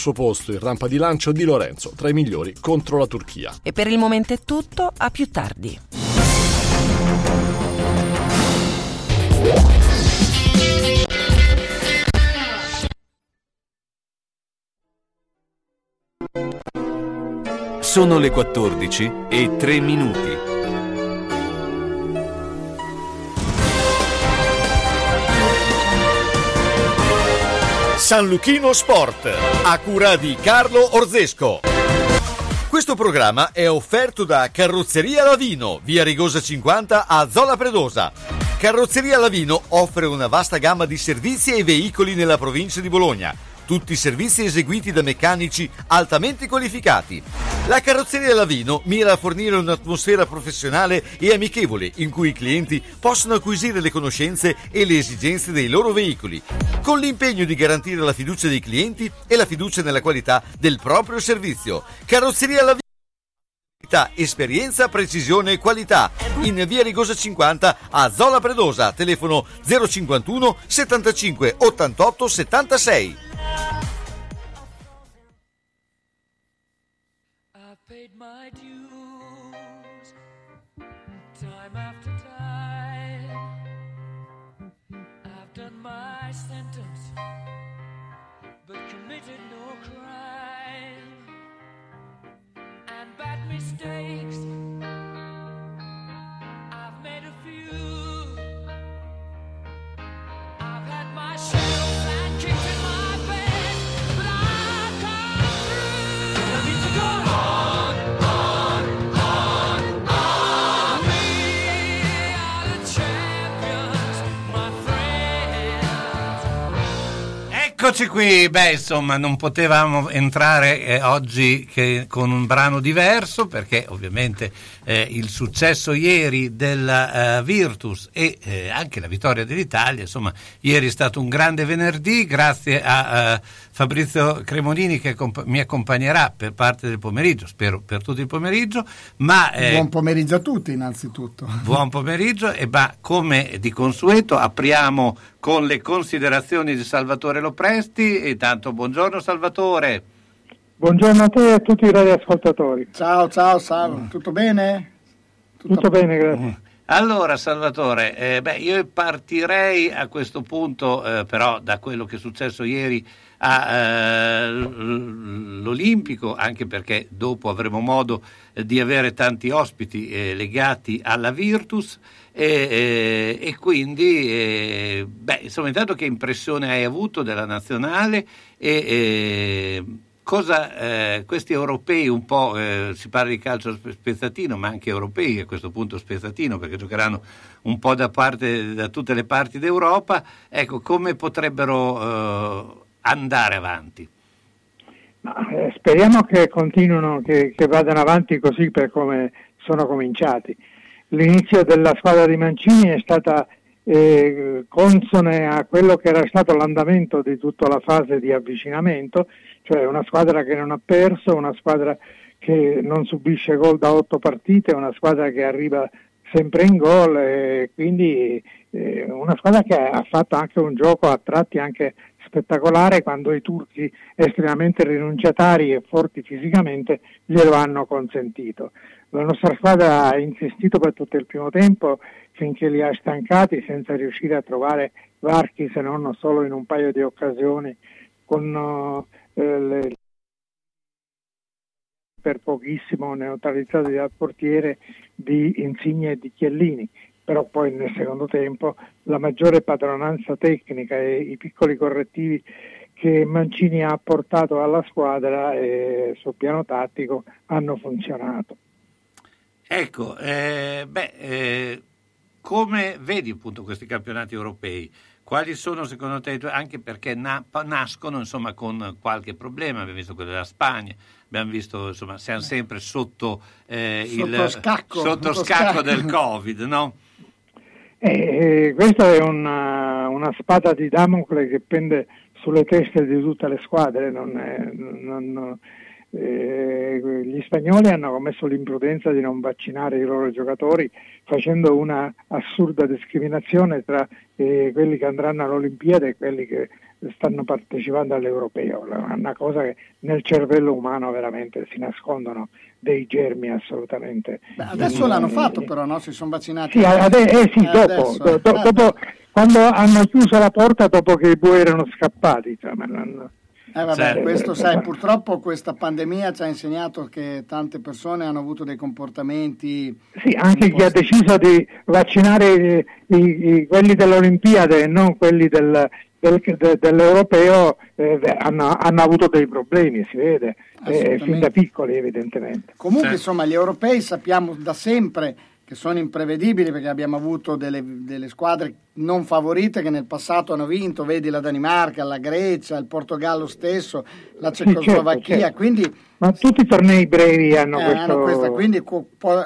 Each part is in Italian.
suo posto il rampa di lancio di Lorenzo tra i migliori contro la Turchia. E per il momento è tutto, a più tardi. Sono le 14 e 3 minuti. San Luchino Sport, a cura di Carlo Orzesco. Questo programma è offerto da Carrozzeria Lavino, via Rigosa 50 a Zola Predosa. Carrozzeria Lavino offre una vasta gamma di servizi e veicoli nella provincia di Bologna tutti i servizi eseguiti da meccanici altamente qualificati. La carrozzeria Lavino mira a fornire un'atmosfera professionale e amichevole in cui i clienti possono acquisire le conoscenze e le esigenze dei loro veicoli, con l'impegno di garantire la fiducia dei clienti e la fiducia nella qualità del proprio servizio. Carrozzeria Lavino esperienza, precisione e qualità. In via Rigosa 50 a Zola Predosa, telefono 051 75 88 76. mistakes. Eccoci qui, beh insomma non potevamo entrare eh, oggi con un brano diverso perché ovviamente eh, il successo ieri della uh, Virtus e eh, anche la vittoria dell'Italia, insomma ieri è stato un grande venerdì grazie a uh, Fabrizio Cremonini che comp- mi accompagnerà per parte del pomeriggio, spero per tutto il pomeriggio. Ma, eh, buon pomeriggio a tutti innanzitutto. Buon pomeriggio e ma come di consueto apriamo con le considerazioni di Salvatore Lopresti e tanto buongiorno Salvatore. Buongiorno a te e a tutti i radioascoltatori. Ciao, ciao, ciao, tutto bene? Tutto, tutto bene, grazie. Allora Salvatore, eh, beh, io partirei a questo punto eh, però da quello che è successo ieri all'Olimpico, eh, anche perché dopo avremo modo eh, di avere tanti ospiti eh, legati alla Virtus e, e quindi, beh, insomma, intanto che impressione hai avuto della nazionale e cosa eh, questi europei un po', eh, si parla di calcio spezzatino, ma anche europei a questo punto spezzatino, perché giocheranno un po' da, parte, da tutte le parti d'Europa, ecco, come potrebbero eh, andare avanti? Ma, eh, speriamo che continuino, che, che vadano avanti così per come sono cominciati. L'inizio della squadra di Mancini è stata eh, consone a quello che era stato l'andamento di tutta la fase di avvicinamento, cioè una squadra che non ha perso, una squadra che non subisce gol da otto partite, una squadra che arriva sempre in gol e quindi eh, una squadra che ha fatto anche un gioco a tratti anche spettacolare quando i turchi estremamente rinunciatari e forti fisicamente glielo hanno consentito. La nostra squadra ha insistito per tutto il primo tempo finché li ha stancati senza riuscire a trovare varchi se non solo in un paio di occasioni con eh, le per pochissimo neutralizzati dal portiere di Insigne e di Chiellini, però poi nel secondo tempo la maggiore padronanza tecnica e i piccoli correttivi che Mancini ha portato alla squadra eh, sul piano tattico hanno funzionato. Ecco, eh, beh, eh, come vedi appunto questi campionati europei? Quali sono secondo te, anche perché na- nascono insomma, con qualche problema, abbiamo visto quello della Spagna, abbiamo visto insomma siamo sempre sotto, eh, sotto il scacco, sotto scacco del Covid, no? Eh, eh, questa è una, una, spada di Damocle che pende sulle teste di tutte le squadre, non è, non, eh, gli spagnoli hanno commesso l'imprudenza di non vaccinare i loro giocatori facendo una assurda discriminazione tra eh, quelli che andranno all'Olimpiade e quelli che stanno partecipando all'europeo, una cosa che nel cervello umano veramente si nascondono dei germi assolutamente. Beh, adesso l'hanno fatto però, no? Si sono vaccinati. Sì, ade- eh, sì eh, dopo, adesso, do- do- dopo quando hanno chiuso la porta dopo che i bue erano scappati. Cioè, eh vabbè, certo. questo sai, purtroppo questa pandemia ci ha insegnato che tante persone hanno avuto dei comportamenti... Sì, anche chi ha deciso di vaccinare i, i, quelli dell'Olimpiade e non quelli del, del, de, dell'Europeo eh, hanno, hanno, avuto dei problemi, si vede, eh, fin da piccoli evidentemente. Comunque certo. insomma gli europei sappiamo da sempre che sono imprevedibili perché abbiamo avuto delle, delle, squadre non favorite che nel passato hanno vinto, vedi la Danimarca, la Grecia, il Portogallo stesso, la Cecoslovacchia, sì, certo, certo. quindi... Ma tutti i tornei brevi hanno, eh, questo... hanno questa, quindi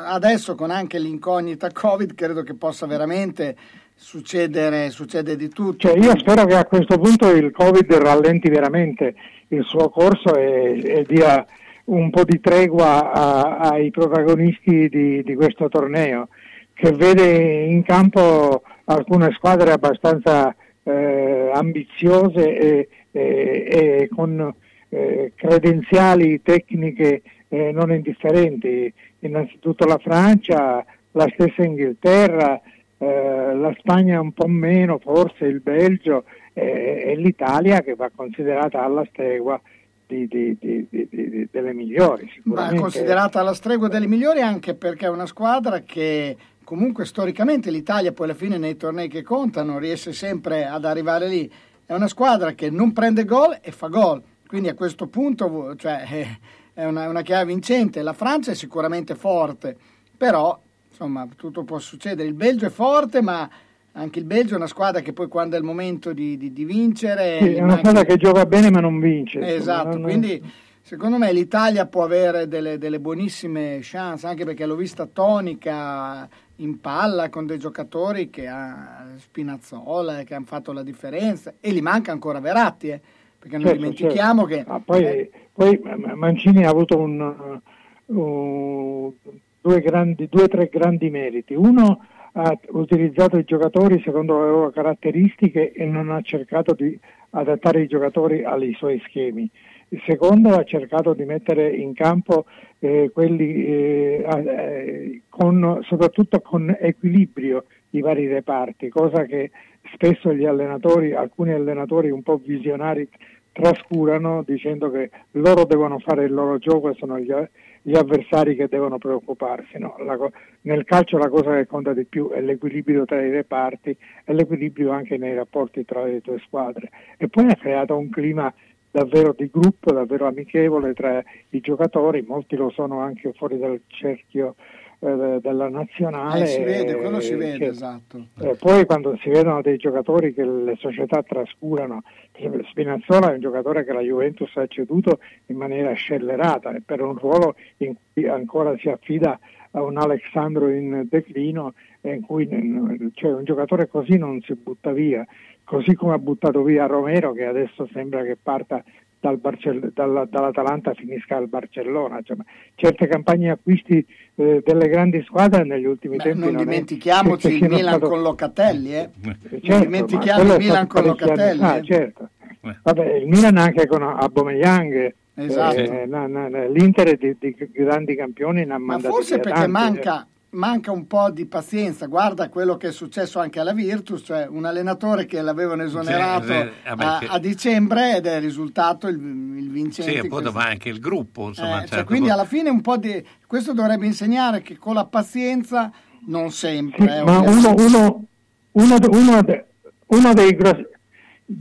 adesso con anche l'incognita Covid credo che possa veramente succedere, succede di tutto. Cioè, io spero che a questo punto il Covid rallenti veramente il suo corso e, e dia un po' di tregua a, ai protagonisti di, di, questo torneo, che vede in campo alcune squadre abbastanza eh, ambiziose e, e, e con eh, credenziali tecniche eh, non indifferenti. Innanzitutto la Francia, la stessa Inghilterra, eh, la Spagna un po' meno, forse il Belgio e l'Italia che va considerata alla stregua di, di, di, delle migliori. Ma considerata la stregua delle migliori anche perché è una squadra che comunque storicamente l'Italia poi alla fine nei tornei che contano riesce sempre ad arrivare lì. È una squadra che non prende gol e fa gol, quindi a questo punto cioè, è una, una chiave vincente. La Francia è sicuramente forte, però insomma tutto può succedere. Il Belgio è forte, ma anche il Belgio è una squadra che poi quando è il momento di, di, di vincere... Sì, è una squadra che gioca bene ma non vince. Esatto, non... quindi secondo me l'Italia può avere delle, delle, buonissime chance, anche perché l'ho vista tonica in palla con dei giocatori che ha Spinazzola, che hanno fatto la differenza e gli manca ancora Veratti, eh, perché non certo, dimentichiamo certo. che... Ah, poi, eh... poi, Mancini ha avuto un, un, due o tre grandi meriti. Uno ha utilizzato i giocatori secondo le loro caratteristiche e non ha cercato di adattare i giocatori ai suoi schemi. Il secondo ha cercato di mettere in campo eh, quelli eh, eh, con, soprattutto con equilibrio i vari reparti, cosa che spesso gli allenatori, alcuni allenatori un po' visionari trascurano dicendo che loro devono fare il loro gioco e sono gli, gli avversari che devono preoccuparsi. No? La, nel calcio la cosa che conta di più è l'equilibrio tra i reparti e l'equilibrio anche nei rapporti tra le due squadre. E poi ha creato un clima davvero di gruppo, davvero amichevole tra i giocatori, molti lo sono anche fuori dal cerchio eh, della nazionale. Eh, si vede, quello si vede, che, esatto. Eh, poi quando si vedono dei giocatori che le società trascurano, Spinazzola è un giocatore che la Juventus ha ceduto in maniera scellerata e per un ruolo in cui ancora si affida a un Alessandro in declino in cui cioè, un giocatore così non si butta via, così come ha buttato via Romero che adesso sembra che parta dal Barcell- dalla, dall'Atalanta finisca al Barcellona. Cioè, certe campagne acquisti eh, delle grandi squadre negli ultimi Beh, tempi. Non, non dimentichiamoci il Milan stato... con Locatelli, eh? certo, non dimentichiamo il Milan con Locatelli. Ah, eh? certo. Vabbè, il Milan anche con Aubameyang. Esatto. Eh, na, na, l'Inter è di, di, grandi campioni ne ha Ma forse perché tanti, manca, manca un po' di pazienza. Guarda quello che è successo anche alla Virtus, cioè un allenatore che l'avevano esonerato sì, a, a, dicembre ed è risultato il, il vincente. Sì, e poi ma anche il gruppo. Insomma, eh, certo. cioè, quindi alla fine un po' di... Questo dovrebbe insegnare che con la pazienza non sempre... Sì, eh, ma uno, uno, uno, uno, dei grossi,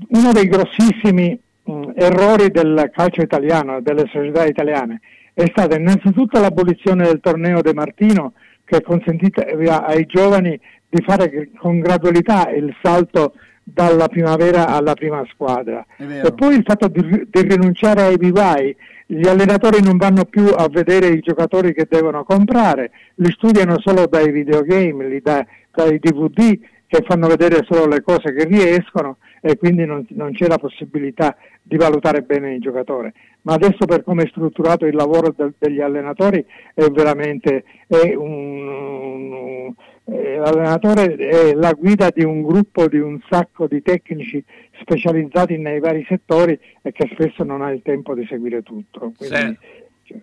uno dei grossissimi mh, errori del calcio italiano, delle società italiane, è stata innanzitutto l'abolizione del torneo De Martino che consentite ai giovani di fare con gradualità il salto dalla primavera alla prima squadra. E poi il fatto di, di, rinunciare ai vivai, gli allenatori non vanno più a vedere i giocatori che devono comprare, li studiano solo dai videogame, da, dai DVD che fanno vedere solo le cose che riescono e quindi non, non c'è la possibilità di valutare bene il giocatore. Ma adesso per come è strutturato il lavoro de, degli allenatori è veramente è un, eh, l'allenatore è la guida di un gruppo di un sacco di tecnici specializzati nei vari settori e che spesso non ha il tempo di seguire tutto. Quindi, Sì. cioè,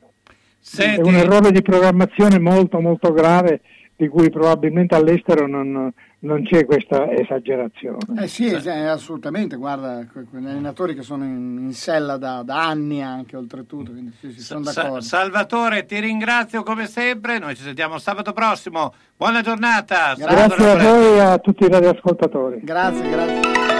Senti, è un errore di programmazione molto molto grave di cui probabilmente all'estero non, non c'è questa esagerazione. Eh sì, eh, assolutamente, guarda, quegli allenatori che sono in, in sella da, da anni anche oltretutto, quindi sì, sì, sono Sa- d'accordo. Salvatore, ti ringrazio come sempre. Noi ci sentiamo sabato prossimo. Buona giornata. Grazie a voi e a tutti i radioascoltatori. Grazie, grazie.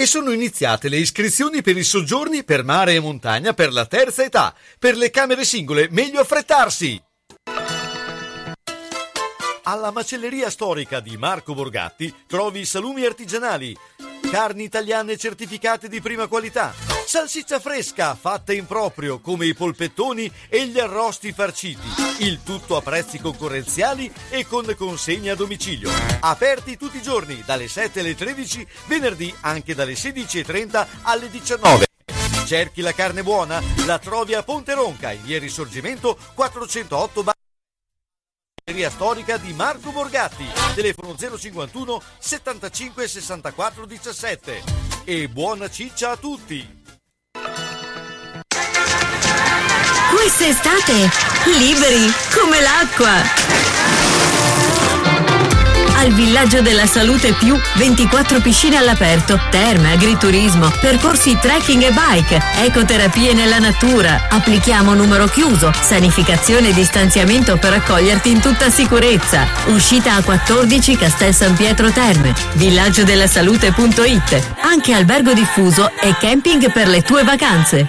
E sono iniziate le iscrizioni per i soggiorni per mare e montagna per la terza età. Per le camere singole, meglio affrettarsi! Alla macelleria storica di Marco Borgatti trovi salumi artigianali, carni italiane certificate di prima qualità, salsiccia fresca fatta in proprio come i polpettoni e gli arrosti farciti, il tutto a prezzi concorrenziali e con consegna a domicilio. Aperti tutti i giorni dalle 7 alle 13, venerdì anche dalle 16.30 alle 19. Cerchi la carne buona? La trovi a Ponte Ronca in via Risorgimento 408 Ba- Galleria storica di Marco Borgatti, telefono 051 75 64 17. E buona ciccia a tutti! Quest'estate, liberi come l'acqua! Al Villaggio della Salute Più 24 piscine all'aperto, terme, agriturismo, percorsi trekking e bike, ecoterapie nella natura. Applichiamo numero chiuso, sanificazione e distanziamento per accoglierti in tutta sicurezza. Uscita a 14 Castel San Pietro Terme, villaggiodellasalute.it. Anche albergo diffuso e camping per le tue vacanze.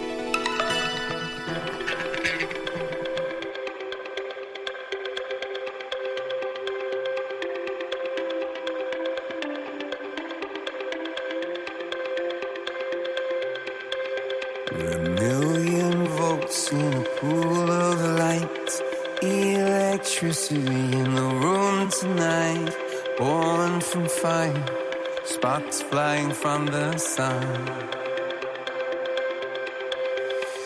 Electricity in the room tonight. Born from fire, sparks flying from the sun.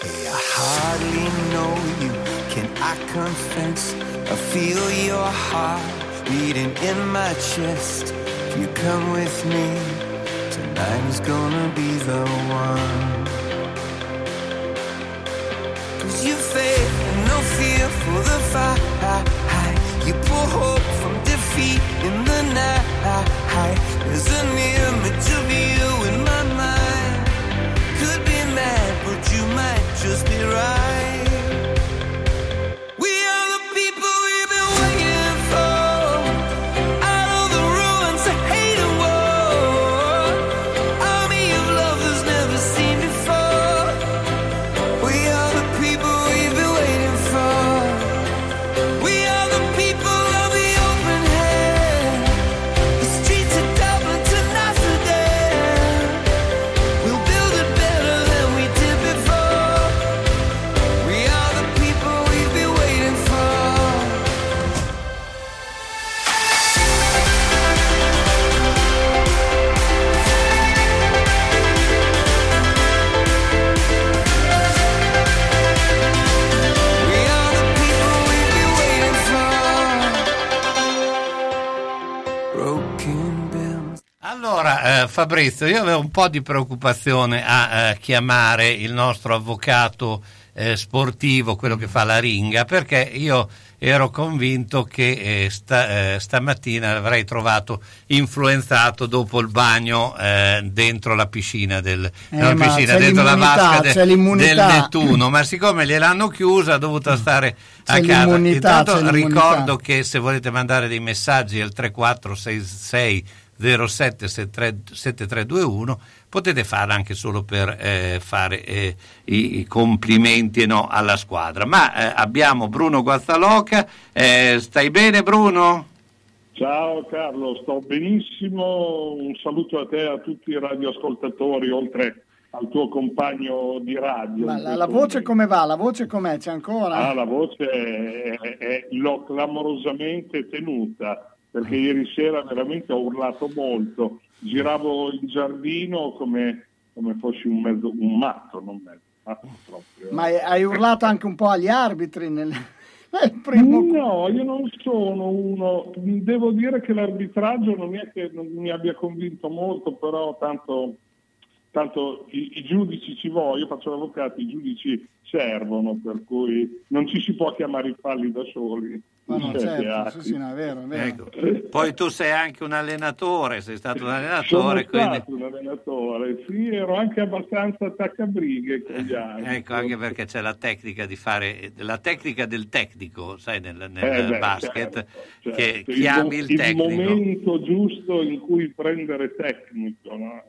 Hey, I hardly know you. Can I confess? I feel your heart beating in my chest. If you come with me, tonight is gonna be the one. Cause you faith no fear for the fight. You pull hope from defeat in the night. There's an image of you in my mind. Could be mad, but you might just be right. Fabrizio, io avevo un po' di preoccupazione a eh, chiamare il nostro avvocato eh, sportivo, quello che fa la ringa, perché io ero convinto che eh, sta, eh, stamattina l'avrei trovato influenzato dopo il bagno eh, dentro la piscina, del, Eh, no, ma piscina dentro la vasca de- del. Nettuno, ma siccome gliel'hanno chiusa ha dovuto stare a C'è casa. l'immunità, Intanto ricordo che se volete mandare dei messaggi al 3466 07 7321 potete farlo anche solo per eh, fare eh, i, i complimenti e no, alla squadra. Ma eh, abbiamo Bruno Guazzaloca, eh, stai bene Bruno? Ciao Carlo, sto benissimo, un saluto a te e a tutti i radioascoltatori, oltre al tuo compagno di radio. Ma la, la voce momento. come va? La voce com'è? C'è ancora? Ah, la voce è, è- è- l'ho clamorosamente tenuta, perché ieri sera veramente ho urlato molto, giravo in giardino come, come fossi un, mezzo, un matto, non mezzo, matto proprio. Ma hai- urlato anche un po' agli arbitri nel, nel primo... No, io non sono uno, devo dire che l'arbitraggio non è che non mi abbia convinto molto, però tanto, tanto i, i giudici ci vogliono, io faccio l'avvocato, i giudici servono, per cui non ci si può chiamare i falli da soli. Ma no, certo, sì, sì, no, è vero, è vero. Ecco. Poi tu sei anche un allenatore, sei stato un Sono allenatore, quindi... stato un allenatore, sì, ero anche abbastanza attaccabrighe con gli anni. Ecco, anche perché c'è la tecnica di fare la tecnica del tecnico, sai, nel, nel Eh beh, basket, certo, certo. che Il chiami il il tecnico. momento giusto in cui prendere tecnico, no?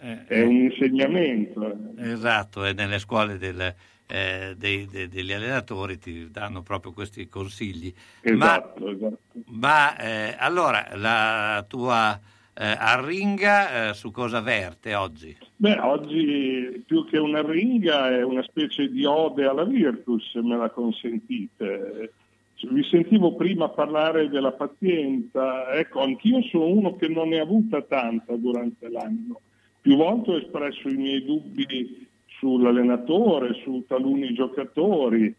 Eh, è un insegnamento. eh. Esatto, e nelle scuole del, eh, dei- de- degli allenatori ti danno proprio questi consigli. Esatto, esatto. Ma, ma, eh, allora, la tua eh, arringa eh, su cosa verte oggi? Beh, oggi più che una ringa è una specie di ode alla Virtus, se me la consentite. Vi sentivo prima parlare della pazienza, ecco, anch'io sono uno che non ne ha avuta tanta durante l'anno. Più volte ho espresso i miei dubbi sull'allenatore, su taluni giocatori,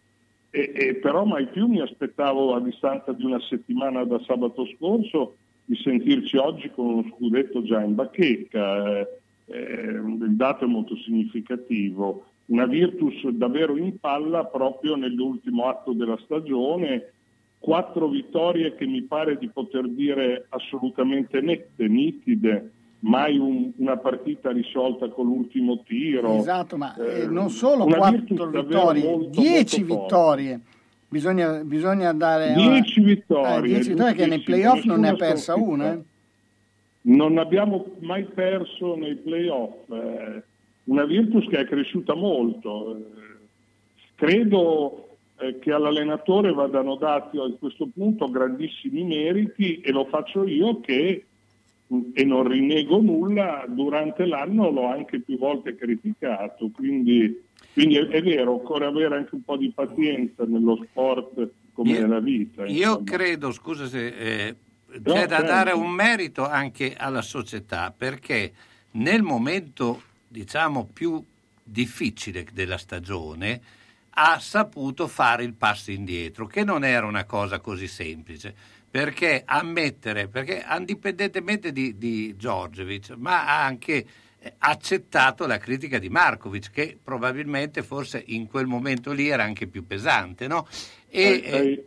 e, e però mai più mi aspettavo a distanza di una settimana da sabato scorso di sentirci oggi con uno scudetto già in bacheca. eh, eh, il dato è molto significativo. Una Virtus davvero in palla proprio nell'ultimo atto della stagione, quattro vittorie che mi pare di poter dire assolutamente nette, nitide, mai un- una partita risolta con l'ultimo tiro. Esatto, ma eh, Eh, non solo una quattro Virtus davvero vittorie, molto, dieci molto forte. vittorie. Bisogna, bisogna andare... 10 vittorie. Eh, dieci vittorie che nei playoff non ne ha persa sconfitta. una. eh. Non abbiamo mai perso nei playoff. eh, una Virtus che è cresciuta molto. credo che all'allenatore vadano dati a questo punto grandissimi meriti e lo faccio io che, e non rinego nulla, durante l'anno l'ho anche più volte criticato. Quindi, quindi è, è vero, occorre avere anche un po' di pazienza nello sport come Io- nella vita. Io insomma. credo, scusa se eh, No, c'è da certo. dare un merito anche alla società perché nel momento diciamo più difficile della stagione ha saputo fare il passo indietro, che non era una cosa così semplice, perché ammettere, perché indipendentemente di, di Giorgevic, ma ha anche eh, accettato la critica di Markovic, che probabilmente forse in quel momento lì era anche più pesante, no? E, Hai- eh, hai-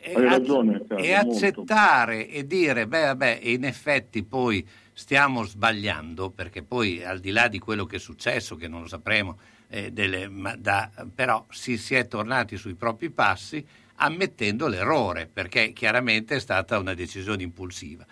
e hai ragione, Carlo, e molto. accettare e dire, beh, vabbè, in effetti poi stiamo sbagliando, perché poi al di là di quello che è successo, che non lo sapremo, eh, delle- ma da- però si, si è tornati sui propri passi ammettendo l'errore, perché chiaramente è stata una decisione impulsiva.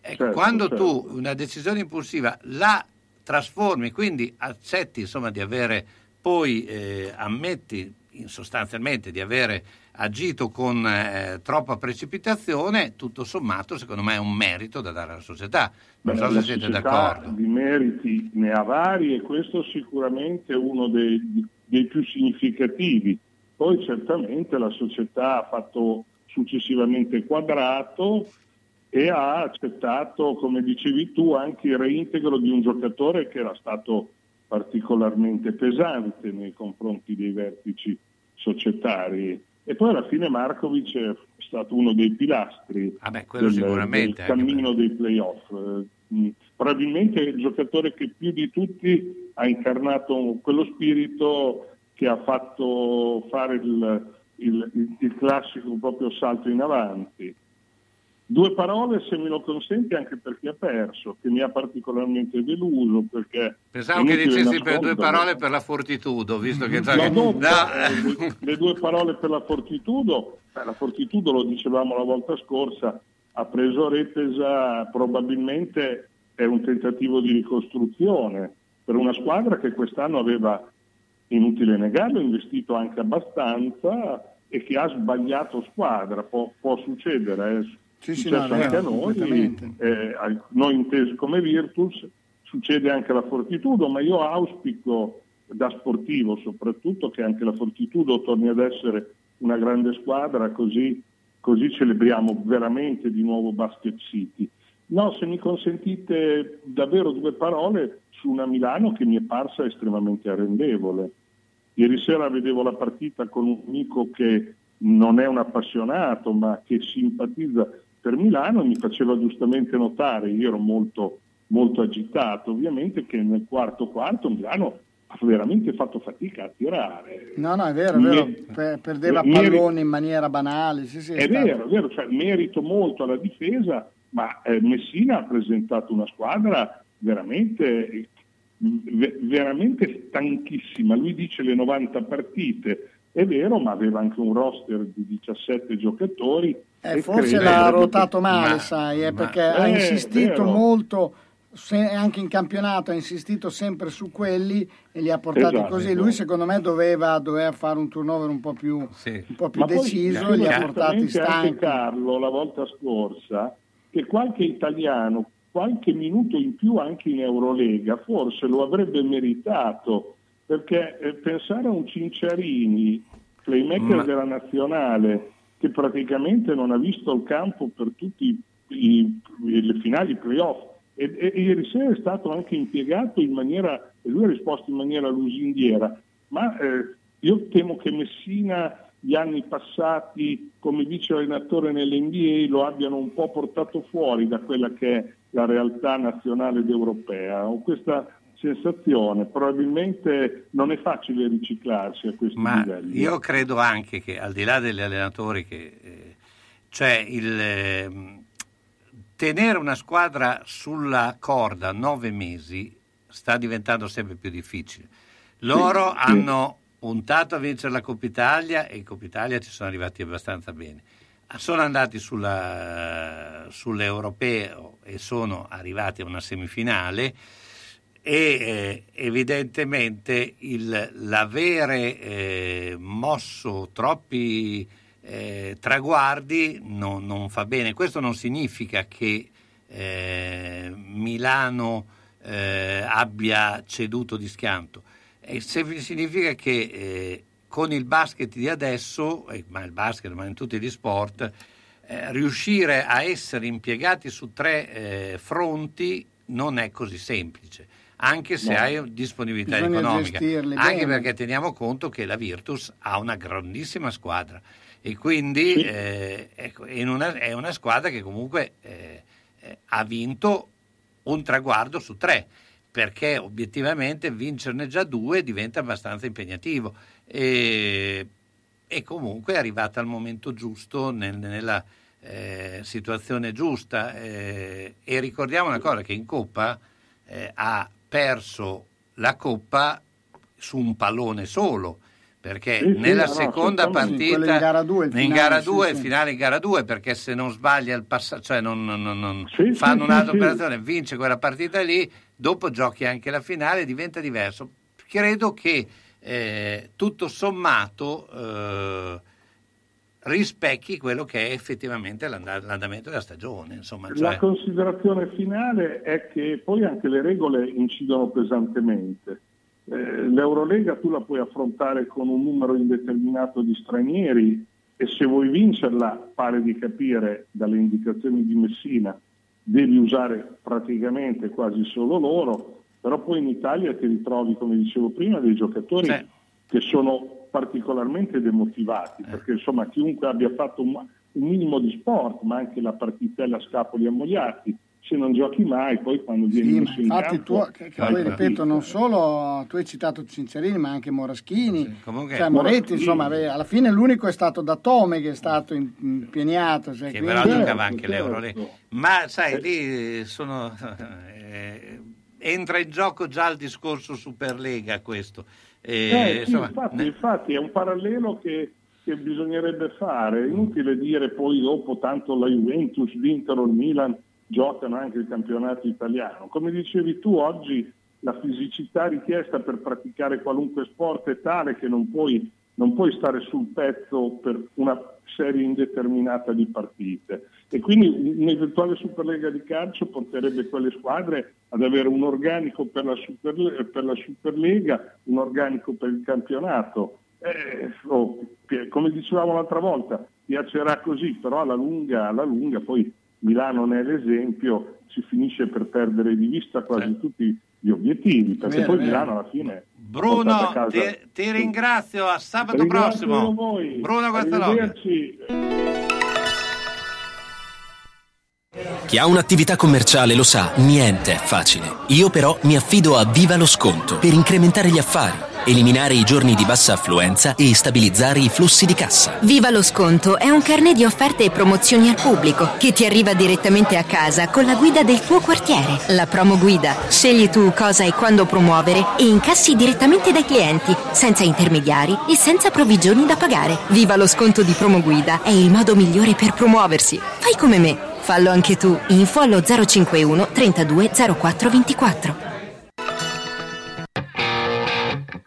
Ecco, Certo, quando certo. tu una decisione impulsiva la trasformi, quindi accetti insomma di avere, poi eh, ammetti sostanzialmente di avere agito con eh, troppa precipitazione, tutto sommato secondo me è un merito da dare alla società. Non Beh, so se siete d'accordo. Di meriti ne ha vari e questo sicuramente è uno dei, dei più significativi. Poi certamente la società ha fatto successivamente quadrato e ha accettato, come dicevi tu, anche il reintegro di un giocatore che era stato particolarmente pesante nei confronti dei vertici societari. E poi alla fine Markovic è stato uno dei pilastri Ah beh, del, sicuramente, del cammino dei playoff. Mh, probabilmente è il giocatore che più di tutti ha incarnato quello spirito che ha fatto fare il, il, il, classico proprio salto in avanti. Due parole, se me lo consenti, anche per chi ha perso, che mi ha particolarmente deluso. Perché Pensavo che dicessi per due parole per la fortitudo, visto che... No, no, no. Le, le, due parole per la fortitudo, beh, la fortitudo lo dicevamo la volta scorsa, ha preso Repesa, probabilmente è un tentativo di ricostruzione per una squadra che quest'anno aveva, inutile negarlo, investito anche abbastanza e che ha sbagliato squadra, può, può succedere, eh sì, sì, successo no, anche a noi, eh, noi intesi come Virtus, succede anche alla Fortitudo, ma io auspico da sportivo soprattutto che anche la Fortitudo torni ad essere una grande squadra, così, così celebriamo veramente di nuovo Basket City. No, se mi consentite davvero due parole su una Milano che mi è parsa estremamente arrendevole. Ieri sera vedevo la partita con un amico che non è un appassionato ma che simpatizza per Milano mi faceva giustamente notare, io ero molto, molto agitato ovviamente, che nel quarto quarto Milano ha veramente fatto fatica a tirare. No, no, è vero, è vero. Per, perdeva merito, palloni in maniera banale. Sì, sì, è, è vero, è vero, cioè, merito molto alla difesa, ma eh, Messina ha presentato una squadra veramente, veramente stanchissima. Lui dice le 90 partite, è vero, ma aveva anche un roster di 17 giocatori. Eh, forse l'ha rotato male, ma, sai, eh, perché ha insistito molto, se, anche in campionato ha insistito sempre su quelli e li ha portati esatto, così. esatto. Lui secondo me doveva, doveva, fare un turnover un po' più, sì. un po più ma deciso poi, e li ha portati stanchi. anche Carlo la volta scorsa che qualche italiano, qualche minuto in più anche in Eurolega, forse lo avrebbe meritato perché eh, pensare a un Cinciarini, playmaker Ma- della nazionale, che praticamente non ha visto il campo per tutte le finali playoff, e, e, ieri sera è stato anche impiegato in maniera, e lui ha risposto in maniera lusinghiera, ma eh, io temo che Messina gli anni passati come vice allenatore nell'NBA lo abbiano un po' portato fuori da quella che è la realtà nazionale ed europea. Ho questa sensazione, probabilmente non è facile riciclarsi a questi Ma livelli. io credo anche che al di là degli allenatori, che, eh, cioè il, eh, tenere una squadra sulla corda nove mesi sta diventando sempre più difficile. Loro Sì, sì. hanno puntato a vincere la Coppa Italia e in Coppa Italia ci sono arrivati abbastanza bene. Sono andati sulla, sull'europeo e sono arrivati a una semifinale e eh, evidentemente il, l'avere eh, mosso troppi eh, traguardi non, non fa bene. Questo non significa che eh, Milano eh, abbia ceduto di schianto, significa che eh, con il basket di adesso, eh, ma il basket, ma in tutti gli sport, eh, riuscire a essere impiegati su tre eh, fronti non è così semplice, anche se No. hai disponibilità Bisogna economica, anche bene. perché teniamo conto che la Virtus ha una grandissima squadra e quindi eh, ecco, in una- è una squadra che comunque eh, eh, ha vinto un traguardo su tre perché obiettivamente vincerne già due diventa abbastanza impegnativo e, e comunque è arrivata al momento giusto nel- nella eh, situazione giusta eh, e ricordiamo una cosa che in Coppa eh, ha perso la Coppa su un pallone solo perché Sì, sì, nella no, seconda certamente. partita in gara due, il in finale, gara sì, 2 sì. finale in gara 2 perché se non sbaglia il passaggio cioè non, non- non- non Sì, fanno sì, un'altra sì, sì. operazione vince quella partita lì dopo giochi anche la finale diventa diverso credo che eh, tutto sommato eh, rispecchi quello che è effettivamente l'and- l'andamento della stagione insomma La cioè- considerazione finale è che poi anche le regole incidono pesantemente. Eh, L'Eurolega tu la puoi affrontare con un numero indeterminato di stranieri e se vuoi vincerla, pare di capire dalle indicazioni di Messina, devi usare praticamente quasi solo loro, però poi in Italia ti ritrovi, come dicevo prima, dei giocatori Sì. che sono particolarmente demotivati, perché insomma chiunque abbia fatto un, un minimo di sport, ma anche la partitella Scapoli ammogliati, se non giochi mai, poi quando vieni Sì, messo in infatti campo... tu, che, che poi ripeto, non solo tu hai citato Cincerini, ma anche Moraschini, comunque- cioè Moretti, Moraschini. insomma, beh, alla fine l'unico è stato Datome che è stato im- impiegnato. Cioè, che quindi- però giocava anche certo. l'euro lì. Ma sai, lì sono, eh, entra in gioco già il discorso Superlega questo. Eh, Eh, sì, insomma, infatti, ne- infatti è un parallelo che, che bisognerebbe fare. È inutile dire poi dopo tanto la Juventus, l'Inter o il Milan giocano anche il campionato italiano. Come dicevi tu, oggi la fisicità richiesta per praticare qualunque sport è tale che non puoi, non puoi stare sul pezzo per una serie indeterminata di partite. E quindi un'eventuale Superlega di calcio porterebbe quelle squadre ad avere un organico per la, Superle- per la Superlega, un organico per il campionato. Eh, oh, come dicevamo l'altra volta, piacerà così, però alla lunga, alla lunga poi Milano ne è l'esempio, si finisce per perdere di vista quasi tutti gli obiettivi, perché Vero, poi vero. Milano alla fine... Bruno, ti, ti ringrazio, a sabato Ringrazio prossimo. Bruno Guastalogna. Chi ha un'attività commerciale lo sa, niente è facile. Io però mi affido a Viva lo Sconto per incrementare gli affari, eliminare i giorni di bassa affluenza e stabilizzare i flussi di cassa. Viva lo sconto è un carnet di offerte e promozioni al pubblico che ti arriva direttamente a casa con la guida del tuo quartiere. La promo guida. Scegli tu cosa e quando promuovere e incassi direttamente dai clienti, senza intermediari e senza provvigioni da pagare. Viva lo sconto di promo guida è il modo migliore per promuoversi. Fai come me. Fallo anche tu. Info allo 051 32 04 24.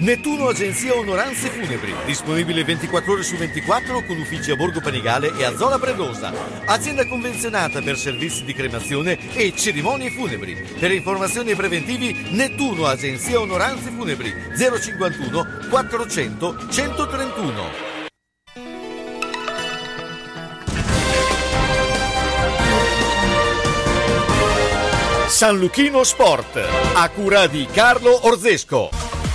Nettuno Agenzia Onoranze Funebri, disponibile 24 ore su 24 con uffici a Borgo Panigale e a Zola Predosa. Azienda convenzionata per servizi di cremazione e cerimonie funebri. Per informazioni e preventivi Nettuno Agenzia Onoranze Funebri 051 400 131. San Luchino Sport, a cura di Carlo Orzesco.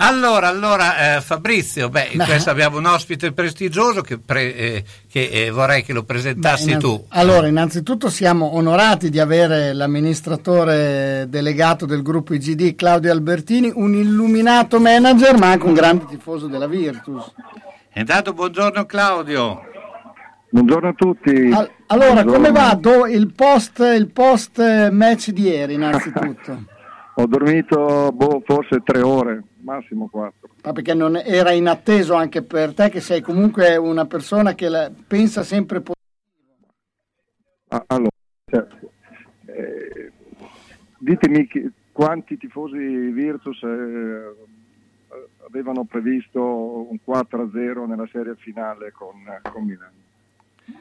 Allora, allora eh, Fabrizio, beh, in Beh. questo abbiamo un ospite prestigioso che, pre- eh, che, eh, vorrei che lo presentassi Beh, tu. Allora, innanzitutto siamo onorati di avere l'amministratore delegato del gruppo IGD, Claudio Albertini, un illuminato manager ma anche un grande tifoso della Virtus. Intanto buongiorno Claudio. Buongiorno a tutti. Al- allora, Buongiorno. come va do- il post, il post match di ieri innanzitutto? Ho dormito boh, forse tre ore, massimo quattro. Ma perché non era inatteso anche per te che sei comunque una persona che la- pensa sempre po- Ah, allora, cioè, eh, ditemi chi- quanti tifosi Virtus eh, avevano previsto un 4-0 nella serie finale con, con Milano.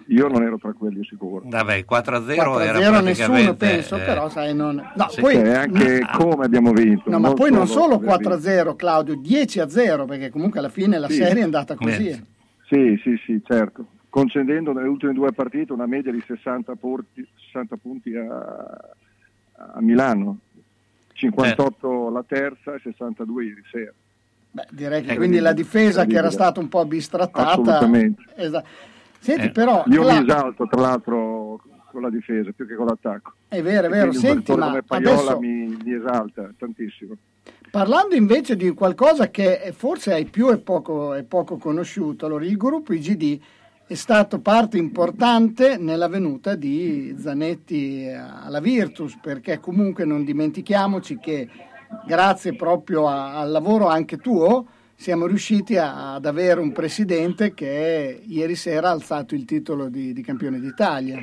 Io non ero tra quelli sicuro. Vabbè, 4-0, 4 era 0 praticamente... nessuno penso, eh, però sai non... No, sì. poi... Cioè, anche come abbiamo vinto. No, ma poi non solo aver 4 vinto. 0 Claudio, 10 a 0 perché comunque alla fine la Sì. serie è andata così. Eh. Sì, sì, sì, certo. concedendo nelle ultime due partite una media di 60 punti, 60 punti a, a Milano, 58 la terza e 62 ieri sera. Beh, direi che Eh, quindi la difesa che era stata un po' bistrattata. Assolutamente. Esa- Senti, Eh, però, Io Cla- mi esalto tra l'altro con la difesa più che con l'attacco. è vero, è E vero. Senti, ma come Paiola adesso, mi, mi esalta tantissimo. parlando invece di qualcosa che forse ai più è poco, è poco conosciuto, allora il gruppo IGD è stato parte importante nella venuta di Zanetti alla Virtus, perché comunque non dimentichiamoci che grazie proprio a- al lavoro anche tuo siamo riusciti a- ad avere un presidente che ieri sera ha alzato il titolo di, di campione d'Italia.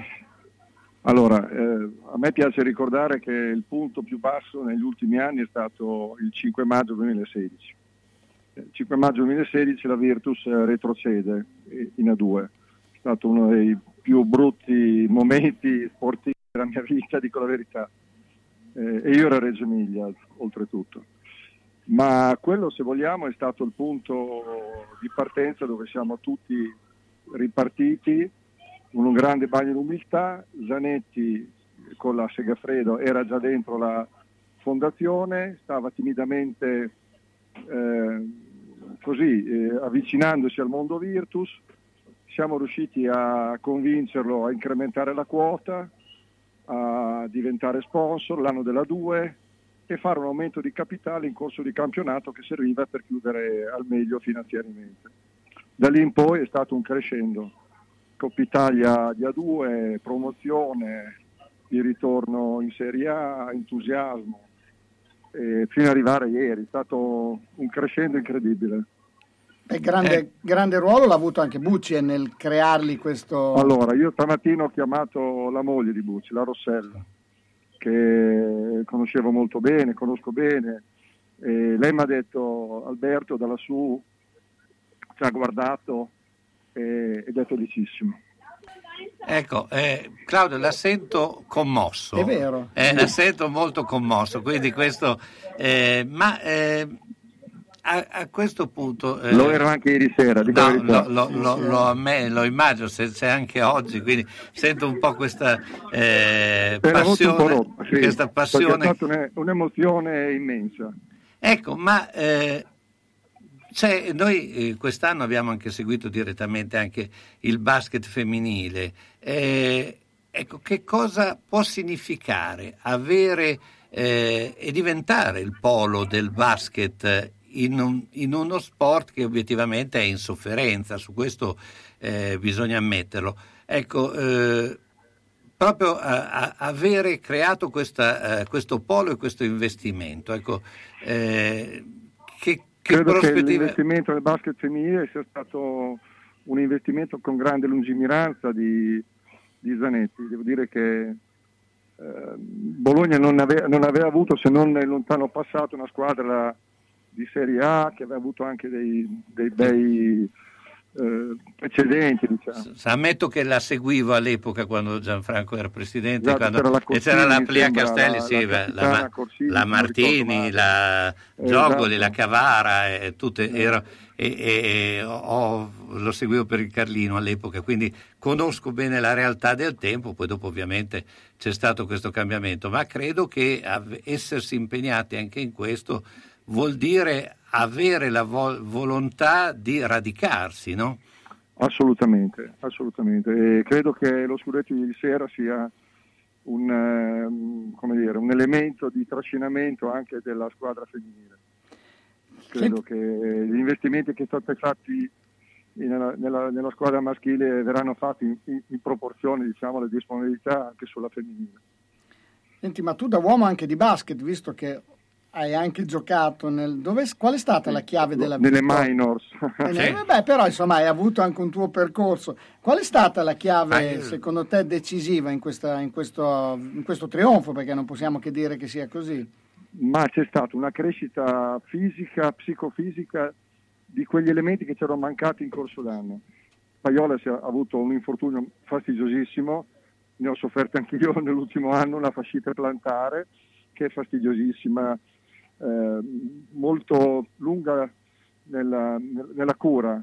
Allora, eh, a me piace ricordare che il punto più basso negli ultimi anni è stato il 5 maggio 2016. Eh, Il 5 maggio 2016 la Virtus eh, retrocede eh, in A2. È stato uno dei più brutti momenti sportivi della mia vita, dico la verità. Eh, e io ero a Reggio Emilia, oltretutto. Ma quello, se vogliamo, è stato il punto di partenza dove siamo tutti ripartiti. Un grande bagno di umiltà, Zanetti con la Segafredo era già dentro la fondazione, stava timidamente eh, così eh, avvicinandosi al mondo Virtus, siamo riusciti a convincerlo a incrementare la quota, a diventare sponsor l'anno della 2 e fare un aumento di capitale in corso di campionato che serviva per chiudere al meglio finanziariamente. Da lì in poi è stato un crescendo. Coppa Italia di A2, promozione, il ritorno in Serie A, entusiasmo, e fino ad arrivare ieri. È stato un crescendo incredibile. E grande, grande ruolo l'ha avuto anche Bucci nel crearli questo... Allora, io stamattina ho chiamato la moglie di Bucci, la Rossella, che conoscevo molto bene, conosco bene. E lei mi ha detto, Alberto, da lassù ci ha guardato e- ed è felicissimo. Ecco, eh, Claudio, la sento commosso. È vero. Eh, la sento molto commosso, quindi questo... eh, ma eh, a, a questo punto... eh, Lo ero anche ieri sera, No, lo, lo- lo- lo amme- lo immagino, se c'è anche oggi, quindi sento un po' questa eh, po' passione, roba, sì, questa passione. È stata un- un'emozione immensa. Ecco, ma eh, c'è- noi eh, quest'anno abbiamo anche seguito direttamente anche il basket femminile. Eh, ecco, che cosa può significare avere eh, e diventare il polo del basket in, un- in uno sport che obiettivamente è in sofferenza? Su questo eh, bisogna ammetterlo. Ecco, eh, proprio a- a- avere creato questa, eh, questo polo e questo investimento. Ecco, eh, che, che Credo che prospettive... l'investimento nel basket femminile sia stato un investimento con grande lungimiranza di, di Zanetti. Devo dire che eh, Bologna non aveva, non aveva avuto, se non nel lontano passato, una squadra di Serie A che aveva avuto anche dei, dei bei eh, precedenti. Diciamo. Ammetto che la seguivo all'epoca quando Gianfranco era presidente Esatto, quando- c'era la e c'era la Corsini, Plia Castelli, la- sì, la la, Corsini, la Martini, la Esatto. Giogoli, la Cavara, e tutte, ero- e, e- ho- lo seguivo per il Carlino all'epoca, quindi conosco bene la realtà del tempo, poi dopo ovviamente c'è stato questo cambiamento, ma credo che essersi impegnati anche in questo vuol dire avere la vo- volontà di radicarsi, no? Assolutamente, assolutamente. E credo che lo scudetto di ieri sera sia un, ehm, come dire, un elemento di trascinamento anche della squadra femminile. Credo che gli investimenti che sono stati fatti in- nella, nella squadra maschile verranno fatti in, in- in proporzione diciamo, alle disponibilità anche sulla femminile. Senti, ma tu da uomo anche di basket, visto che hai anche giocato nel... Dove, qual è stata la chiave della Nelle vittoria? minors. Eh, ne- Vabbè, però insomma hai avuto anche un tuo percorso. Qual è stata la chiave, io- secondo te, decisiva in, questa- in questo, in questo trionfo? Perché non possiamo che dire che sia così. ma c'è stata una crescita fisica, psicofisica di quegli elementi che ci erano mancati in corso d'anno. Paiola si è- ha avuto un infortunio fastidiosissimo, ne ho sofferto anch'io nell'ultimo anno, una fascite plantare che è fastidiosissima, eh, molto lunga nella, nella cura.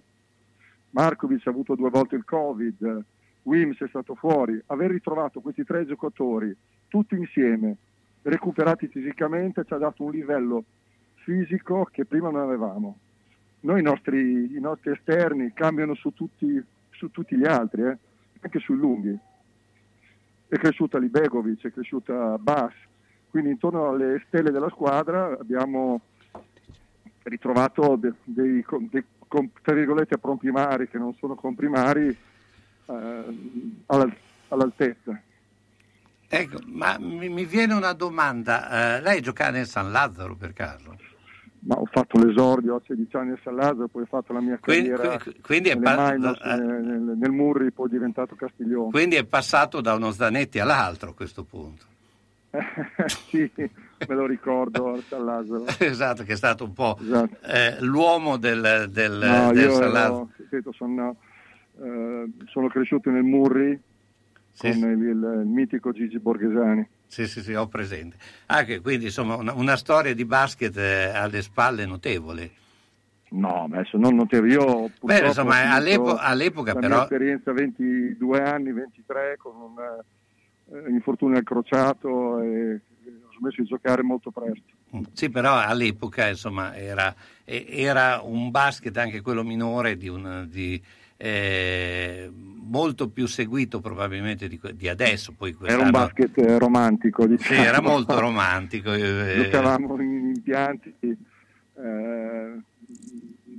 Markovic ha avuto due volte il Covid, Wims è stato fuori, aver ritrovato questi tre giocatori tutti insieme, recuperati fisicamente, ci ha dato un livello fisico che prima non avevamo. Noi i nostri, i nostri esterni cambiano su tutti, su tutti gli altri, eh, anche sui lunghi. È cresciuta Libegovic, è cresciuta Bass, quindi intorno alle stelle della squadra abbiamo ritrovato dei, dei, dei tra virgolette comprimari che non sono comprimari eh, all, all'altezza. Ecco, ma mi, mi viene una domanda, eh, lei giocava nel San Lazzaro per caso? Ma ho fatto l'esordio a 16 anni a San Lazzaro, poi ho fatto la mia carriera quindi- quindi è nelle pa- Minors, eh, nel, nel Murri, poi è diventato Castiglione. Quindi è passato da uno Zanetti all'altro a questo punto. sì, me lo ricordo a San Lazzaro. esatto, che è stato un po' Esatto. eh, l'uomo del, del, No, del io San ero- sono, eh, sono cresciuto nel Murri con il, il- mitico Gigi Borghesani. Sì, sì, sì, ho presente. Anche quindi insomma una, una storia di basket eh, alle spalle notevole. No, ma adesso non notevole. Io Beh, insomma, ho finito all'epo- all'epoca la però- mia esperienza 22 anni, 23 con un infortunio al crociato e ho smesso di giocare molto presto. Sì, però all'epoca insomma era, era un basket anche quello minore di un, di, eh, molto più seguito probabilmente di, di adesso. Poi Era un basket eh, romantico, Sì, diciamo. era molto romantico. eh, Giocavamo in impianti, eh,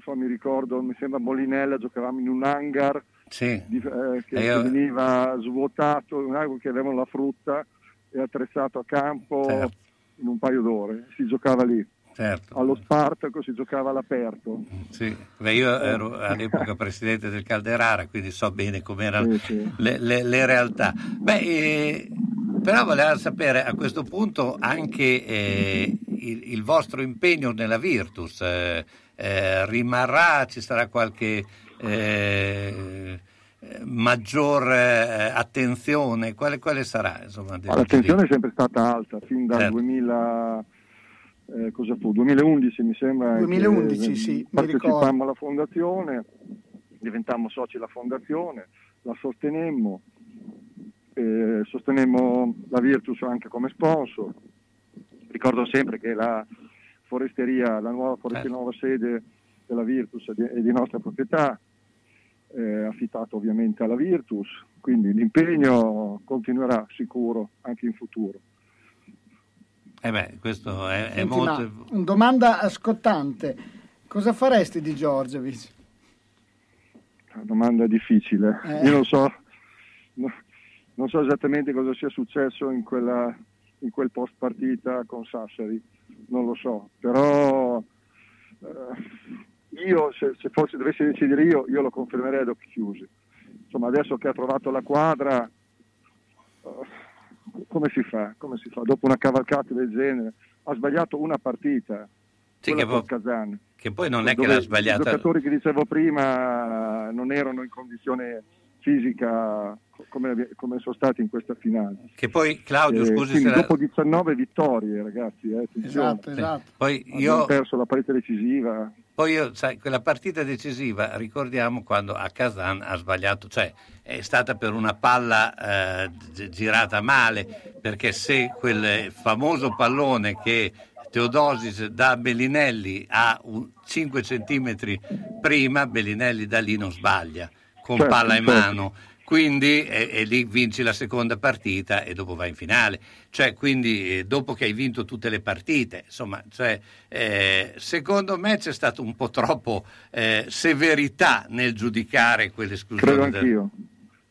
so, mi ricordo, mi sembra Molinella, giocavamo in un hangar Sì. eh, che E io- veniva svuotato, un hangar che avevano la frutta e attrezzato a campo Certo. in un paio d'ore, si giocava lì. Certo. Allo Spartaco si giocava all'aperto. Sì, beh, io ero all'epoca presidente del Calderara, quindi so bene com'erano Sì, sì. le, le- le realtà. Beh, eh, però volevo sapere a questo punto anche eh, il, il vostro impegno nella Virtus. eh, eh, rimarrà, ci sarà qualche eh, eh, maggior eh, attenzione? Quale, quale sarà? Insomma, Ma l'attenzione è sempre stata alta, fin dal Certo. 2000, eh, cosa fu? 2011 mi sembra. 2011, che, sì, Partecipammo alla fondazione, diventammo soci della fondazione, la sostenemmo, eh, sostenemmo la Virtus anche come sponsor. Ricordo sempre che la foresteria, la nuova foresteria, Certo. nuova sede della Virtus è di, è di nostra proprietà, eh, affittato ovviamente alla Virtus, quindi l'impegno continuerà sicuro anche in futuro. Eh beh, questo è, è Senti, molto... una domanda scottante. Cosa faresti di Giorgevic? Una domanda difficile. Eh. Io non so, no- non so esattamente cosa sia successo in, quella, in quel post partita con Sassari, non lo so, però eh, io se, se forse dovessi decidere io, io lo confermerei ad occhi chiusi. Insomma, adesso che ha trovato la quadra, eh, come si fa? Come si fa? Dopo una cavalcata del genere, ha sbagliato una partita, Sì, che poi- Kazan. Che poi non è che l'ha I sbagliata... giocatori che dicevo prima non erano in condizione fisica come, come sono stati in questa finale. Che poi Claudio, Eh, scusi la- dopo 19 vittorie, ragazzi, eh, attenzione. Esatto, esatto. Poi Abbiamo io, perso la partita decisiva. Poi io, sai, quella partita decisiva, ricordiamo quando a Kazan ha sbagliato, cioè è stata per una palla eh, gi- girata male, perché se quel famoso pallone che Teodosis dà a Bellinelli a un 5 centimetri prima, Bellinelli da lì non sbaglia, con Certo, palla in certo. mano. Quindi e, e lì vinci la seconda partita e dopo vai in finale. Cioè, quindi eh, dopo che hai vinto tutte le partite, insomma, cioè, eh, secondo me c'è stata un po' troppo eh, severità nel giudicare quell'esclusione. Credo del- anch'io.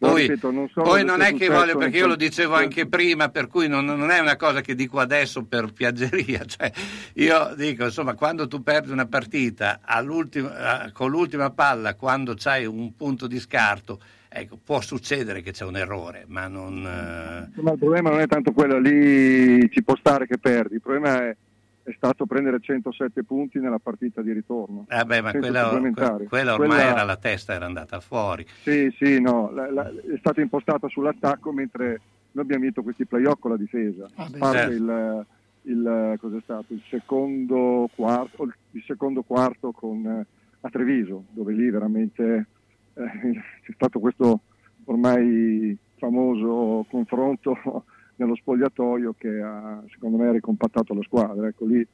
Poi, ripeto, non so poi non è che voglio, perché io lo dicevo anche prima, per cui non, non è una cosa che dico adesso per piaggeria. Cioè, io dico, insomma, quando tu perdi una partita eh, con l'ultima palla, quando c'hai un punto di scarto, ecco, può succedere che c'è un errore, ma non... eh, Ma il problema non è tanto quello, lì ci può stare che perdi, il problema è, è stato prendere 107 punti nella partita di ritorno. eh beh, ma quella, que- quella ormai Quella- era la testa, era andata fuori. Sì, sì, no, la- la- è stata impostata sull'attacco mentre noi abbiamo vinto questi playoff con la difesa. Ah, parte certo. il, il- cos'è stato? il secondo quarto, il secondo quarto con, eh, a Treviso, dove lì veramente c'è stato questo ormai famoso confronto nello spogliatoio che ha secondo me ricompattato la squadra. Ecco, lì, eh,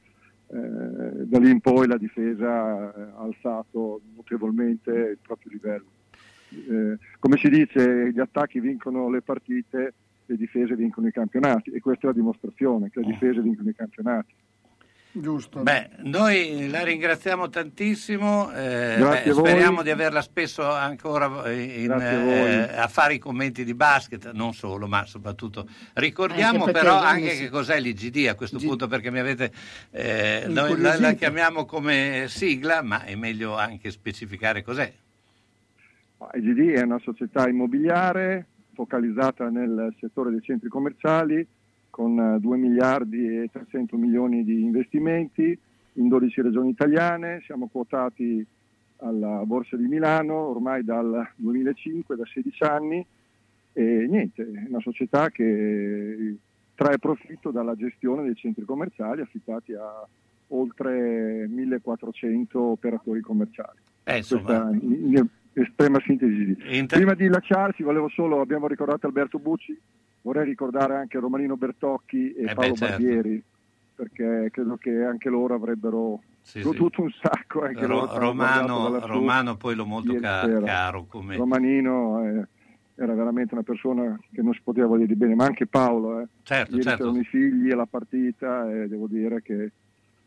da lì in poi la difesa ha alzato notevolmente il proprio livello. Eh, come si dice, gli attacchi vincono le partite, le difese vincono i campionati e questa è la dimostrazione che le difese vincono i campionati. Giusto. Beh, noi la ringraziamo tantissimo, eh, beh, speriamo di averla spesso ancora in, eh, a fare i commenti di basket, non solo, ma soprattutto. Ricordiamo Anche perché però anche si- che cos'è l'IGD a questo punto perché mi avete... eh, noi la, la chiamiamo come sigla, ma è meglio anche specificare cos'è. IGD è una società immobiliare focalizzata nel settore dei centri commerciali con eh, 2 miliardi e 300 milioni di investimenti in 12 regioni italiane, siamo quotati alla Borsa di Milano ormai dal 2005, da 16 anni e niente, è una società che trae profitto dalla gestione dei centri commerciali affittati a oltre 1400 operatori commerciali. Eh, insomma, in estrema sintesi. Inter- Prima di lasciarci, volevo solo, abbiamo ricordato Alberto Bucci, vorrei ricordare anche Romanino Bertocchi e Eh beh, Paolo certo. Barbieri, perché credo che anche loro avrebbero Sì, goduto un sacco. Anche Ro- Romano, Romano poi l'ho molto ca- caro come... Romanino eh, era veramente una persona che non si poteva dire di bene, ma anche Paolo. Eh. Certo, Ieri certo. i figli e la partita e devo dire che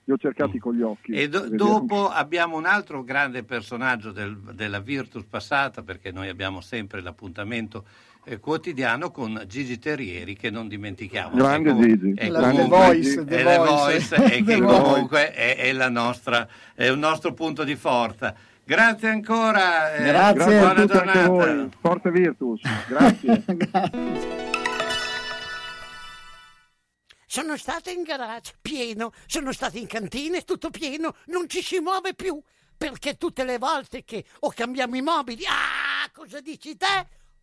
li ho cercati con gli occhi. E do- dopo abbiamo un altro grande personaggio del- della Virtus passata, perché noi abbiamo sempre l'appuntamento eh, quotidiano con Gigi Terrieri, che non dimentichiamo. Grande È comu- Gigi. è La- comunque- Voice, è The Voice. Voice, e che Voice. comunque è, è la nostra, è un nostro punto di forza. Grazie ancora. eh, Grazie. Grazie a buona giornata. voi. Forte Virtus. Grazie. Sono stato in garage, pieno, sono stato in cantina, è tutto pieno, non ci si muove più. Perché tutte le volte che o cambiamo i mobili, ah, cosa dici te?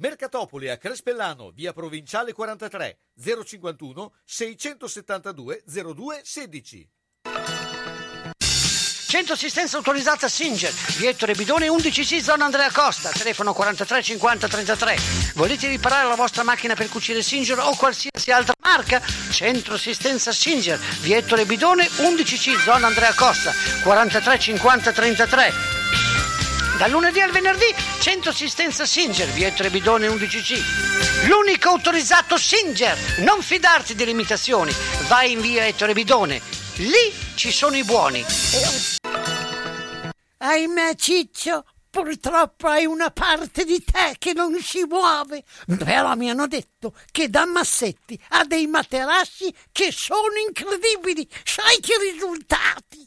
Mercatopoli a Crespellano, via Provinciale 43, 051 672 02 16. Centro assistenza autorizzata Singer, via Ettore Bidone 11C, zona Andrea Costa, telefono 43 50 33. Volete riparare la vostra macchina per cucire Singer o qualsiasi altra marca? Centro assistenza Singer, via Ettore Bidone 11C, zona Andrea Costa, 43 50 33. Dal lunedì al venerdì, centro assistenza Singer, via Ettore Bidone 11C. L'unico autorizzato Singer. Non fidarti delle imitazioni. Vai in via Ettore Bidone. Lì ci sono i buoni. Ahimè, Ciccio, purtroppo hai una parte di te che non si muove. Però mi hanno detto che da Massetti ha dei materassi che sono incredibili. Sai che risultati?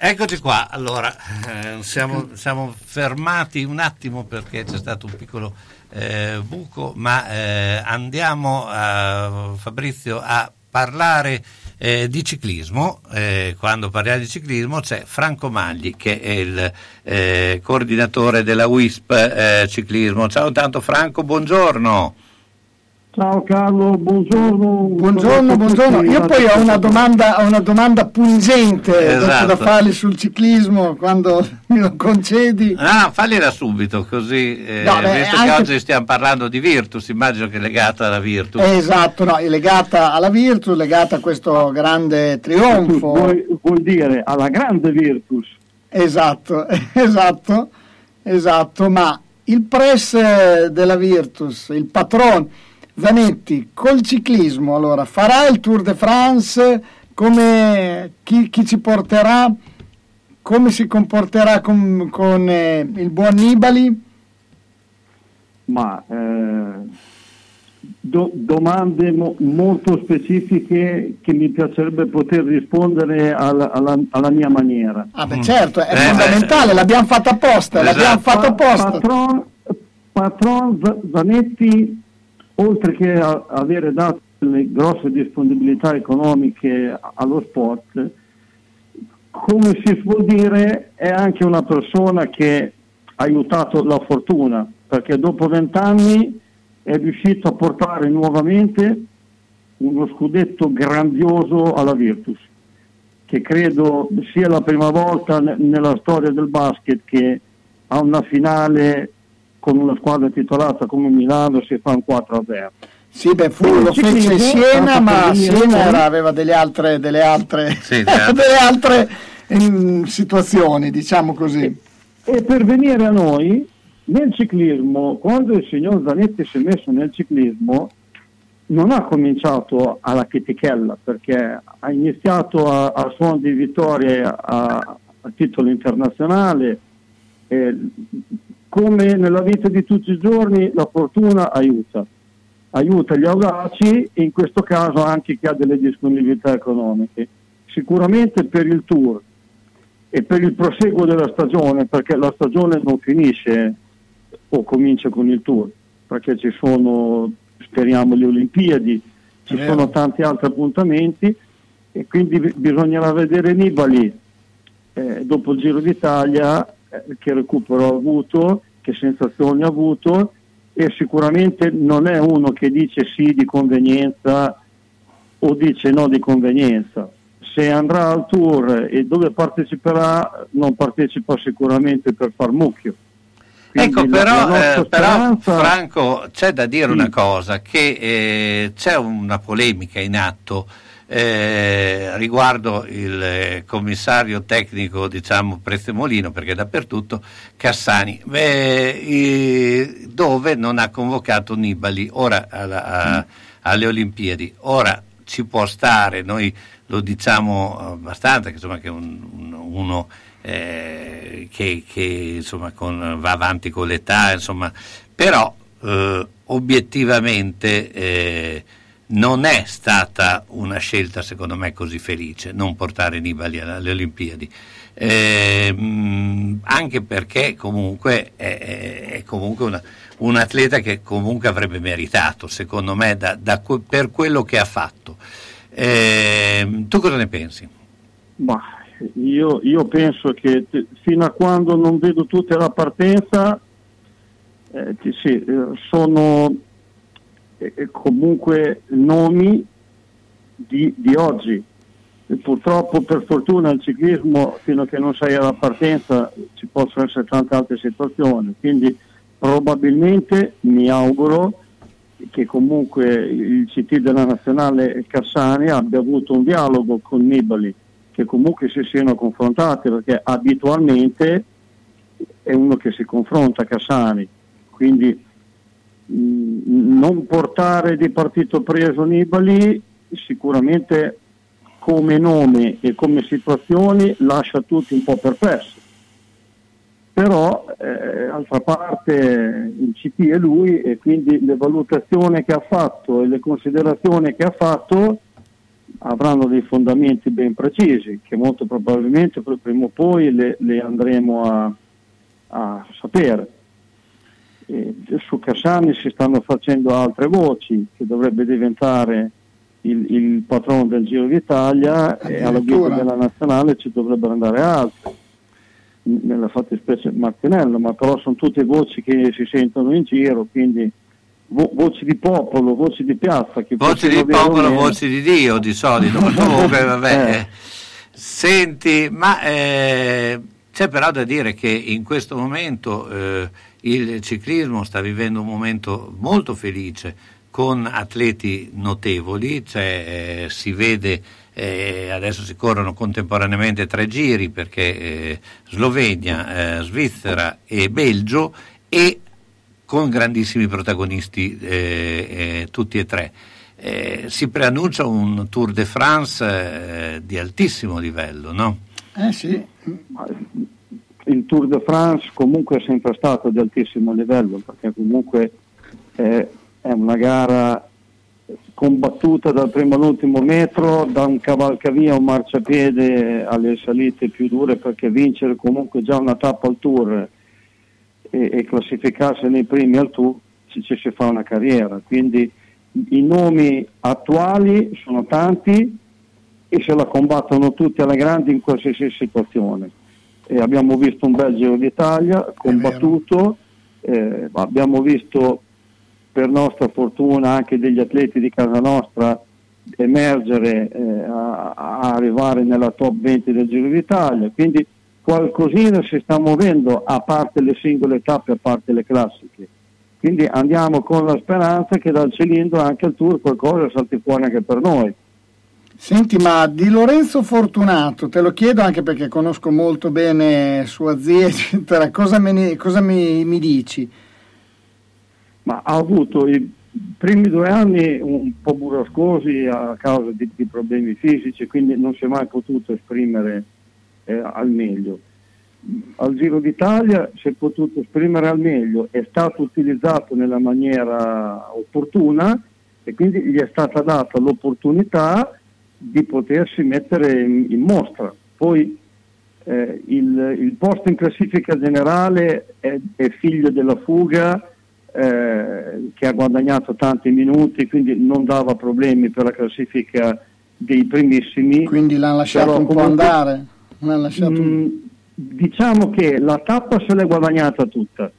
Eccoci qua, allora eh, siamo, siamo fermati un attimo perché c'è stato un piccolo eh, buco, ma eh, andiamo a, Fabrizio a parlare eh, di ciclismo. Eh, quando parliamo di ciclismo c'è Franco Magli che è il eh, coordinatore della WISP Ciclismo. Ciao tanto Franco, buongiorno. Ciao Carlo, buongiorno. Buongiorno, buongiorno. Io poi ho una domanda, ho una domanda pungente Esatto. da farle sul ciclismo quando me lo concedi. Ah, falliela subito, così, eh, No, beh, visto anche- che oggi stiamo parlando di Virtus, immagino che è legata alla Virtus. Esatto, no, è legata alla Virtus, legata a questo grande trionfo. Vuoi, vuol dire alla grande Virtus. Esatto, esatto, esatto, ma il press eh, della Virtus, il patron Zanetti col ciclismo, allora farà il Tour de France, come chi, chi ci porterà, come si comporterà con, con, eh, il buon Nibali? ma eh, do- domande mo- molto specifiche che mi piacerebbe poter rispondere alla, alla- alla mia maniera. Ah beh certo, è Eh, fondamentale, l'abbiamo fatto apposta, l'abbiamo fatto apposta. Patron, patron Zanetti, oltre che a- avere dato le grosse disponibilità economiche allo sport, come si può dire, è anche una persona che ha aiutato la fortuna, perché dopo vent'anni è riuscito a portare nuovamente uno scudetto grandioso alla Virtus, che credo sia la prima volta ne- nella storia del basket che a una finale con una squadra titolata come Milano si fa un 4-0. Sì, beh, fu, lo fece Siena, ma Siena era- aveva delle altre, delle altre, Sì, delle altre mm, situazioni, diciamo così. E per venire a noi, nel ciclismo, quando il signor Zanetti si è messo nel ciclismo, non ha cominciato alla chetichella, perché ha iniziato a, a suon di vittorie a, a titolo internazionale. e come nella vita di tutti i giorni, la fortuna aiuta. Aiuta gli audaci e in questo caso anche chi ha delle disponibilità economiche. Sicuramente per il tour e per il proseguo della stagione, perché la stagione non finisce o comincia con il tour, perché ci sono, speriamo, le Olimpiadi, ci Vero. sono tanti altri appuntamenti e quindi bi- bisognerà vedere Nibali eh, dopo il Giro d'Italia eh, che recupero ha avuto, che sensazioni ha avuto e sicuramente non è uno che dice sì di convenienza o dice no di convenienza. Se andrà al tour e dove parteciperà non partecipa sicuramente per far mucchio. Quindi Ecco, però, eh, però, Franco, c'è da dire Sì. una cosa, che eh, c'è una polemica in atto eh, riguardo il eh, commissario tecnico, diciamo, Prestemolino, perché dappertutto, Cassani, beh, dove non ha convocato Nibali? Ora alla- a- alle Olimpiadi. Ora ci può stare, noi lo diciamo abbastanza, che, insomma, che un- un- uno eh, che, che, insomma, con- va avanti con l'età, insomma, però eh, obiettivamente eh, non è stata una scelta secondo me così felice non portare Nibali alle Olimpiadi. Eh, anche perché comunque è, è- comunque una- un atleta che comunque avrebbe meritato, secondo me, da- da per quello che ha fatto. Eh, tu cosa ne pensi? Ma io, io penso che t- fino a quando non vedo tutte la partenza, eh, ti- sì, eh, sono eh, comunque nomi di, di oggi. E purtroppo, per fortuna, il ciclismo, fino a che non sei alla partenza, ci possono essere tante altre situazioni. Quindi, probabilmente mi auguro che comunque il CT della nazionale Cassani abbia avuto un dialogo con Nibali, che comunque si siano confrontati, perché abitualmente è uno che si confronta Cassani, quindi non portare di partito preso Nibali sicuramente come nome e come situazioni lascia tutti un po' perplessi. Però, eh, d'altra parte, il CT è lui e quindi le valutazioni che ha fatto e le considerazioni che ha fatto avranno dei fondamenti ben precisi che molto probabilmente prima o poi le, le andremo a, a sapere. E su Cassani si stanno facendo altre voci che dovrebbe diventare il, il patrono del Giro d'Italia e alla guida della nazionale ci dovrebbero andare altri nella fattispecie Martinello ma però sono tutte voci che si sentono in giro quindi vo- voci di popolo voci di piazza che Voci di popolo, voci di Dio di solito, ma comunque vabbè. Eh. eh. Senti, ma eh, c'è però da dire che in questo momento eh, il ciclismo sta vivendo un momento molto felice con atleti notevoli, cioè, eh, si vede eh, adesso si corrono contemporaneamente tre giri perché eh, Slovenia, eh, Svizzera e Belgio e con grandissimi protagonisti eh, eh, tutti e tre. Eh, si preannuncia un Tour de France eh, di altissimo livello, no? Eh sì. Il Tour de France comunque è sempre stato di altissimo livello perché comunque eh, è una gara combattuta dal primo all'ultimo metro, da un cavalcavia a un marciapiede alle salite più dure perché vincere comunque già una tappa al Tour e, e classificarsi nei primi al Tour ci, ci si fa una carriera. Quindi i nomi attuali sono tanti e se la combattono tutti alla grande in qualsiasi situazione. E abbiamo visto un bel Giro d'Italia combattuto, eh, abbiamo visto per nostra fortuna anche degli atleti di casa nostra emergere eh, a, a arrivare nella top 20 del Giro d'Italia, quindi qualcosina si sta muovendo a parte le singole tappe, a parte le classiche. Quindi andiamo con la speranza che dal cilindro anche al tour qualcosa salti fuori anche per noi. Senti, ma di Lorenzo Fortunato, te lo chiedo anche perché conosco molto bene sua zia, eccetera, cosa, ne- cosa mi, mi dici? ma ha avuto i primi due anni un po' burrascosi a causa di, di problemi fisici, quindi non si è mai potuto esprimere eh, al meglio. Al Giro d'Italia si è potuto esprimere al meglio, è stato utilizzato nella maniera opportuna e quindi gli è stata data l'opportunità di potersi mettere in, in mostra. Poi eh, il, il posto in classifica generale è, è figlio della fuga, eh, che ha guadagnato tanti minuti, quindi non dava problemi per la classifica dei primissimi. Quindi l'hanno lasciato un po' comunque- andare? L'hanno lasciato Mm, diciamo che la tappa se l'è guadagnata tutta.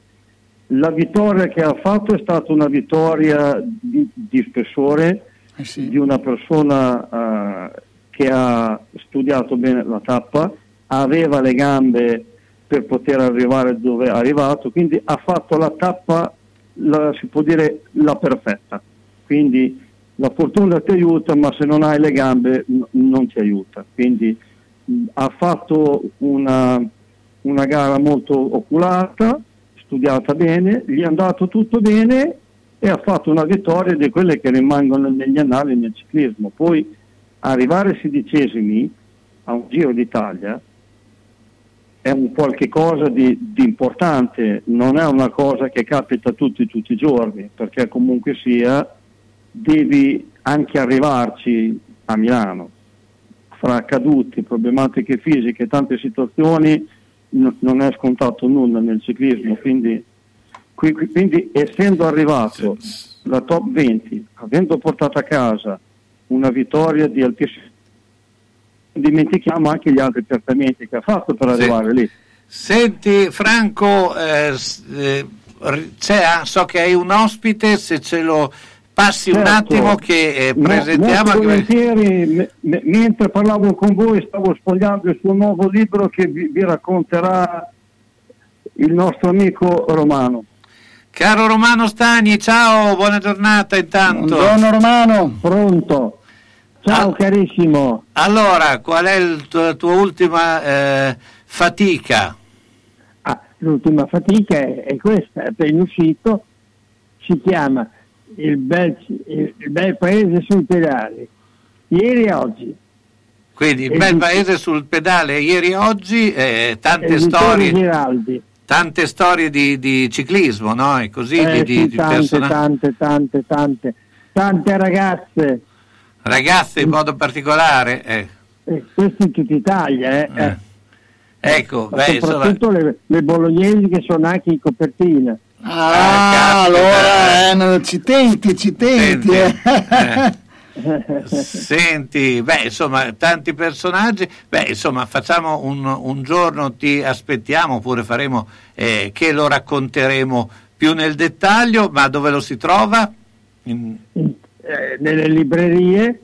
La vittoria che ha fatto è stata una vittoria di, di spessore Eh di una persona eh, che ha studiato bene la tappa, aveva le gambe per poter arrivare dove è arrivato, quindi ha fatto la tappa, la- si può dire, la perfetta. Quindi la fortuna ti aiuta, ma se non hai le gambe n- non ti aiuta. Quindi mh, ha fatto una, una gara molto oculata, studiata bene, gli è andato tutto bene e ha fatto una vittoria di quelle che rimangono negli annali nel ciclismo. Poi arrivare sedicesimi a un Giro d'Italia è un qualche cosa di, di importante, non è una cosa che capita tutti tutti i giorni, perché comunque sia devi anche arrivarci a Milano fra caduti, problematiche fisiche, tante situazioni, n- non è scontato nulla nel ciclismo, quindi, qui- qui- quindi essendo arrivato la top 20, avendo portato a casa una vittoria di altissimo dimentichiamo anche gli altri trattamenti che ha fatto per Sì. arrivare lì. Senti Franco, eh, eh, ah, so che hai un ospite, se ce lo passi un Certo. attimo che eh, Mo- presentiamo. anche- volentieri, me- mentre parlavo con voi stavo sfogliando il suo nuovo libro che vi, vi racconterà il nostro amico Romano. Caro Romano Stagni, ciao, buona giornata intanto. Romano. Pronto. Ciao carissimo. Allora, qual è il tuo- la tua ultima eh, fatica? Ah, l'ultima fatica è, è questa, è appena uscito, si chiama il bel, il, il bel paese sul pedale. Ieri e oggi. Quindi il bel paese sul pedale ieri e oggi, eh, tante storie, Giraldi. Tante storie di, di ciclismo, no? E così Eh, di, di- sì, di tante, tante, tante, tante, tante ragazze, Ragazze in modo particolare. eh. eh, questo in tutta Italia, eh, eh. Ecco, Ma beh, insomma, soprattutto le, le bolognesi che sono anche in copertina. Ah, allora eh, no, ci tenti, ci tenti. eh. Senti, beh, insomma, tanti personaggi. Beh, insomma, facciamo un, un giorno, ti aspettiamo, oppure faremo eh, che lo racconteremo più nel dettaglio, ma dove lo si trova? In- Eh, nelle librerie,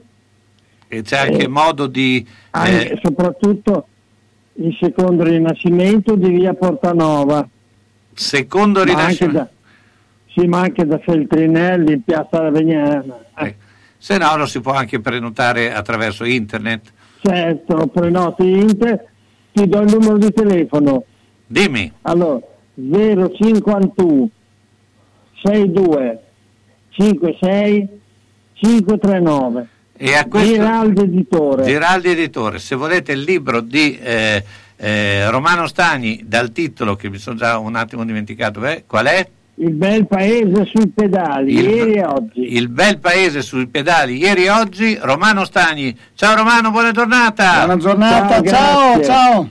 e c'è anche Eh, modo di... anche, eh, soprattutto il secondo rinascimento di via Portanova. secondo Ma rinascimento. da, sì, ma anche da Feltrinelli in piazza Ravegnana. Eh, Se no lo si può anche prenotare attraverso internet. Certo, prenoti Inter, ti do il numero di telefono. Dimmi. Allora, 051 62 56 539. E a questo... Giraldo Editore. Giraldi Editore, se volete il libro di eh, eh, Romano Stagni dal titolo che mi sono già un attimo dimenticato, beh, qual è? Il bel paese sui pedali, Il- ieri e oggi. Il bel paese sui pedali ieri e oggi, Romano Stagni. Ciao Romano, buona giornata. Buona giornata, ciao, ciao.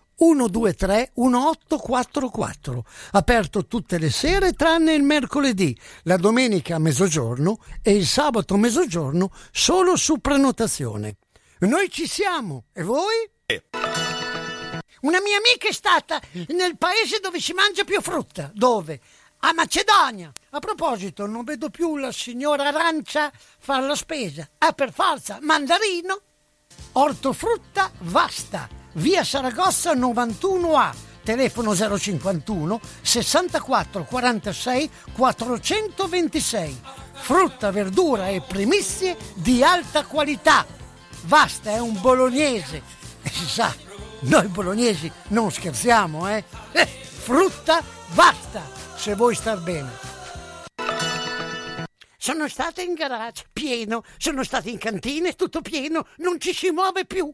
123 1844. Aperto tutte le sere tranne il mercoledì, la domenica a mezzogiorno e il sabato a mezzogiorno solo su prenotazione. Noi ci siamo, e voi? Una mia amica è stata nel paese dove si mangia più frutta. Dove? A Macedonia. A proposito, non vedo più la signora Arancia fare la spesa. Ah, per forza, mandarino. Ortofrutta Vasta, via Saragossa 91A, telefono 051 64 46 426. Frutta, verdura e primizie di alta qualità. Vasta è un bolognese. E si sa, noi bolognesi non scherziamo, eh? Eh, frutta Vasta, se vuoi star bene. Sono stata in garage, pieno, sono stata in cantina, tutto pieno, non ci si muove più,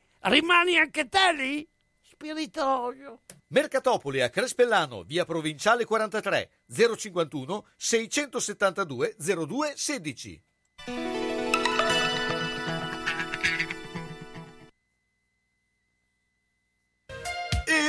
rimani anche te lì? Spiritoso. Mercatopoli a Crespellano, via Provinciale 43, 051 672 02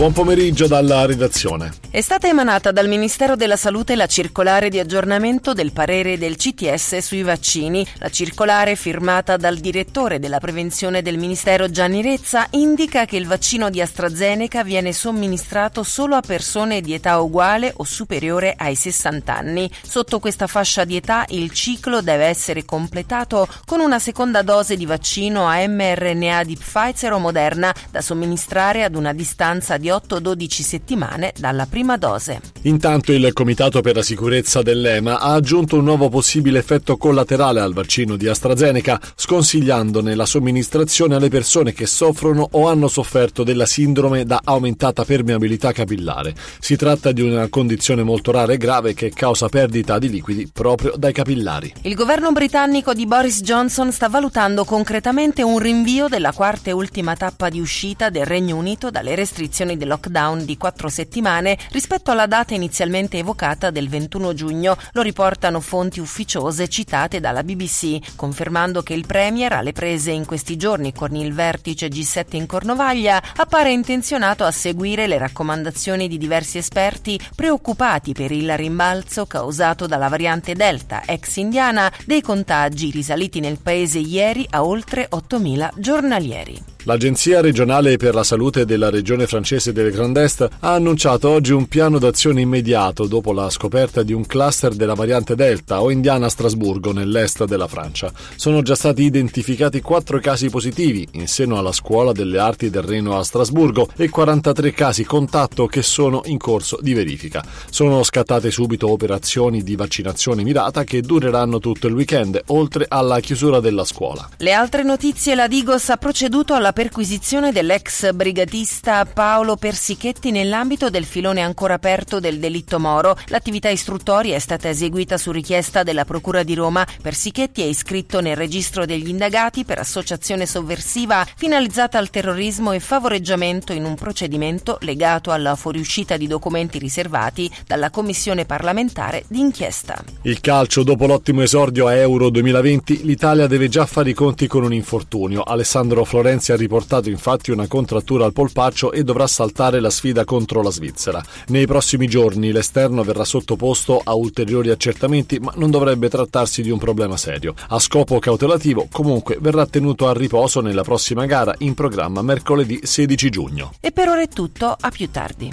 Buon pomeriggio dalla redazione. È stata emanata dal Ministero della Salute la circolare di aggiornamento del parere del CTS sui vaccini. La circolare, firmata dal direttore della prevenzione del Ministero Gianni Rezza, indica che il vaccino di AstraZeneca viene somministrato solo a persone di età uguale o superiore ai 60 anni. Sotto questa fascia di età il ciclo deve essere completato con una seconda dose di vaccino a mRNA di Pfizer o Moderna da somministrare ad una distanza di 8-12 settimane dalla prima dose. Intanto il Comitato per la sicurezza dell'EMA ha aggiunto un nuovo possibile effetto collaterale al vaccino di AstraZeneca, sconsigliandone la somministrazione alle persone che soffrono o hanno sofferto della sindrome da aumentata permeabilità capillare. Si tratta di una condizione molto rara e grave che causa perdita di liquidi proprio dai capillari. Il governo britannico di Boris Johnson sta valutando concretamente un rinvio della quarta e ultima tappa di uscita del Regno Unito dalle restrizioni del lockdown di quattro settimane rispetto alla data inizialmente evocata del 21 giugno, lo riportano fonti ufficiose citate dalla BBC, confermando che il Premier alle prese in questi giorni con il vertice G7 in Cornovaglia appare intenzionato a seguire le raccomandazioni di diversi esperti preoccupati per il rimbalzo causato dalla variante Delta ex indiana dei contagi risaliti nel paese ieri a oltre 8.000 giornalieri. L'Agenzia regionale per la salute della regione francese del Grand Est ha annunciato oggi un piano d'azione immediato dopo la scoperta di un cluster della variante Delta o indiana a Strasburgo nell'est della Francia. Sono già stati identificati quattro casi positivi in seno alla scuola delle arti del Reno a Strasburgo e 43 casi contatto che sono in corso di verifica. Sono scattate subito operazioni di vaccinazione mirata che dureranno tutto il weekend, oltre alla chiusura della scuola. Le altre notizie, la Digos ha proceduto alla perquisizione dell'ex brigatista Paolo Persichetti nell'ambito del filone ancora aperto del delitto Moro. L'attività istruttoria è stata eseguita su richiesta della Procura di Roma. Persichetti è iscritto nel registro degli indagati per associazione sovversiva finalizzata al terrorismo e favoreggiamento in un procedimento legato alla fuoriuscita di documenti riservati dalla Commissione parlamentare d'inchiesta. Il calcio, dopo l'ottimo esordio a Euro 2020, l'Italia deve già fare i conti con un infortunio. Alessandro Florenzi ha riportato infatti una contrattura al polpaccio e dovrà saltare la sfida contro la Svizzera. Nei prossimi giorni l'esterno verrà sottoposto a ulteriori accertamenti, ma non dovrebbe trattarsi di un problema serio. A scopo cautelativo, comunque, verrà tenuto a riposo nella prossima gara in programma mercoledì 16 giugno. E per ora è tutto, a più tardi.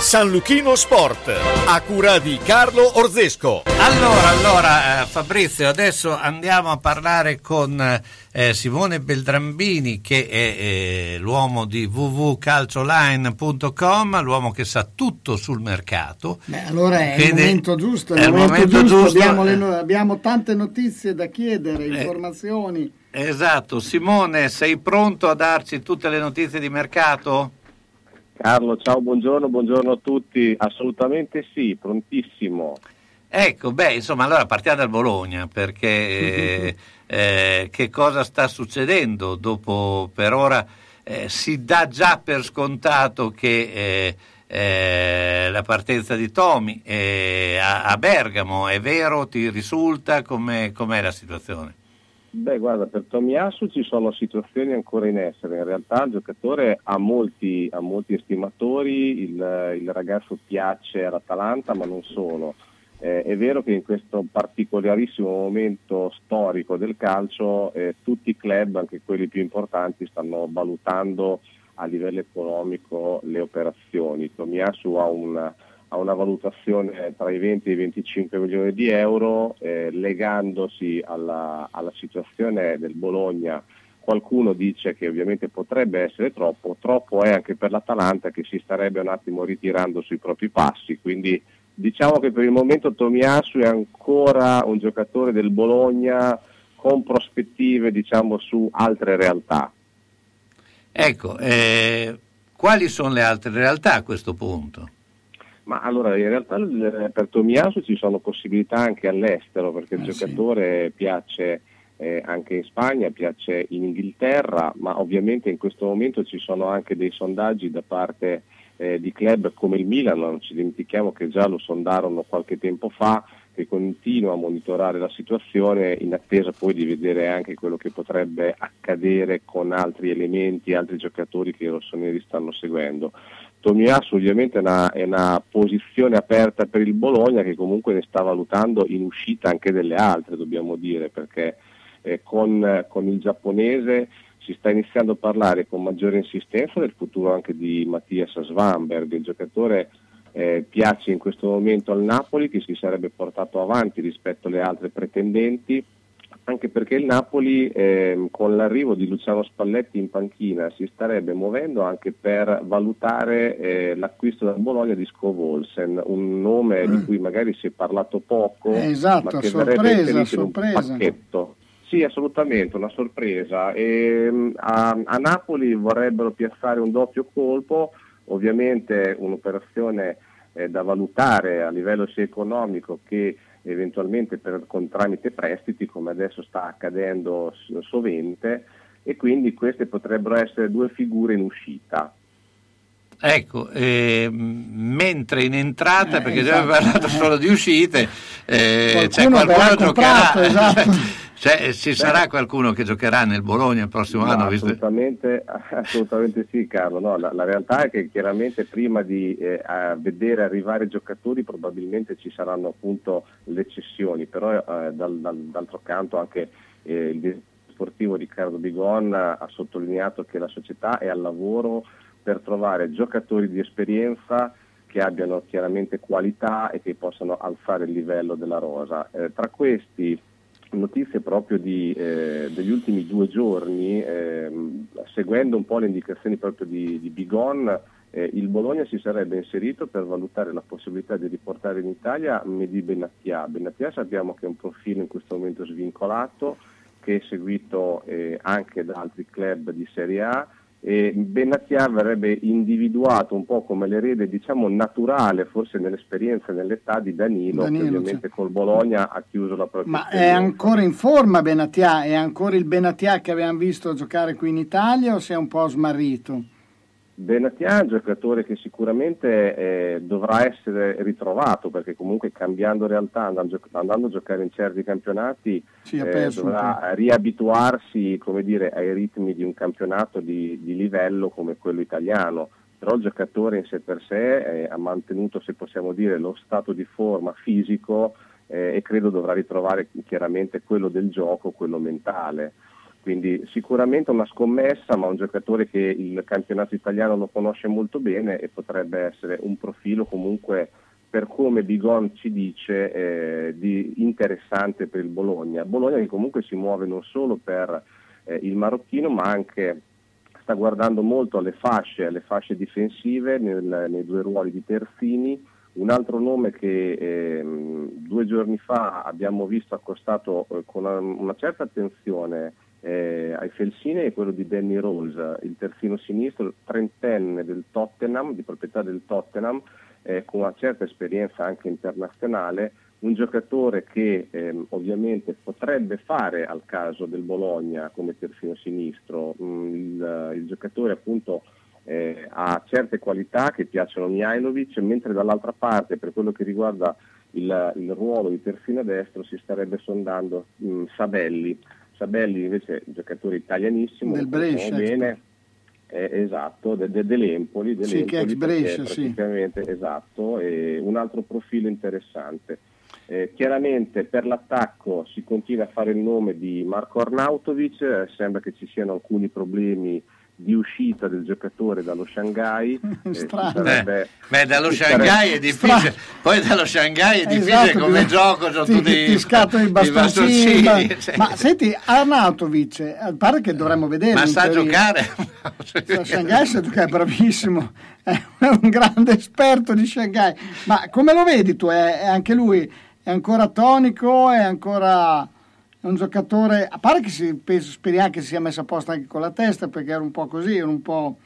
San Luchino Sport, a cura di Carlo Orzesco. Allora, allora, eh, Fabrizio, adesso andiamo a parlare con eh, Simone Beltrambini, che è eh, l'uomo di www.calcioline.com, l'uomo che sa tutto sul mercato. Beh, allora è il Quindi- momento giusto, è il momento, giusto, abbiamo, le eh. abbiamo tante notizie da chiedere, Eh. informazioni. Esatto, Simone, sei pronto a darci tutte le notizie di mercato? Carlo, ciao, buongiorno, buongiorno a tutti. Assolutamente sì, prontissimo. Ecco, beh, insomma, allora partiamo dal Bologna, perché eh, eh, che cosa sta succedendo? Dopo, per ora, eh, si dà già per scontato che eh, eh, la partenza di Tomi eh, a, a Bergamo, è vero? Ti risulta? Com'è, com'è la situazione? Beh, guarda, per Tomiasu ci sono situazioni ancora in essere. In realtà il giocatore ha molti, ha molti estimatori, il, il ragazzo piace all'Atalanta, ma non solo. Eh, è vero che in questo particolarissimo momento storico del calcio eh, tutti i club, anche quelli più importanti, stanno valutando a livello economico le operazioni. Tomiasu ha una, ha una valutazione tra i 20 e i 25 milioni di euro, eh, legandosi alla, alla situazione del Bologna. Qualcuno dice che ovviamente potrebbe essere troppo, troppo è anche per l'Atalanta che si starebbe un attimo ritirando sui propri passi, quindi diciamo che per il momento Tomiasu è ancora un giocatore del Bologna con prospettive diciamo su altre realtà. Ecco, eh, quali sono le altre realtà a questo punto? Ma allora in realtà per Tomiasu ci sono possibilità anche all'estero perché il Eh, sì. giocatore piace, eh, anche in Spagna, piace in Inghilterra, ma ovviamente in questo momento ci sono anche dei sondaggi da parte eh, di club come il Milan, non ci dimentichiamo che già lo sondarono qualche tempo fa, che continua a monitorare la situazione in attesa poi di vedere anche quello che potrebbe accadere con altri elementi, altri giocatori che i rossoneri stanno seguendo. Tomiasu ovviamente è una, è una, posizione aperta per il Bologna che comunque ne sta valutando in uscita anche delle altre, dobbiamo dire, perché eh, con, con, il giapponese si sta iniziando a parlare con maggiore insistenza del futuro anche di Mattias Svanberg, il giocatore eh, piace in questo momento al Napoli che si sarebbe portato avanti rispetto alle altre pretendenti anche perché il Napoli eh, con l'arrivo di Luciano Spalletti in panchina si starebbe muovendo anche per valutare eh, l'acquisto da Bologna di Scovolsen, un nome mm. di cui magari si è parlato poco, eh, esatto, ma che sorpresa, sorpresa. un pacchetto. Sì, assolutamente, una sorpresa. E, mm, a, a Napoli vorrebbero piazzare un doppio colpo, ovviamente un'operazione eh, da valutare a livello sia economico che eventualmente per, con tramite prestiti come adesso sta accadendo sovente e quindi queste potrebbero essere due figure in uscita. Ecco, eh, mentre in entrata, Eh, perché esatto. abbiamo parlato solo di uscite, eh, c'è Qualcuno verrà giocherà, esatto. Cioè, ci sarà qualcuno che giocherà nel Bologna il prossimo No, anno? Visto... assolutamente, assolutamente sì Carlo, No, la, la realtà è che chiaramente prima di eh, vedere arrivare giocatori probabilmente ci saranno appunto le cessioni, però eh, dal, dal- d'altro canto anche il sportivo Riccardo Bigon ha sottolineato che la società è al lavoro per trovare giocatori di esperienza che abbiano chiaramente qualità e che possano alzare il livello della rosa. Eh, tra questi notizie proprio di, eh, degli ultimi due giorni, ehm, seguendo un po' le indicazioni proprio di, di Bigon, eh, il Bologna si sarebbe inserito per valutare la possibilità di riportare in Italia Mehdi Benatia. Benatia sappiamo che è un profilo in questo momento svincolato, che è seguito eh, anche da altri club di Serie A e Benatia verrebbe individuato un po' come l'erede diciamo naturale, forse nell'esperienza e nell'età di Danilo, Danilo, che ovviamente col Bologna ha chiuso la propria Ma è esperienza. ancora in forma Benatia? È ancora il Benatia che abbiamo visto giocare qui in Italia o si è un po' smarrito? Benatia è un giocatore che sicuramente eh, dovrà essere ritrovato perché comunque cambiando realtà, andando, andando a giocare in certi campionati eh, dovrà riabituarsi come dire, ai ritmi di un campionato di, di livello come quello italiano. Però il giocatore in sé per sé eh, ha mantenuto, se possiamo dire, lo stato di forma fisico eh, e credo dovrà ritrovare chiaramente quello del gioco, quello mentale. Quindi sicuramente una scommessa, ma un giocatore che il campionato italiano lo conosce molto bene e potrebbe essere un profilo comunque per come Bigon ci dice eh, di interessante per il Bologna. Bologna che comunque si muove non solo per eh, il marocchino ma anche sta guardando molto alle fasce, alle fasce difensive nel- nei due ruoli di terzini. Un altro nome che ehm, due giorni fa abbiamo visto accostato eh, con una, una certa attenzione eh, ai Felsini è quello di Danny Rose, il terzino sinistro, trentenne del Tottenham, di proprietà del Tottenham, eh, con una certa esperienza anche internazionale, un giocatore che ehm, ovviamente potrebbe fare al caso del Bologna come terzino sinistro, Mm, il, il giocatore appunto eh, ha certe qualità che piacciono a Mihailovic, mentre dall'altra parte per quello che riguarda il, il ruolo di terzino destro si starebbe sondando mm, Sabelli. Sabelli invece è un giocatore italianissimo, Del Brescia, bene, eh, esatto, de- de- dell'Empoli, Sì, che ex dell'Empoli Brescia, sì. esatto, e un altro profilo interessante. Eh, chiaramente per l'attacco si continua a fare il nome di Marco Arnautovic, eh, sembra che ci siano alcuni problemi di uscita del giocatore dallo Shanghai. eh, Strano. sarebbe- Eh, beh, dallo Shanghai sarebbe- è difficile, poi dallo Shanghai è difficile Esatto, come ti- gioco, sono ti, tutti ti scattano i bastoncini. ma, cioè. ma senti, Arnautovic, eh, a parte che dovremmo vedere. Ma sa teoria- giocare? Sa Shanghai sa giocare, è bravissimo, è un grande esperto di Shanghai. Ma come lo vedi tu? È, è anche lui è ancora tonico, è ancora è un giocatore, a parte che si, penso, speriamo che si sia messo a posto anche con la testa, perché era un po' così, era un po'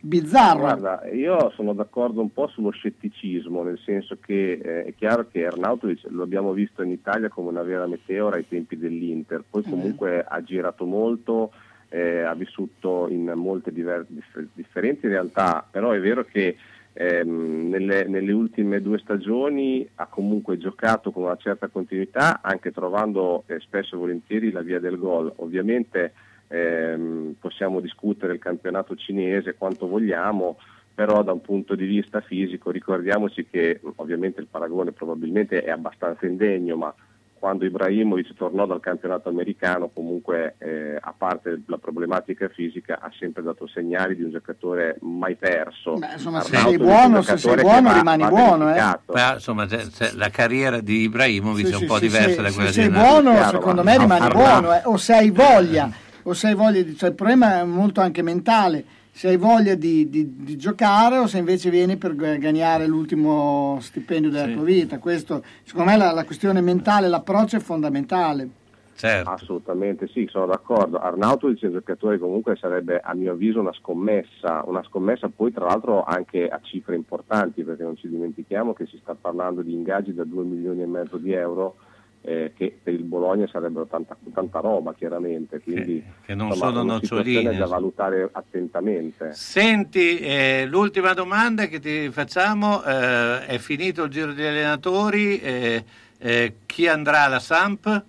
bizzarro. Guarda, io sono d'accordo un po' sullo scetticismo, nel senso che eh, è chiaro che Arnautovic lo abbiamo visto in Italia come una vera meteora ai tempi dell'Inter, poi comunque ha girato molto, eh, ha vissuto in molte diver- dif- differenti realtà, però è vero che ehm, nelle, nelle ultime due stagioni ha comunque giocato con una certa continuità, anche trovando eh, spesso e volentieri la via del gol. Ovviamente ehm, possiamo discutere il campionato cinese quanto vogliamo, però da un punto di vista fisico ricordiamoci che ovviamente il paragone probabilmente è abbastanza indegno, ma quando Ibrahimovic tornò dal campionato americano comunque eh, a parte la problematica fisica ha sempre dato segnali di un giocatore mai perso. Beh, insomma, se sei buono, se sei buono va- rimani va buono, eh. Ma, insomma, se- se la carriera di Ibrahimovic Sì, è un sì, po' sì, diversa sì, da quella se di sei Ronaldo. buono, Chiaro, secondo me rimani buono, eh. o se hai voglia, o se hai voglia di, cioè, il problema è molto anche mentale, se hai voglia di, di- di giocare o se invece vieni per gu- guadagnare l'ultimo stipendio della Sì. tua vita. Questo, secondo me la, la questione mentale, l'approccio è fondamentale. Certo. Assolutamente sì, sono d'accordo. Arnautovic è un giocatore comunque sarebbe a mio avviso una scommessa, una scommessa poi tra l'altro anche a cifre importanti perché non ci dimentichiamo che si sta parlando di ingaggi da 2 milioni e mezzo di euro eh, che per il Bologna sarebbero tanta, tanta roba chiaramente, quindi che non insomma, sono noccioline. da valutare attentamente. Senti, eh, l'ultima domanda che ti facciamo, eh, è finito il giro degli allenatori, eh, eh, chi andrà alla Samp?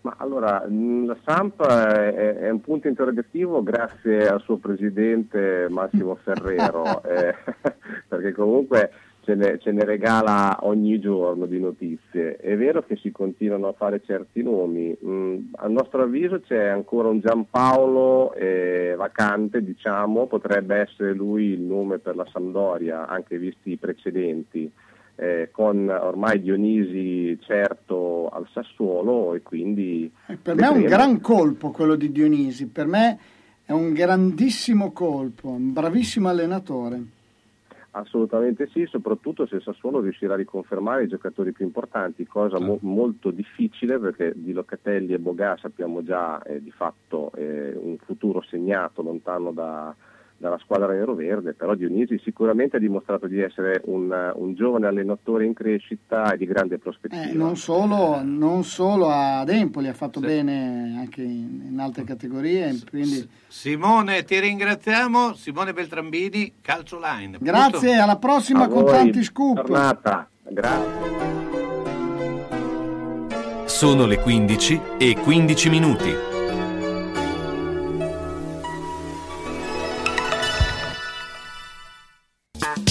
Ma allora, mh, la Samp è, è un punto interrogativo grazie al suo presidente Massimo Ferrero, eh, perché comunque ce ne, ce ne regala ogni giorno di notizie. È vero che si continuano a fare certi nomi, mh, a nostro avviso c'è ancora un Giampaolo eh, vacante, diciamo, potrebbe essere lui il nome per la Sampdoria, anche visti i precedenti eh, con ormai Dionisi certo al Sassuolo e quindi Per me è un vedremo. gran colpo quello di Dionisi, per me è un grandissimo colpo, un bravissimo allenatore. Assolutamente sì, soprattutto se Sassuolo riuscirà a riconfermare i giocatori più importanti, cosa mo- molto difficile perché di Locatelli e Bogà sappiamo già eh, di fatto eh, un futuro segnato lontano da- dalla squadra nero-verde, però Dionisi sicuramente ha dimostrato di essere un, un giovane allenatore in crescita e di grande prospettiva. Eh, non, solo, non solo ad Empoli, ha fatto bene anche in, in altre categorie, quindi Simone, ti ringraziamo. Simone Beltrambini, Calcio Line. grazie, alla prossima A con voi, tanti scoop. giornata. Grazie. Sono le 15 e 15 minuti.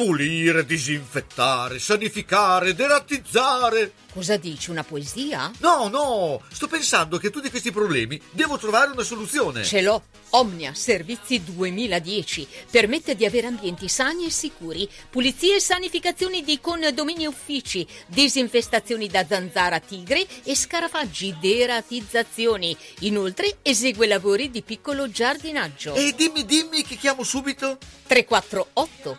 Pulire, disinfettare, sanificare, derattizzare. Cosa dici, una poesia? No, no, sto pensando che a tutti questi problemi devo trovare una soluzione. Ce l'ho. Omnia Servizi 2010 permette di avere ambienti sani e sicuri, pulizie e sanificazioni di condomini e uffici, disinfestazioni da zanzara tigre e scarafaggi, deratizzazioni. Inoltre esegue lavori di piccolo giardinaggio. E dimmi, dimmi che chiamo subito. 348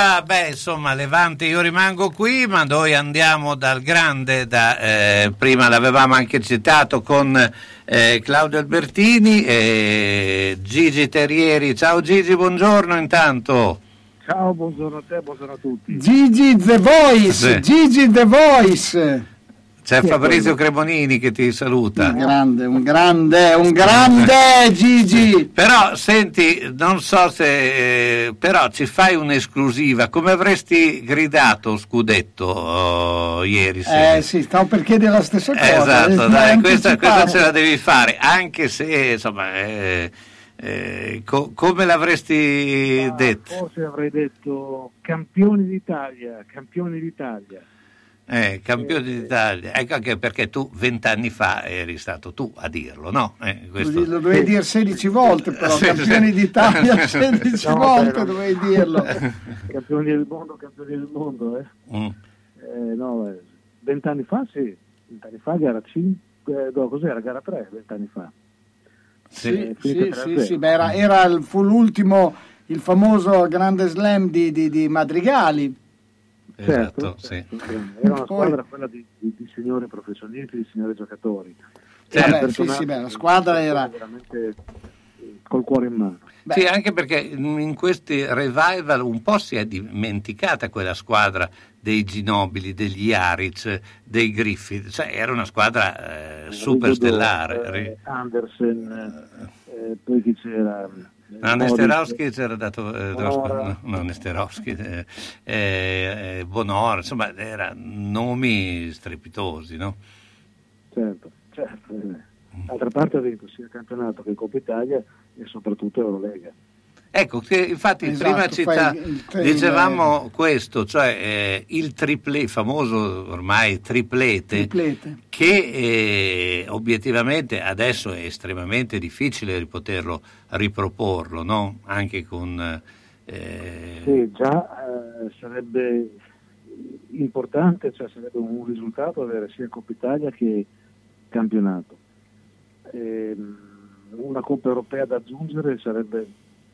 Allora, beh, insomma, Levante, io rimango qui, ma noi andiamo dal grande, da, eh, prima l'avevamo anche citato con eh, Claudio Albertini e Gigi Terrieri. Ciao Gigi, buongiorno intanto. Ciao, buongiorno a te, buongiorno a tutti. Gigi The Voice, Sì. Gigi The Voice. C'è Fabrizio Cremonini che ti saluta. Un grande, un grande, un grande Gigi. Però senti, non so se eh, però ci fai un'esclusiva. Come avresti gridato Scudetto oh, ieri sera? Eh sì, stavo per chiedere la stessa cosa. Esatto, eh, dai, questa, questa ce la devi fare, anche se insomma, eh, eh, co- come l'avresti detto? Forse avrei detto campioni d'Italia, campioni d'Italia. Eh, campione d'Italia, ecco anche perché tu vent'anni fa eri stato tu a dirlo, no? Eh, questo- Lo dovevi dire 16 volte, però, Sì, campioni sì. d'Italia 16 No, volte però- dovevi dirlo. Campioni del mondo, campioni del mondo, eh. Mm. Eh, no, eh, vent'anni fa sì, vent'anni fa gara 5, no, cos'era? Gara 3, vent'anni fa. Sì, Eh, sì, sì, 3-0. sì, beh, era, era il- fu l'ultimo, il famoso grande slam di, di- di Madrigali. Esatto, sì. Era una Poi- squadra quella di, di- di signori professionisti, di signori giocatori. Vabbè, sì, Personaggi sì, beh, la squadra era... veramente eh, col cuore in mano. Sì, anche perché in questi revival un po' si è dimenticata quella squadra dei Ginobili, degli Aric, dei Griffith, cioè era una squadra eh, superstellare. Eh, Andersen, eh, poi chi c'era? No, Nesterowski c'era dato eh, Bonora. no, Nesterowski, eh, eh, Bonora, insomma, erano nomi strepitosi, no? Certo, certo. eh. D'altra parte ha vinto sia il campionato che Coppa Italia e soprattutto Eurolega. Ecco, che infatti Esatto, prima città il- il trail, dicevamo questo, cioè eh, il triple, il famoso ormai triplete, Triplete. che eh, obiettivamente adesso è estremamente difficile poterlo riproporlo, no? Anche con... eh, Sì, già eh, sarebbe importante, cioè sarebbe un risultato avere sia Coppa Italia che campionato. Ehm, una Coppa Europea da aggiungere sarebbe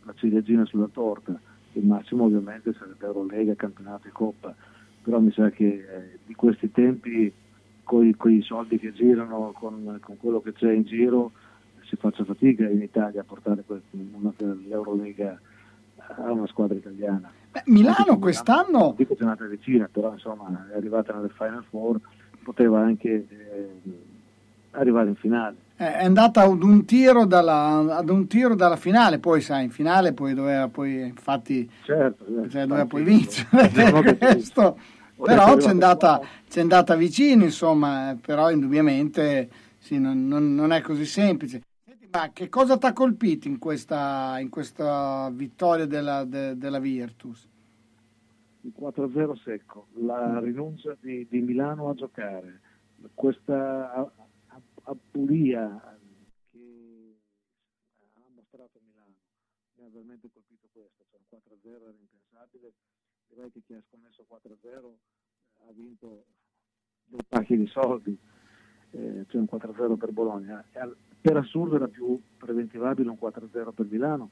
la ciliegina sulla torta, il massimo ovviamente sarebbe Eurolega, campionato e Coppa, però mi sa che eh, di questi tempi con i soldi che girano, con, con quello che c'è in giro, si faccia fatica in Italia a portare que- una- l'Eurolega a una squadra italiana. Beh, Milano quest'anno Non dico che è andata vicina, però insomma è arrivata nelle Final Four, poteva anche eh, arrivare in finale. Eh, è andata ad un tiro dalla, ad un tiro dalla finale, poi sai, in finale poi doveva poi, infatti, Certo, cioè, doveva poi vincere questo. Però c'è andata, c'è andata vicino, insomma, eh, però indubbiamente sì, non, non- non è così semplice. Senti, ma che cosa ti ha colpito in questa, in questa vittoria della, de- della Virtus? il 4-0 secco, la rinuncia di, di Milano a giocare, questa apulia che ha mostrato Milano, mi ha veramente colpito questo, cioè un 4-0 era impensabile, direi che chi ha scommesso 4-0 ha vinto dei pacchi di soldi, eh, cioè un 4-0 per Bologna. Per assurdo era più preventivabile un 4-0 per Milano,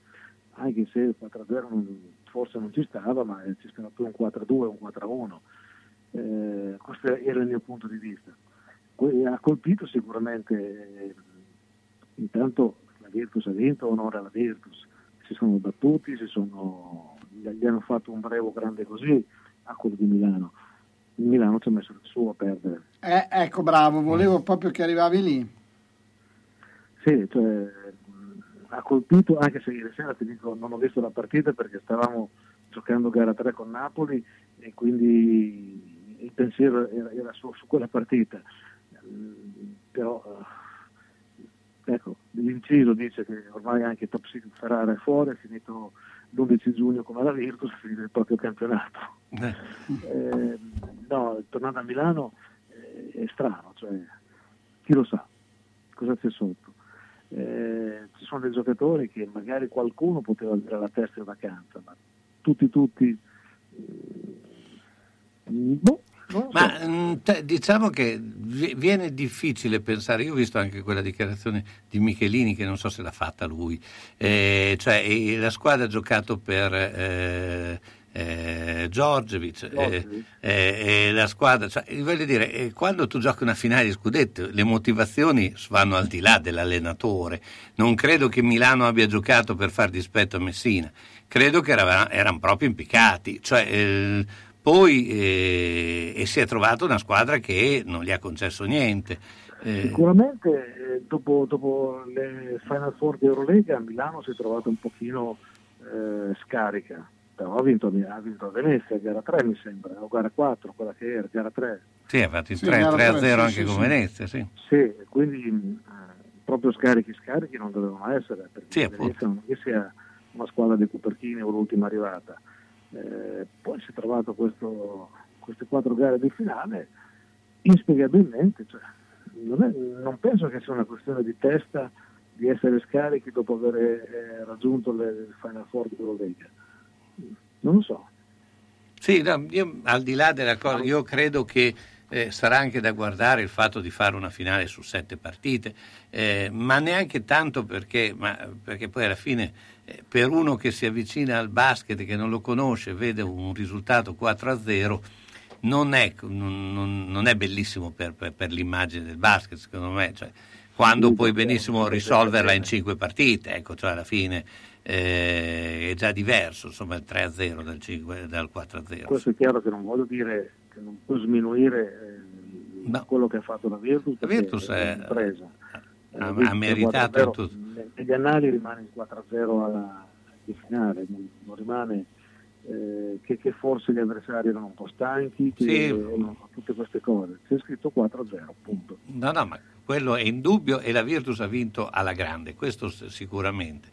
anche se il 4-0 non- forse non ci stava, ma eh, ci stava più un 4-2, un 4-1. Eh, questo era il mio punto di vista. Ha colpito sicuramente, eh, intanto la Virtus ha vinto, onore alla Virtus, si sono battuti, si sono, gli hanno fatto un brevo grande così a quello di Milano. Il Milano ci ha messo il suo a perdere. Eh, ecco, bravo, volevo proprio che arrivavi lì. Sì, cioè, ha colpito, anche se ieri sera ti dico non ho visto la partita perché stavamo giocando gara 3 con Napoli e quindi il pensiero era, era su, su quella partita. Però eh, ecco, l'inciso dice che ormai anche Top Secret Ferrara è fuori, è finito l'11 giugno come la Virtus, è finito il proprio campionato. Eh, no, tornando a Milano eh, è strano, cioè, chi lo sa cosa c'è sotto. Eh, ci sono dei giocatori che magari qualcuno poteva avere la testa in vacanza, ma tutti, tutti, boh. Ma mm, te- diciamo che vi- viene difficile pensare, io ho visto anche quella dichiarazione di Michelini che non so se l'ha fatta lui, eh, cioè eh, la squadra ha giocato per eh, eh, Giorgevic, eh, eh, la squadra, cioè, voglio dire, eh, quando tu giochi una finale di scudetto le motivazioni vanno al di là dell'allenatore, non credo che Milano abbia giocato per far dispetto a Messina, credo che era- erano proprio impiccati, cioè, eh, poi eh, e si è trovata una squadra che non gli ha concesso niente. Eh, Sicuramente eh, dopo, dopo le Final Four di Eurolega Milano si è trovata un pochino eh, scarica, però ha vinto, ha vinto a Venezia, gara 3 mi sembra, o gara 4, quella che era, gara 3. sì, ha fatto il Sì, 3, gara 3 a tre, 0 sì, anche sì, con sì. Venezia, sì. Sì, quindi mh, proprio scarichi scarichi non dovevano essere, perché Sì, Venezia non è che sia una squadra di Cupertini o l'ultima arrivata. Eh, poi si è trovato questo- queste quattro gare di finale inspiegabilmente, cioè, non, è- non penso che sia una questione di testa di essere scarichi dopo aver eh, raggiunto le le Final Four di Eurolega. Non lo so. Sì, no, io, al di là della cosa, io credo che eh, sarà anche da guardare il fatto di fare una finale su sette partite, eh, ma neanche tanto perché, ma- perché poi alla fine per uno che si avvicina al basket e che non lo conosce, vede un risultato 4-0, non è, non- non- non è bellissimo per, per- per l'immagine del basket, secondo me. Cioè, quando puoi benissimo risolverla in cinque partite, ecco, cioè alla fine eh, è già diverso, insomma, il 3-0 dal, 5 dal 4-0. Questo è chiaro che non voglio dire che non può sminuire eh, quello che ha fatto la Virtus, La Virtus è è- un'impresa. ha- Virtus ha meritato 4-0, tutto. Negli annali rimane il 4-0 alla di finale, non, non rimane eh, che, che forse gli avversari erano un po' stanchi, che Sì. erano tutte queste cose. C'è scritto 4-0, punto. No, no, ma quello è indubbio e la Virtus ha vinto alla grande, questo sicuramente.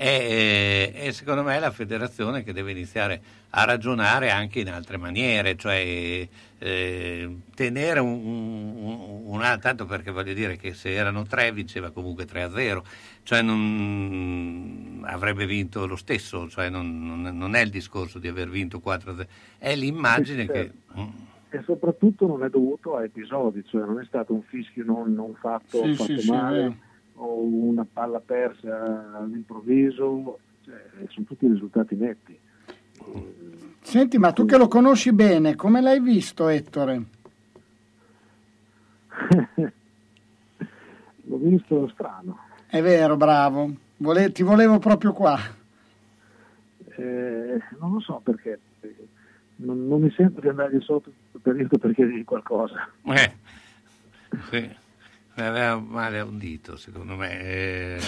E, e secondo me è la federazione che deve iniziare a ragionare anche in altre maniere, cioè eh, tenere un, un, un, tanto perché voglio dire che se erano tre vinceva comunque 3-0, cioè non avrebbe vinto lo stesso, cioè non, non, non, è il discorso di aver vinto 4-0, è l'immagine Sì, che... certo. E soprattutto non è dovuto a episodi, cioè non è stato un fischio non, non fatto, Sì, fatto sì, male. O una palla persa all'improvviso, cioè, sono tutti risultati netti. Senti, ma tu che lo conosci bene, come l'hai visto Ettore? L'ho visto strano. È vero, bravo. Vole- ti volevo proprio qua. Eh, non lo so perché, non, non mi sento di andargli sotto tutto il periodo per chiedergli qualcosa. Eh, sì, mi aveva male a un dito, secondo me, eh,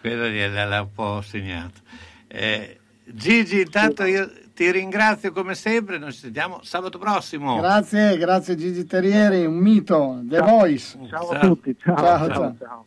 quello gliel'ha un po' segnato. Eh, Gigi, intanto io ti ringrazio come sempre, noi ci sentiamo sabato prossimo. Grazie, grazie Gigi Terrieri, un mito, The Voice. Ciao a tutti, ciao, ciao. ciao, ciao.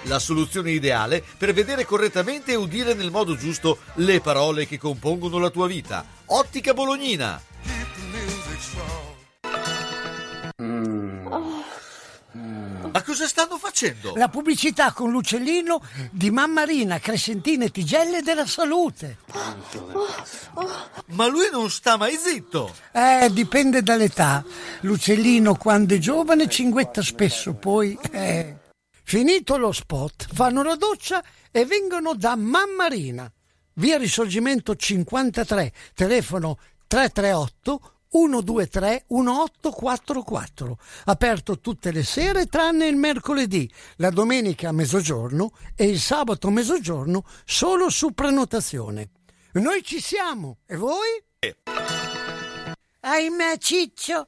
La soluzione ideale per vedere correttamente e udire nel modo giusto le parole che compongono la tua vita. Ottica Bolognina. Ma cosa stanno facendo? La pubblicità con l'uccellino di Mammarina, Crescentina e Tigelle della Salute. Ma lui non sta mai zitto. Eh, dipende dall'età. L'uccellino quando è giovane cinguetta spesso, poi... eh. Finito lo spot, fanno la doccia e vengono da Mammarina. Via Risorgimento 53, telefono 338 123 1844. Aperto tutte le sere tranne il mercoledì, la domenica a mezzogiorno e il sabato a mezzogiorno solo su prenotazione. Noi ci siamo, e voi? Ahimè Ciccio,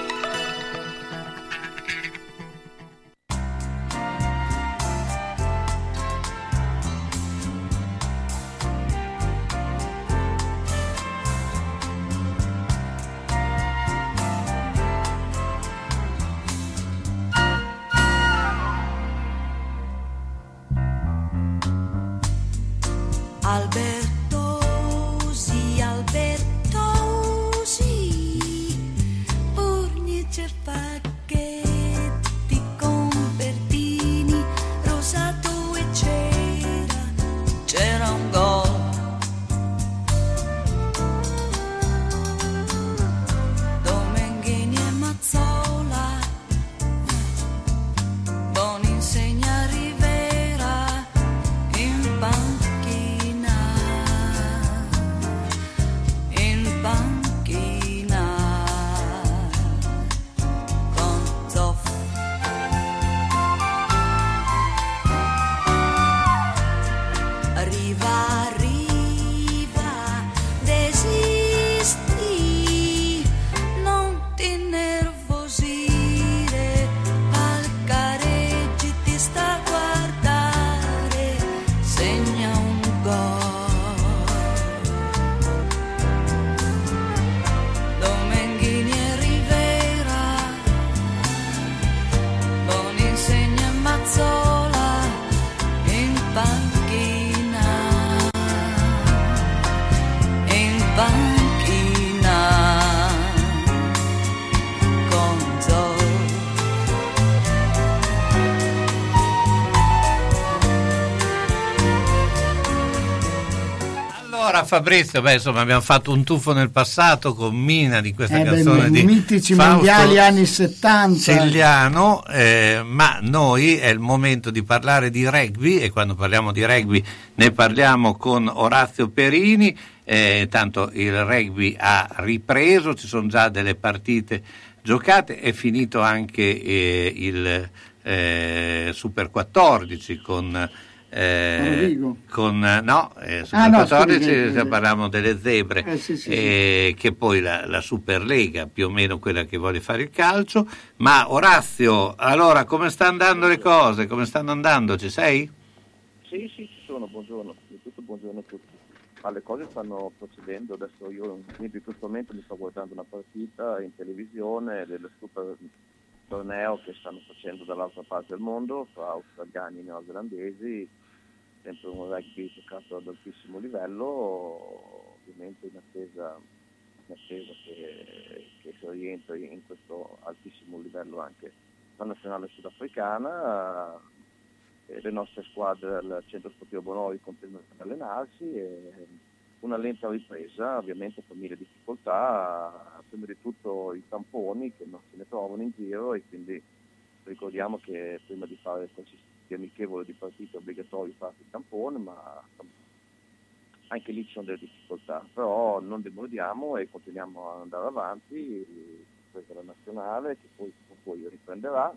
Fabrizio, beh, insomma, abbiamo fatto un tuffo nel passato con Mina di questa Eh, beh, canzone i di mitici Fausto mondiali anni 70. Segliano, eh, ma noi è il momento di parlare di rugby e quando parliamo di rugby ne parliamo con Orazio Perini, eh, tanto il rugby ha ripreso, ci sono già delle partite giocate, è finito anche eh, il eh, Super 14 con... eh, con no, eh, Super Ah, no, 14 scusi, se parliamo delle zebre Eh, sì, sì, eh, che poi la, la Superlega più o meno quella che vuole fare il calcio. Ma Orazio allora come stanno andando le cose? Come stanno andando? Ci sei? Sì, sì, ci sono, buongiorno, innanzitutto buongiorno a tutti. Ma le cose stanno procedendo, adesso io in questo momento mi sto guardando una partita in televisione del super torneo che stanno facendo dall'altra parte del mondo fra australiani e neozelandesi, sempre un rugby giocato ad altissimo livello, ovviamente in attesa, in attesa che, che si rientri in questo altissimo livello anche la nazionale sudafricana eh, le nostre squadre al centro sportivo Bonori continuano ad allenarsi e una lenta ripresa, ovviamente con mille difficoltà, prima di tutto i tamponi che non se ne trovano in giro e quindi ricordiamo che prima di fare qualsiasi amichevole di partita è obbligatorio fare il tampone, ma anche lì ci sono delle difficoltà, però non demordiamo e continuiamo ad andare avanti, questa è la nazionale che poi, poi riprenderà.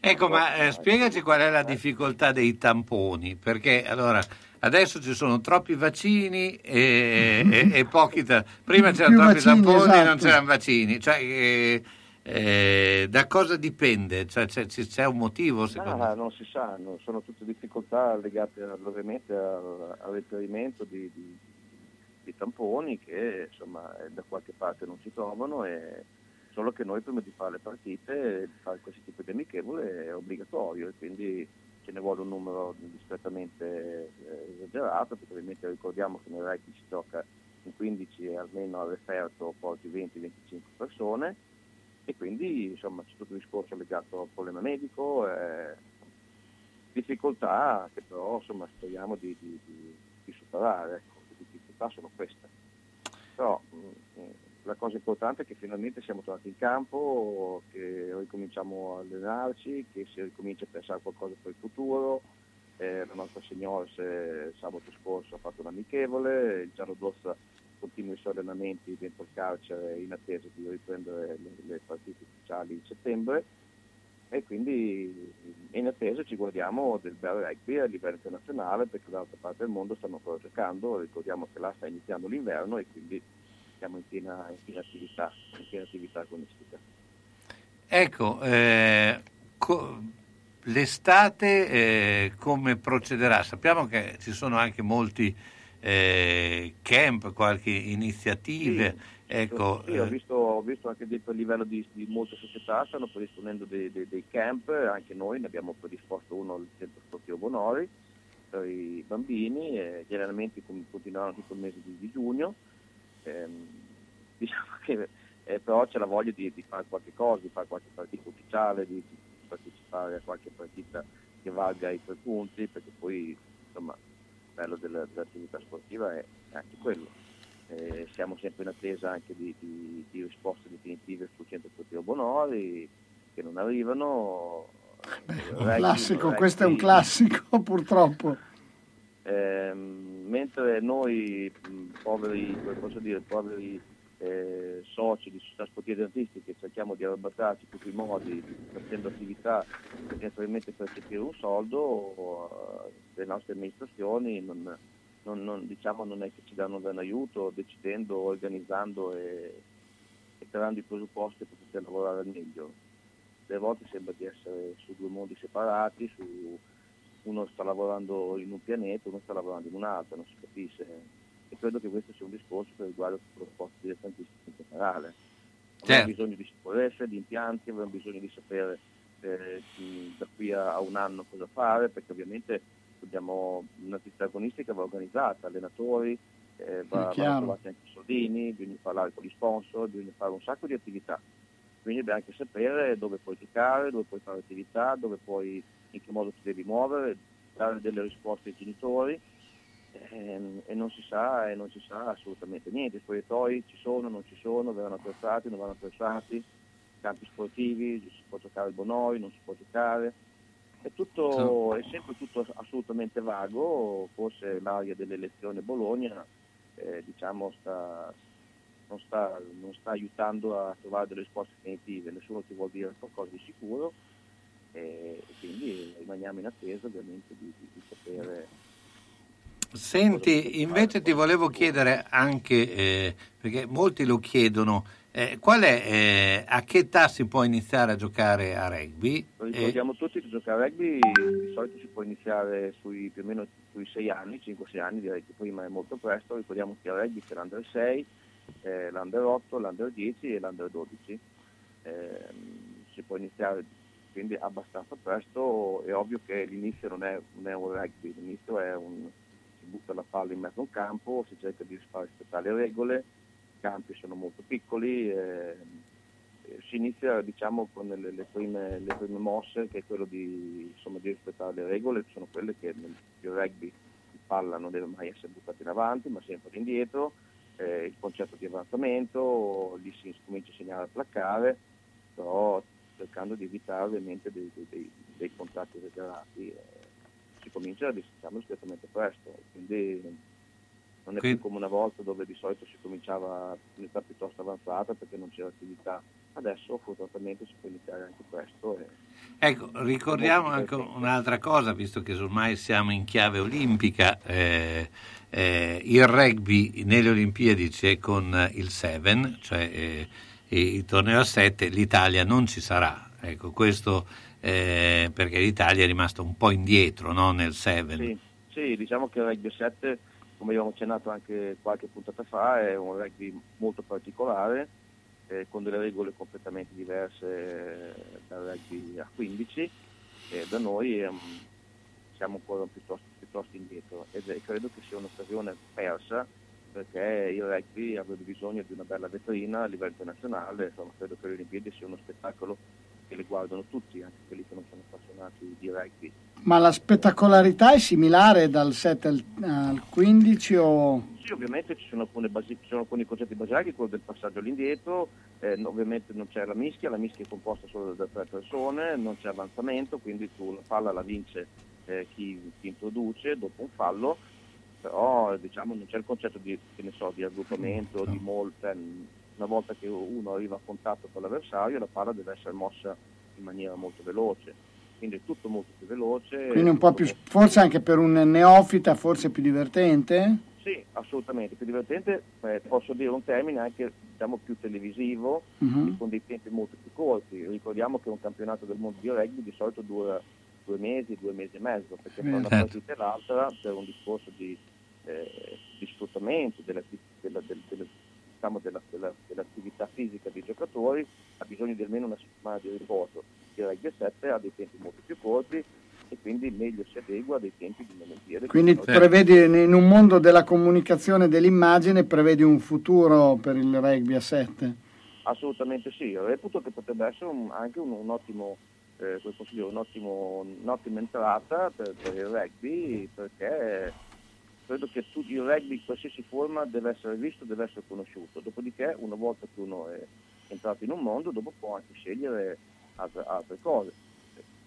Ecco, ma eh, spiegaci qual è la difficoltà dei tamponi, perché allora adesso ci sono troppi vaccini e, e- e pochi ta- prima c'erano troppi vaccini, tamponi e non esatto. c'erano vaccini, cioè, eh, eh, da cosa dipende? Cioè, c'è, c'è- c'è un motivo secondo Ah, non si sa, no, sono tutte difficoltà legate ovviamente al, al reperimento di, di- di tamponi che insomma eh, da qualche parte non si trovano e solo che noi prima di fare le partite, di fare questo tipo di amichevole è obbligatorio e quindi ce ne vuole un numero discretamente eh, esagerato, perché ovviamente ricordiamo che nel rugby si gioca in 15 e almeno al referto porti 20-25 persone e quindi insomma c'è tutto il discorso legato al problema medico, eh, difficoltà che però insomma speriamo di, di- di- di superare, ecco, le difficoltà sono queste. Però mh, mh, la cosa importante è che finalmente siamo tornati in campo, che ricominciamo a allenarci, che si ricomincia a pensare qualcosa per il futuro. Eh, la nostra signora se- sabato scorso ha fatto un amichevole, il Giallo d'Ossa continua i suoi allenamenti dentro il carcere in attesa di riprendere le, le partite ufficiali in settembre e quindi in attesa ci guardiamo del bel rugby a livello internazionale perché dall'altra parte del mondo stanno ancora giocando, ricordiamo che là sta iniziando l'inverno e quindi siamo in piena, in piena attività, in piena attività agonistica. Ecco, eh, co- l'estate eh, come procederà? Sappiamo che ci sono anche molti eh, camp, qualche iniziative. Ecco, Sì, ho, eh, visto, ho visto anche dentro a livello di, di molte società stanno predisponendo dei, dei- dei camp, anche noi ne abbiamo predisposto uno al centro sportivo Bonori per i bambini, e gli allenamenti com- continueranno tutto il mese di, di giugno. Ehm, diciamo che eh, però c'è la voglia di, di fare qualche cosa, di fare qualche partita ufficiale, di, di partecipare a qualche partita che valga i tre punti, perché poi insomma il bello della- dell'attività sportiva è è anche quello. Eh, siamo sempre in attesa anche di, di- di risposte definitive sul centro sportivo Bonori che non arrivano. Un classico, questo è un classico purtroppo. Ehm, mentre noi poveri, dire, poveri eh, soci di società sportive ed artistiche cerchiamo di arrabattarci tutti i modi facendo attività eventualmente per percepire un soldo, eh, le nostre amministrazioni non, non- non- diciamo, non è che ci danno un aiuto decidendo, organizzando e, e creando i presupposti per poter lavorare al meglio. Delle volte sembra di essere su due mondi separati, su, uno sta lavorando in un pianeta, uno sta lavorando in un altro, non si capisce. E credo che questo sia un discorso che riguarda tutto lo sport dilettantistico in generale. Abbiamo Certo. bisogno di sicurezza, di impianti, abbiamo bisogno di sapere eh, da qui a, un anno cosa fare, perché ovviamente dobbiamo, un'attività agonistica va organizzata, allenatori, eh, va, vanno trovati anche i soldini, bisogna parlare con gli sponsor, bisogna fare un sacco di attività. Quindi dobbiamo anche sapere dove puoi giocare, dove puoi fare attività, dove puoi, in che modo ti devi muovere, dare delle risposte ai genitori ehm, e non si sa e non si sa assolutamente niente. I spogliatoi ci sono, non ci sono, verranno attrezzati, non verranno attrezzati, campi sportivi, si può giocare il Bonoi, non si può giocare. È, tutto, è sempre tutto assolutamente vago, forse l'area delle elezioni a Bologna eh, diciamo sta, non, sta, non sta aiutando a trovare delle risposte definitive, nessuno ti vuol dire qualcosa di sicuro e quindi rimaniamo in attesa ovviamente di, di, di sapere Senti, invece ti volevo chiedere anche, eh, perché molti lo chiedono, eh, qual è, eh, a che età si può iniziare a giocare a rugby? Lo ricordiamo tutti che giocare a rugby di solito si può iniziare sui più o meno sui 6 anni, 5-6 anni, direi che prima è molto presto, ricordiamo che a rugby c'è l'under 6, eh, l'under 8, l'under 10 e l'under 12. Eh, si può iniziare quindi abbastanza presto, è ovvio che l'inizio non è, non è un rugby, l'inizio è un si butta la palla in mezzo a un campo, si cerca di rispettare le regole, i campi sono molto piccoli, eh, si inizia diciamo, con le, le, prime, le, prime, mosse che è quello di, insomma, di, rispettare le regole, sono quelle che nel rugby il palla non deve mai essere buttata in avanti ma sempre indietro, eh, il concetto di avanzamento, lì si comincia a segnare a placcare, però cercando di evitare ovviamente dei, dei, dei, contatti esagerati. Eh, si comincia diciamo, discretamente presto, quindi non è più come una volta dove di solito si cominciava in età piuttosto avanzata perché non c'era attività. Adesso fortunatamente si può iniziare anche presto. E... Ecco, ricordiamo anche un'altra cosa, visto che ormai siamo in chiave olimpica, eh, eh, il rugby nelle Olimpiadi c'è con il 7, cioè eh, il torneo a 7, l'Italia non ci sarà. Ecco, questo eh, perché l'Italia è rimasta un po' indietro no? nel 7. Sì, sì, diciamo che il rugby 7, come abbiamo accennato anche qualche puntata fa, è un rugby molto particolare, eh, con delle regole completamente diverse eh, dal rugby a 15 e da noi ehm, siamo ancora piuttosto, piuttosto indietro e credo che sia un'occasione persa perché il rugby avrebbe bisogno di una bella vetrina a livello internazionale, insomma, credo che le Olimpiadi sia uno spettacolo che le guardano tutti, anche quelli che non sono appassionati di rugby. Ma la spettacolarità è similare dal 7 al, al 15 o... Sì, ovviamente ci sono, basi, ci sono alcuni concetti basilari, quello del passaggio all'indietro, eh, ovviamente non c'è la mischia, la mischia è composta solo da tre persone, non c'è avanzamento, quindi tu la palla la vince eh, chi, chi, introduce dopo un fallo, però diciamo non c'è il concetto di, so, di raggruppamento, di molte una volta che uno arriva a contatto con l'avversario la palla deve essere mossa in maniera molto veloce, quindi è tutto molto più veloce. Quindi un po' più, forse anche per un neofita, forse più divertente? Sì, assolutamente, più divertente, eh, posso dire un termine anche diciamo, più televisivo, uh-huh. con dei tempi molto più corti. Ricordiamo che un campionato del mondo di rugby di solito dura due mesi, due mesi e mezzo, perché tra una partita e l'altra per un discorso di, eh, di sfruttamento della, della, della, della diciamo, della, della, dell'attività fisica dei giocatori ha bisogno di almeno una settimana di riposo. Il rugby 7 ha dei tempi molto più corti e quindi meglio si adegua a dei tempi di piede. Quindi prevedi in un mondo della comunicazione dell'immagine prevedi un futuro per il rugby a 7? Assolutamente sì, reputo che potrebbe essere un, anche un, un ottimo eh, un ottimo, un'ottima entrata per, per il rugby perché credo che tu, il rugby in qualsiasi forma deve essere visto, deve essere conosciuto, dopodiché una volta che uno è entrato in un mondo, dopo può anche scegliere altre, altre cose.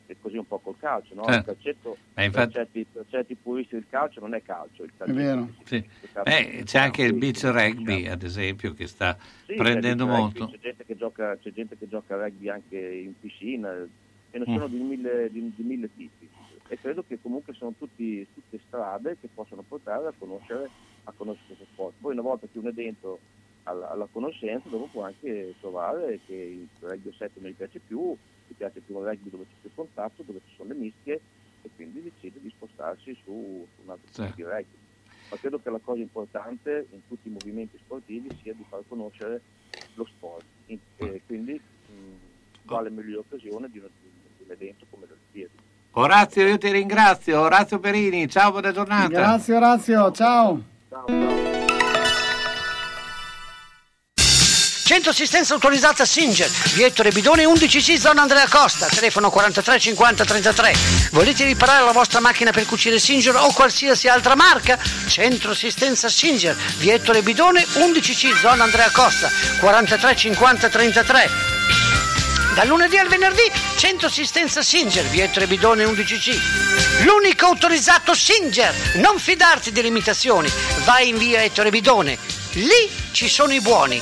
E così un po' col calcio, no? Certo. Il calcetto, eh, infatti... per, certi, per, certi, puristi del calcio non è calcio. Il calcio è vero. Sì. Beh, c'è anche il beach rugby, ad esempio, che sta sì, prendendo c'è molto. Rugby, c'è, gente che gioca, c'è gente che gioca rugby anche in piscina, e ne sono mm. di, mille, di, di mille tipi e credo che comunque sono tutti, tutte strade che possono portare a conoscere, a conoscere questo sport. Poi una volta che uno è dentro alla, alla conoscenza, dopo può anche trovare che il rugby 7 non gli piace più, gli piace più un rugby dove c'è più contatto, dove ci sono le mischie e quindi decide di spostarsi su, su un altro tipo sì. di rugby. Ma credo che la cosa importante in tutti i movimenti sportivi sia di far conoscere lo sport e quindi mh, quale migliore occasione di, di un evento come l'Olimpiadi. Orazio, io ti ringrazio. Orazio Perini, ciao, buona giornata. Grazie Orazio, ciao. Ciao, ciao. Centro assistenza autorizzata Singer, via Ettore Bidone 11C, zona Andrea Costa, telefono 43 50 33. Volete riparare la vostra macchina per cucire Singer o qualsiasi altra marca? Centro assistenza Singer, via Ettore Bidone 11C, zona Andrea Costa, 43 50 33. Dal lunedì al venerdì, centro assistenza Singer, via Ettore Bidone 11C. L'unico autorizzato Singer. Non fidarti delle imitazioni. Vai in via Ettore Bidone. Lì ci sono i buoni.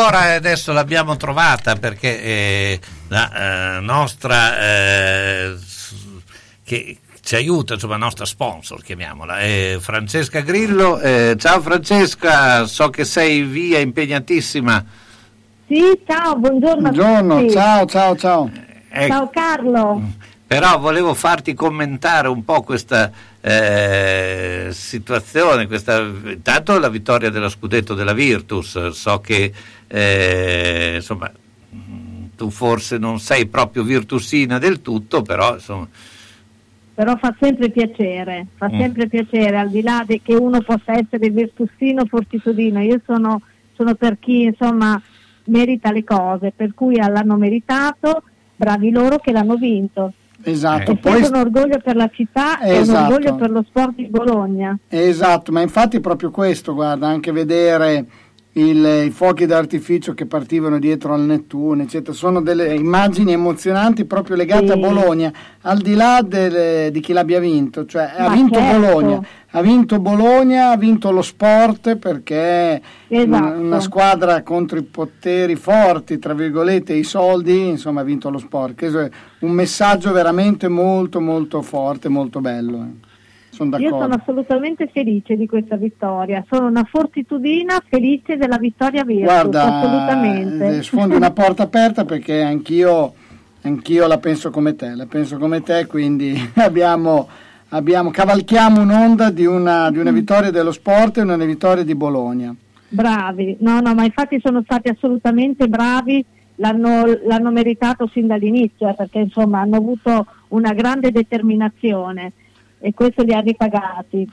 16. Ed ora adesso l'abbiamo trovata perché eh, la eh, nostra eh, che ci aiuta, insomma, la nostra sponsor, chiamiamola, è Francesca Grillo. Eh, ciao Francesca, so che sei via impegnatissima. Sì, ciao, buongiorno. a Buongiorno, tutti. ciao, ciao, ciao. Ecco. Ciao Carlo. Però volevo farti commentare un po' questa eh, situazione, questa, intanto la vittoria dello scudetto della Virtus, so che eh, insomma tu forse non sei proprio virtusina del tutto, però insomma Però fa sempre piacere, fa Mm. sempre piacere, al di là di che uno possa essere virtuosino o fortitudino. Io sono, sono per chi insomma merita le cose, per cui l'hanno meritato, bravi loro che l'hanno vinto. Esatto, È poi un orgoglio per la città e un Esatto. orgoglio per lo sport di Bologna. Esatto, ma infatti è proprio questo, guarda, anche vedere il- i fuochi d'artificio che partivano dietro al Nettuno, eccetera, sono delle immagini emozionanti proprio legate Sì. a Bologna, al di là delle- di chi l'abbia vinto, cioè ha Ma vinto certo. Bologna, ha vinto Bologna, ha vinto lo sport perché Esatto. una, una squadra contro i poteri forti, tra virgolette, i soldi, insomma ha vinto lo sport, che è un messaggio veramente molto molto forte, molto bello. Sono Io sono assolutamente felice di questa vittoria, sono una fortitudina felice della vittoria Virtus, Guarda, assolutamente. eh, sfondi una porta aperta perché anch'io, anch'io la penso come te, la penso come te, quindi abbiamo, abbiamo- cavalchiamo un'onda di una, di una vittoria dello sport e una vittoria di Bologna. Bravi, no, no, ma infatti sono stati assolutamente bravi, l'hanno, l'hanno meritato sin dall'inizio, eh, perché insomma hanno avuto una grande determinazione e questo li ha ripagati.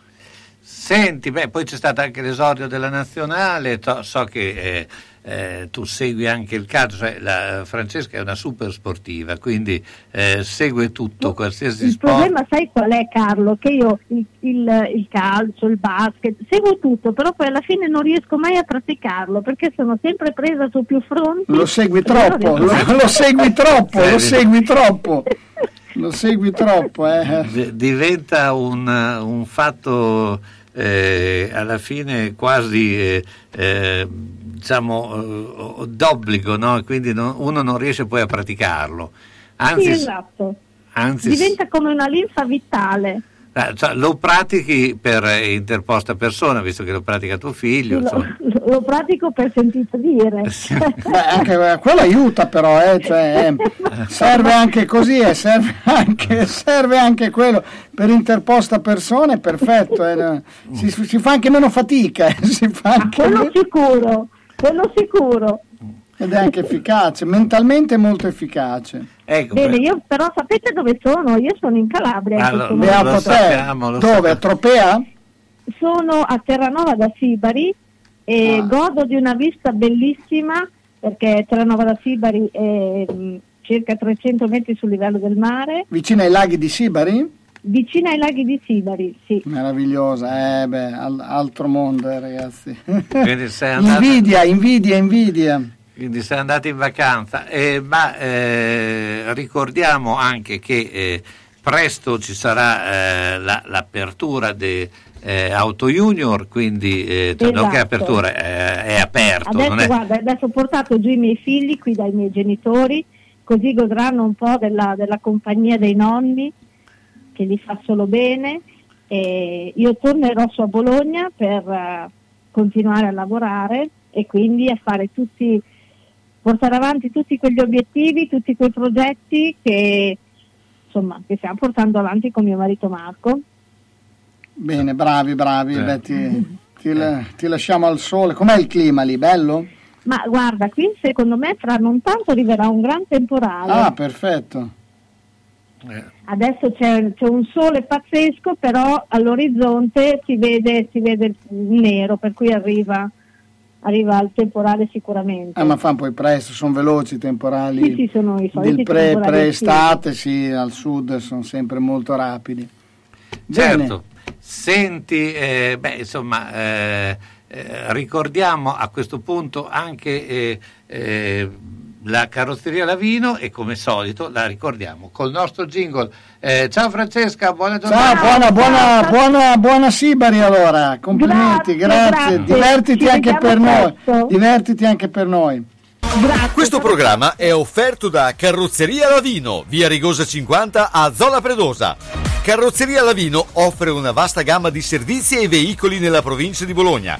Senti, beh, poi c'è stato anche l'esordio della nazionale, to- so che eh, eh, tu segui anche il calcio, cioè la, Francesca è una super sportiva, quindi eh, segue tutto, qualsiasi Il sport. problema sai qual è Carlo? Che io il, il- il calcio, il basket, seguo tutto, però poi alla fine non riesco mai a praticarlo perché sono sempre presa su più fronti. Lo segui troppo, lo, lo segui troppo, lo segui troppo, lo segui troppo. Eh. D- diventa un, un fatto eh, alla fine quasi eh, eh, diciamo eh, d'obbligo, no? quindi non- uno non riesce poi a praticarlo. Anzi, Sì, esatto. anzi Diventa come una linfa vitale. Eh, cioè, lo pratichi per eh, interposta persona, visto che lo pratica tuo figlio. Lo, lo pratico per sentito dire. Beh, anche, eh, quello aiuta però, eh, cioè, eh, serve anche così, eh, serve, anche, serve anche quello per interposta persona, è perfetto, eh, si, si fa anche meno fatica, eh, si fa anche Quello meno- sicuro, quello sicuro. ed è anche efficace, mentalmente molto efficace. Ecco, Bene, io però sapete dove sono? Io sono in Calabria. Allora, Beato momento. te. sappiamo, lo Dove? sappiamo. A Tropea? Sono a Terranova da Sibari e Ah. godo di una vista bellissima perché Terranova da Sibari è mh, circa 300 metri sul livello del mare, Vicino ai laghi di Sibari? vicino ai laghi di Sibari, sì. Meravigliosa, eh beh, al- altro mondo eh, ragazzi. Quindi sei andato- invidia, invidia, invidia. Quindi sei andato in vacanza, Eh, ma eh, ricordiamo anche che eh, presto ci sarà eh, la- l'apertura di eh, Auto Junior, quindi eh, non che Esatto. apertura, eh, è aperto. Adesso, non è... guarda, adesso ho portato giù i miei figli qui dai miei genitori, così godranno un po' della, della compagnia dei nonni, che li fa solo bene. E io tornerò su a Bologna per eh, continuare a lavorare e quindi a fare tutti, portare avanti tutti quegli obiettivi, tutti quei progetti che, insomma, che stiamo portando avanti con mio marito Marco. Bene, bravi, bravi. Eh. beh, ti, ti la- ti lasciamo al sole. Com'è il clima lì? Bello? Ma guarda, qui secondo me fra non tanto arriverà un gran temporale. Ah, perfetto. Adesso c'è, c'è un sole pazzesco, però all'orizzonte si vede, si vede il nero, per cui arriva, arriva il temporale sicuramente. Ah, ma fanno poi presto, sono veloci i temporali. Sì, sì, sono i soliti del pre, temporali pre-estate, sì, al sud sono sempre molto rapidi. Bene. Certo. Senti, eh, beh, insomma, eh, eh, ricordiamo a questo punto anche eh, eh, la carrozzeria Lavino e come solito la ricordiamo col nostro jingle. Eh, ciao Francesca, buona Ciao, giornata. buona, buona, buona, buona Sibari allora, complimenti, Grazie, grazie, grazie. divertiti Ci anche per vediamo noi, presto. divertiti anche per noi. Questo programma è offerto da Carrozzeria Lavino, via Rigosa 50 a Zola Predosa. Carrozzeria Lavino offre una vasta gamma di servizi e veicoli nella provincia di Bologna.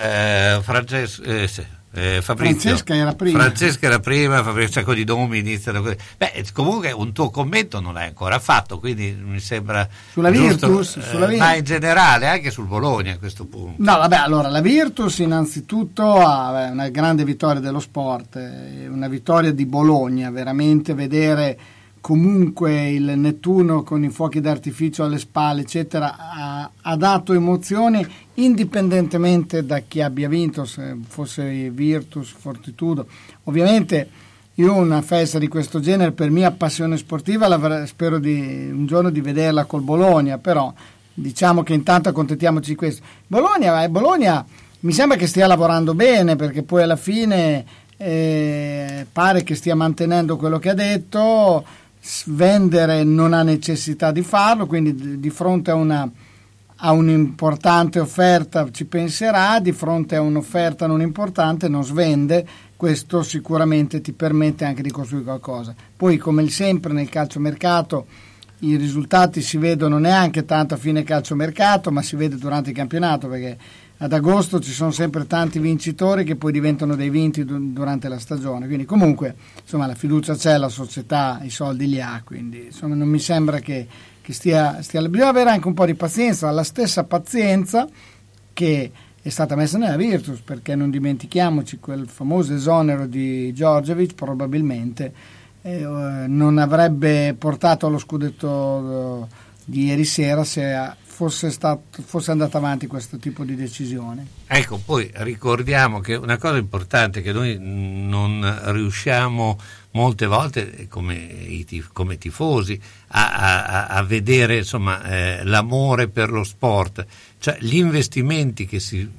Eh, Francesco, eh, sì, eh. Francesca era prima. Francesca era prima, Fabrizio, un sacco di nomi iniziano così. Beh, comunque un tuo commento non l'hai ancora fatto, quindi mi sembra. Sulla giusto, Virtus, eh, sulla Virtus. ma in generale anche sul Bologna a questo punto. No, vabbè, allora la Virtus innanzitutto ha beh, una grande vittoria dello sport, eh, una vittoria di Bologna, veramente vedere comunque il Nettuno con i fuochi d'artificio alle spalle, eccetera, ha, ha dato emozioni indipendentemente da chi abbia vinto, se fosse Virtus, Fortitudo. Ovviamente io una festa di questo genere per mia passione sportiva spero di, un giorno di vederla col Bologna, però diciamo che intanto accontentiamoci di questo. Bologna, eh, Bologna mi sembra che stia lavorando bene perché poi alla fine eh, pare che stia mantenendo quello che ha detto, vendere non ha necessità di farlo, quindi di- fronte a una a un'importante offerta ci penserà, di fronte a un'offerta non importante non svende, questo sicuramente ti permette anche di costruire qualcosa. Poi come sempre nel calciomercato i risultati si vedono neanche tanto a fine calciomercato, ma si vede durante il campionato perché ad agosto ci sono sempre tanti vincitori che poi diventano dei vinti du- durante la stagione. Quindi comunque insomma, la fiducia c'è, la società i soldi li ha, quindi insomma, non mi sembra che, che stia, stia... Bisogna avere anche un po' di pazienza, la stessa pazienza che è stata messa nella Virtus, perché non dimentichiamoci quel famoso esonero di Giorgevic probabilmente eh, non avrebbe portato allo scudetto eh, di ieri sera se fosse, stato, fosse andata avanti questo tipo di decisione. Ecco, poi ricordiamo che una cosa importante che noi non riusciamo molte volte come, come tifosi a, a- a vedere insomma, eh, l'amore per lo sport, cioè gli investimenti che si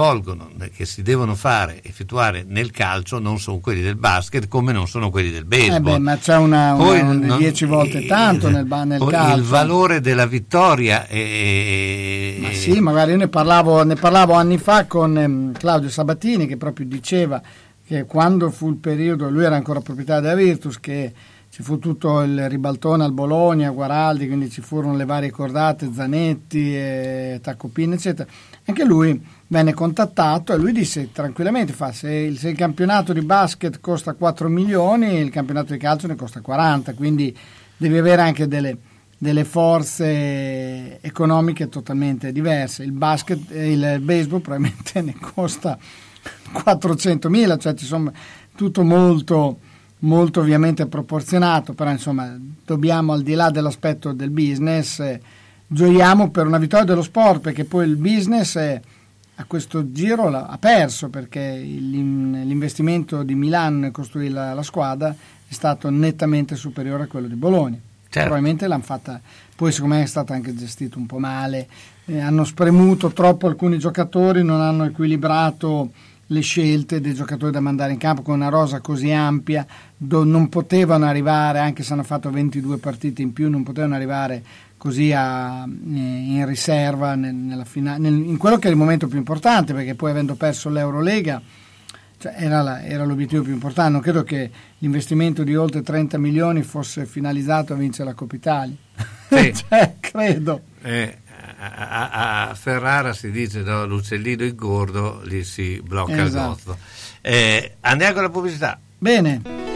svolgono, eh, che si devono fare, effettuare nel calcio non sono quelli del basket come non sono quelli del Eh baseball. beh, ma c'è una, una- Poi un non- dieci volte tanto nel, nel calcio. il valore della vittoria è, Ma sì, magari io ne parlavo, ne parlavo anni fa con ehm, Claudio Sabatini che proprio diceva che quando fu il periodo, lui era ancora proprietario della Virtus, che ci fu tutto il ribaltone al Bologna, Guaraldi, quindi ci furono le varie cordate, Zanetti, e Tacopini, eccetera. Anche lui venne contattato e lui disse tranquillamente, fa, se, il, se il campionato di basket costa 4 milioni, il campionato di calcio ne costa 40, quindi devi avere anche delle, delle forze economiche totalmente diverse. Il basket, eh, il baseball probabilmente ne costa 400 mila, cioè ci sono tutto molto, molto ovviamente proporzionato, però insomma dobbiamo al di là dell'aspetto del business, eh, gioiamo per una vittoria dello sport perché poi il business eh, a questo giro ha perso perché l'in- l'investimento di Milan nel costruire la, la squadra è stato nettamente superiore a quello di Bologna. Probabilmente l'hanno fatta, poi secondo me è stato anche gestito un po' male, eh, hanno spremuto troppo alcuni giocatori, non hanno equilibrato le scelte dei giocatori da mandare in campo con una rosa così ampia, do- non potevano arrivare, anche se hanno fatto 22 partite in più, non potevano arrivare così a- eh, in riserva nel- nella fina- nel- in quello che è il momento più importante, perché poi avendo perso l'Eurolega cioè, era, la- era l'obiettivo più importante. Non credo che l'investimento di oltre 30 milioni fosse finalizzato a vincere la Coppa Italia. Sì. Cioè, credo. Eh, a, a- Ferrara si dice no, l'uccellino ingordo lì si blocca Esatto. il gozzo. Eh, andiamo con la pubblicità. Bene.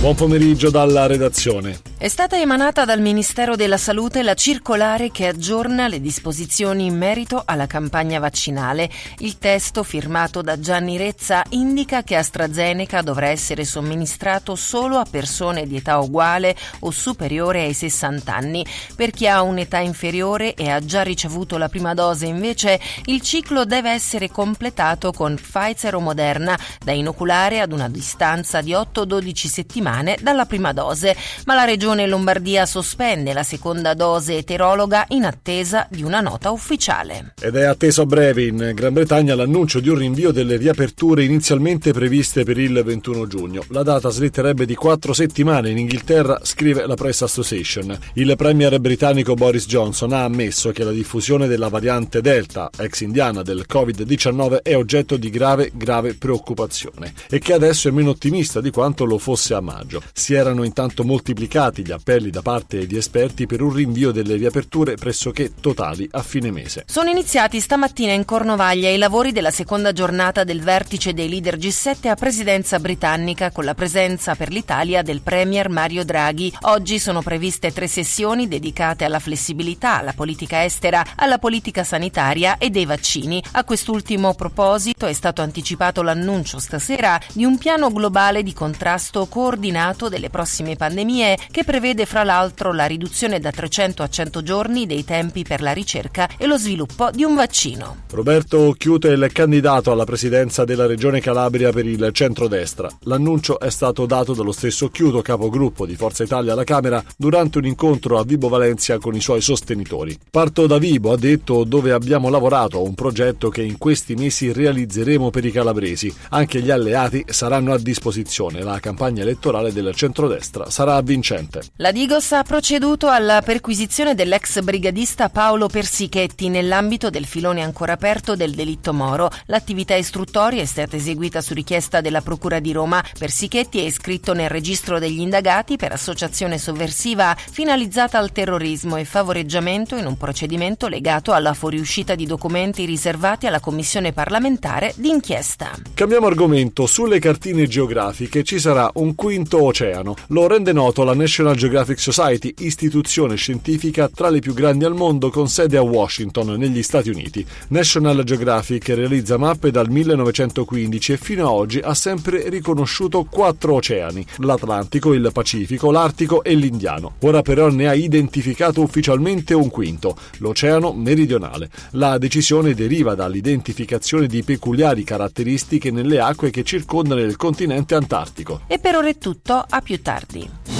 Buon pomeriggio dalla redazione. È stata emanata dal Ministero della Salute la circolare che aggiorna le disposizioni in merito alla campagna vaccinale. Il testo, firmato da Gianni Rezza, indica che AstraZeneca dovrà essere somministrato solo a persone di età uguale o superiore ai 60 anni. Per chi ha un'età inferiore e ha già ricevuto la prima dose, invece, il ciclo deve essere completato con Pfizer o Moderna, da inoculare ad una distanza di 8-12 settimane dalla prima dose. Ma la Regione Regione Lombardia sospende la seconda dose eterologa in attesa di una nota ufficiale. Ed è atteso a breve in Gran Bretagna l'annuncio di un rinvio delle riaperture inizialmente previste per il 21 giugno. La data slitterebbe di quattro settimane in Inghilterra, scrive la Press Association. Il premier britannico Boris Johnson ha ammesso che la diffusione della variante Delta, ex indiana del Covid-19, è oggetto di grave, grave preoccupazione e che adesso è meno ottimista di quanto lo fosse a maggio. Si erano intanto moltiplicati gli appelli da parte di esperti per un rinvio delle riaperture pressoché totali a fine mese. Sono iniziati stamattina in Cornovaglia i lavori della seconda giornata del vertice dei leader G7 a presidenza britannica con la presenza per l'Italia del Premier Mario Draghi. Oggi sono previste tre sessioni dedicate alla flessibilità, alla politica estera, alla politica sanitaria e dei vaccini. A quest'ultimo proposito è stato anticipato l'annuncio stasera di un piano globale di contrasto coordinato delle prossime pandemie che prevede fra l'altro la riduzione da 300 a 100 giorni dei tempi per la ricerca e lo sviluppo di un vaccino. Roberto Chiute è il candidato alla presidenza della Regione Calabria per il centrodestra. L'annuncio è stato dato dallo stesso Chiuto, capogruppo di Forza Italia alla Camera, durante un incontro a Vibo Valencia con i suoi sostenitori. Parto da Vibo, ha detto, dove abbiamo lavorato a un progetto che in questi mesi realizzeremo per i calabresi. Anche gli alleati saranno a disposizione. La campagna elettorale del centrodestra sarà avvincente. La Digos ha proceduto alla perquisizione dell'ex brigadista Paolo Persichetti nell'ambito del filone ancora aperto del delitto Moro. L'attività istruttoria è stata eseguita su richiesta della Procura di Roma. Persichetti è iscritto nel registro degli indagati per associazione sovversiva finalizzata al terrorismo e favoreggiamento in un procedimento legato alla fuoriuscita di documenti riservati alla Commissione parlamentare d'inchiesta. Cambiamo argomento. Sulle cartine geografiche ci sarà un quinto oceano. Lo rende noto la National Geographic Society, istituzione scientifica tra le più grandi al mondo con sede a Washington, negli Stati Uniti. National Geographic realizza mappe dal 1915 e fino ad oggi ha sempre riconosciuto quattro oceani, l'Atlantico, il Pacifico, l'Artico e l'Indiano. Ora però ne ha identificato ufficialmente un quinto, l'Oceano Meridionale. La decisione deriva dall'identificazione di peculiari caratteristiche nelle acque che circondano il continente antartico. E per ora è tutto, a più tardi.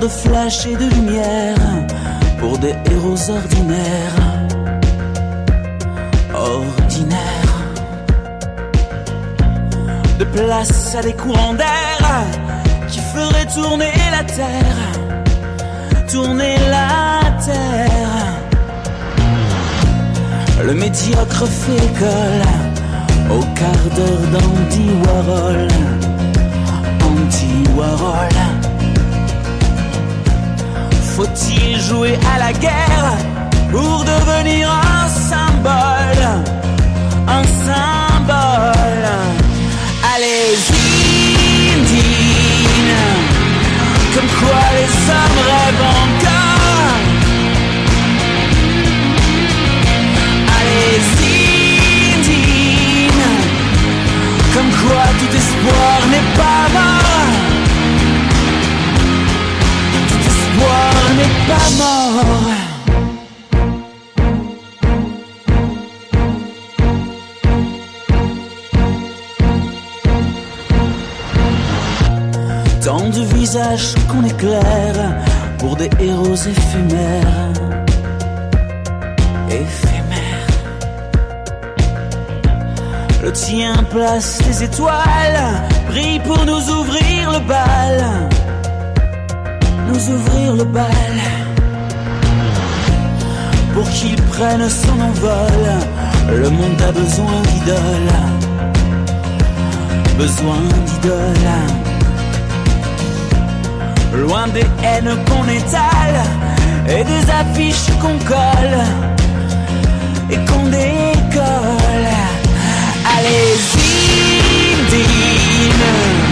De flashs et de lumière pour des héros ordinaires. Ordinaires. de place à des courants d'air qui feraient tourner la terre, tourner la terre. Le médiocre fait école au quart d'heure d'Andy Warhol, Andy Warhol. Faut-il jouer à la guerre pour devenir un symbole, un symbole? Allez-y, Indine, comme quoi les hommes rêvent encore. Allez-y, Indine, comme quoi tout espoir n'est pas mort. Tout espoir n'est pas mort. Tant de visages qu'on éclaire pour des héros éphémères. Éphémères. Le tien place les étoiles, brille pour nous ouvrir le bal. Ouvrir le bal. Pour qu'il prenne son envol, le monde a besoin d'idoles. Besoin d'idoles. Loin des haines qu'on étale et des affiches qu'on colle et qu'on décolle. Allez-y, dîne,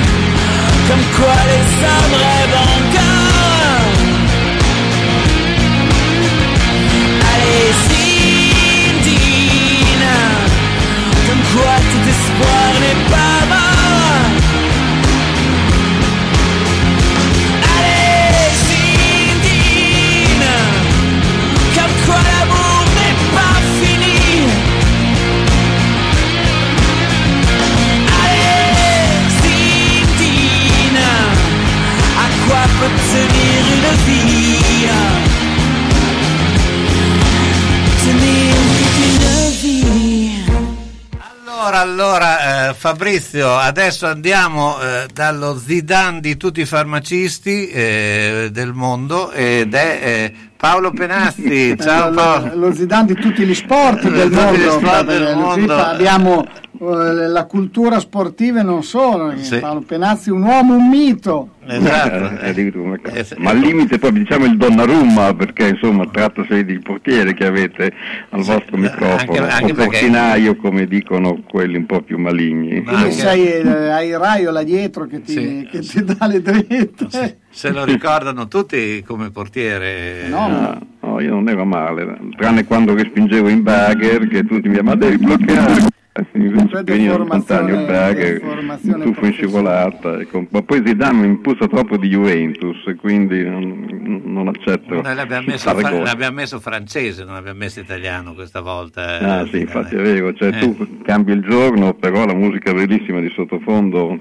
Fabrizio, adesso andiamo eh, dallo Zidane di tutti i farmacisti eh, del mondo ed è eh, Paolo Penazzi. Ciao lo, Paolo. lo Zidane di tutti gli sport del Tutti mondo. sport del mondo. Abbiamo la cultura sportiva e non solo. perché Sì. Paolo Penazzi, un uomo, un mito. Esatto. Eh, ma al limite poi diciamo il Donnarumma perché insomma trattasi di portiere che avete al vostro microfono anche- anche o perché- portinaio come dicono quelli un po' più maligni Quindi sei, eh, hai Raiola dietro che ti, Sì. che ti dà le dritte. Se lo ricordano tutti come portiere. Ah, no, io non ero male tranne quando respingevo in bagger che tutti mi ma devi bloccare Eh, invece veniva spontaneo un tuffo in scivolata ecco. ma poi Zidane mi impulsa troppo di Juventus quindi non, non accetto Noi l'abbiamo messo, fra- l'abbiamo messo francese, non l'abbiamo messo italiano questa volta. eh, Ah sì, infatti è vero, cioè Eh. tu cambi il giorno, però la musica bellissima di sottofondo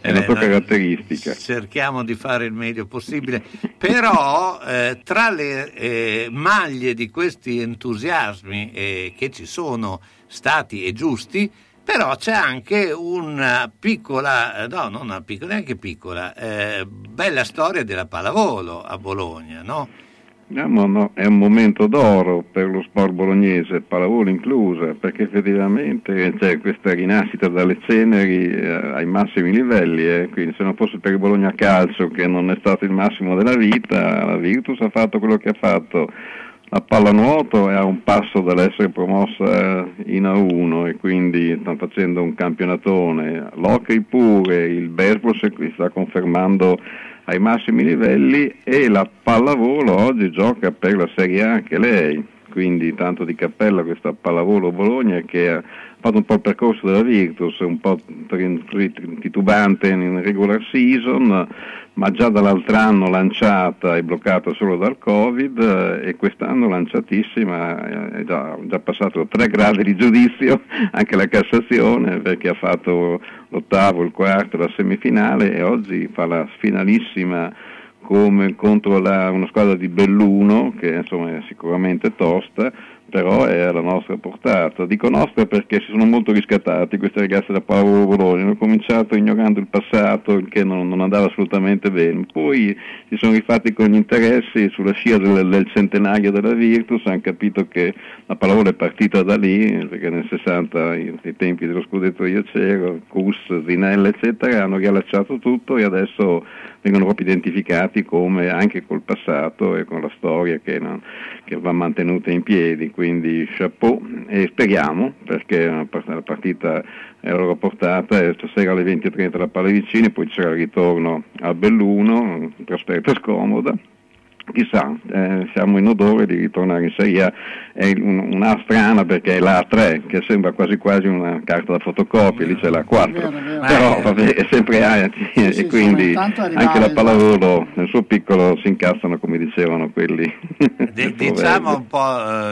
è una Eh, tua no. caratteristica. cerchiamo di fare il meglio possibile, però eh, tra le eh, maglie di questi entusiasmi eh, che ci sono stati e giusti, però c'è anche una piccola, eh, no, non una piccola, neanche piccola, eh, bella storia della pallavolo a Bologna, no? Diciamo, no, è un momento d'oro per lo sport bolognese, pallavolo inclusa, perché effettivamente c'è questa rinascita dalle ceneri eh, ai massimi livelli, eh, quindi se non fosse per il Bologna Calcio che non è stato il massimo della vita, la Virtus ha fatto quello che ha fatto. La pallanuoto è a un passo dall'essere promossa in A1 e quindi stanno facendo un campionatone. L'Hockey pure, il baseball si sta confermando ai massimi livelli e la pallavolo oggi gioca per la Serie A anche lei, quindi tanto di cappella questa pallavolo Bologna che fatto un po' il percorso della Virtus, un po' titubante in regular season, ma già dall'altro anno lanciata e bloccata solo dal Covid e quest'anno lanciatissima, eh, è già, già passato tre gradi di giudizio, anche la Cassazione perché ha fatto l'ottavo, il quarto, la semifinale e oggi fa la finalissima come contro la- una squadra di Belluno, che insomma è sicuramente tosta, però è alla nostra portata. Dico nostra perché si sono molto riscattati questi ragazzi da Paolo Bologna, hanno cominciato ignorando il passato, che non, non andava assolutamente bene, poi si sono rifatti con gli interessi sulla scia del, del centenario della Virtus, hanno capito che la pallavolo è partita da lì, perché nel 60, ai ai tempi dello scudetto io c'ero, Cus, Zinella eccetera, hanno riallacciato tutto e adesso vengono proprio identificati come anche col passato e con la storia che, non- che va mantenuta in piedi, quindi chapeau e speriamo perché la part- la partita è alla loro portata stasera alle 20.30 la Pallavicini, poi c'era il ritorno a Belluno, trasferta scomoda. Chissà, eh, siamo in odore di ritornare in Serie A, è un- una strana perché è la A3 che sembra quasi quasi una carta da fotocopia, lì c'è la 4, però vabbè, è sempre A e quindi intanto arrivare anche la pallavolo nel suo piccolo si incazzano come dicevano quelli. D- diciamo un po'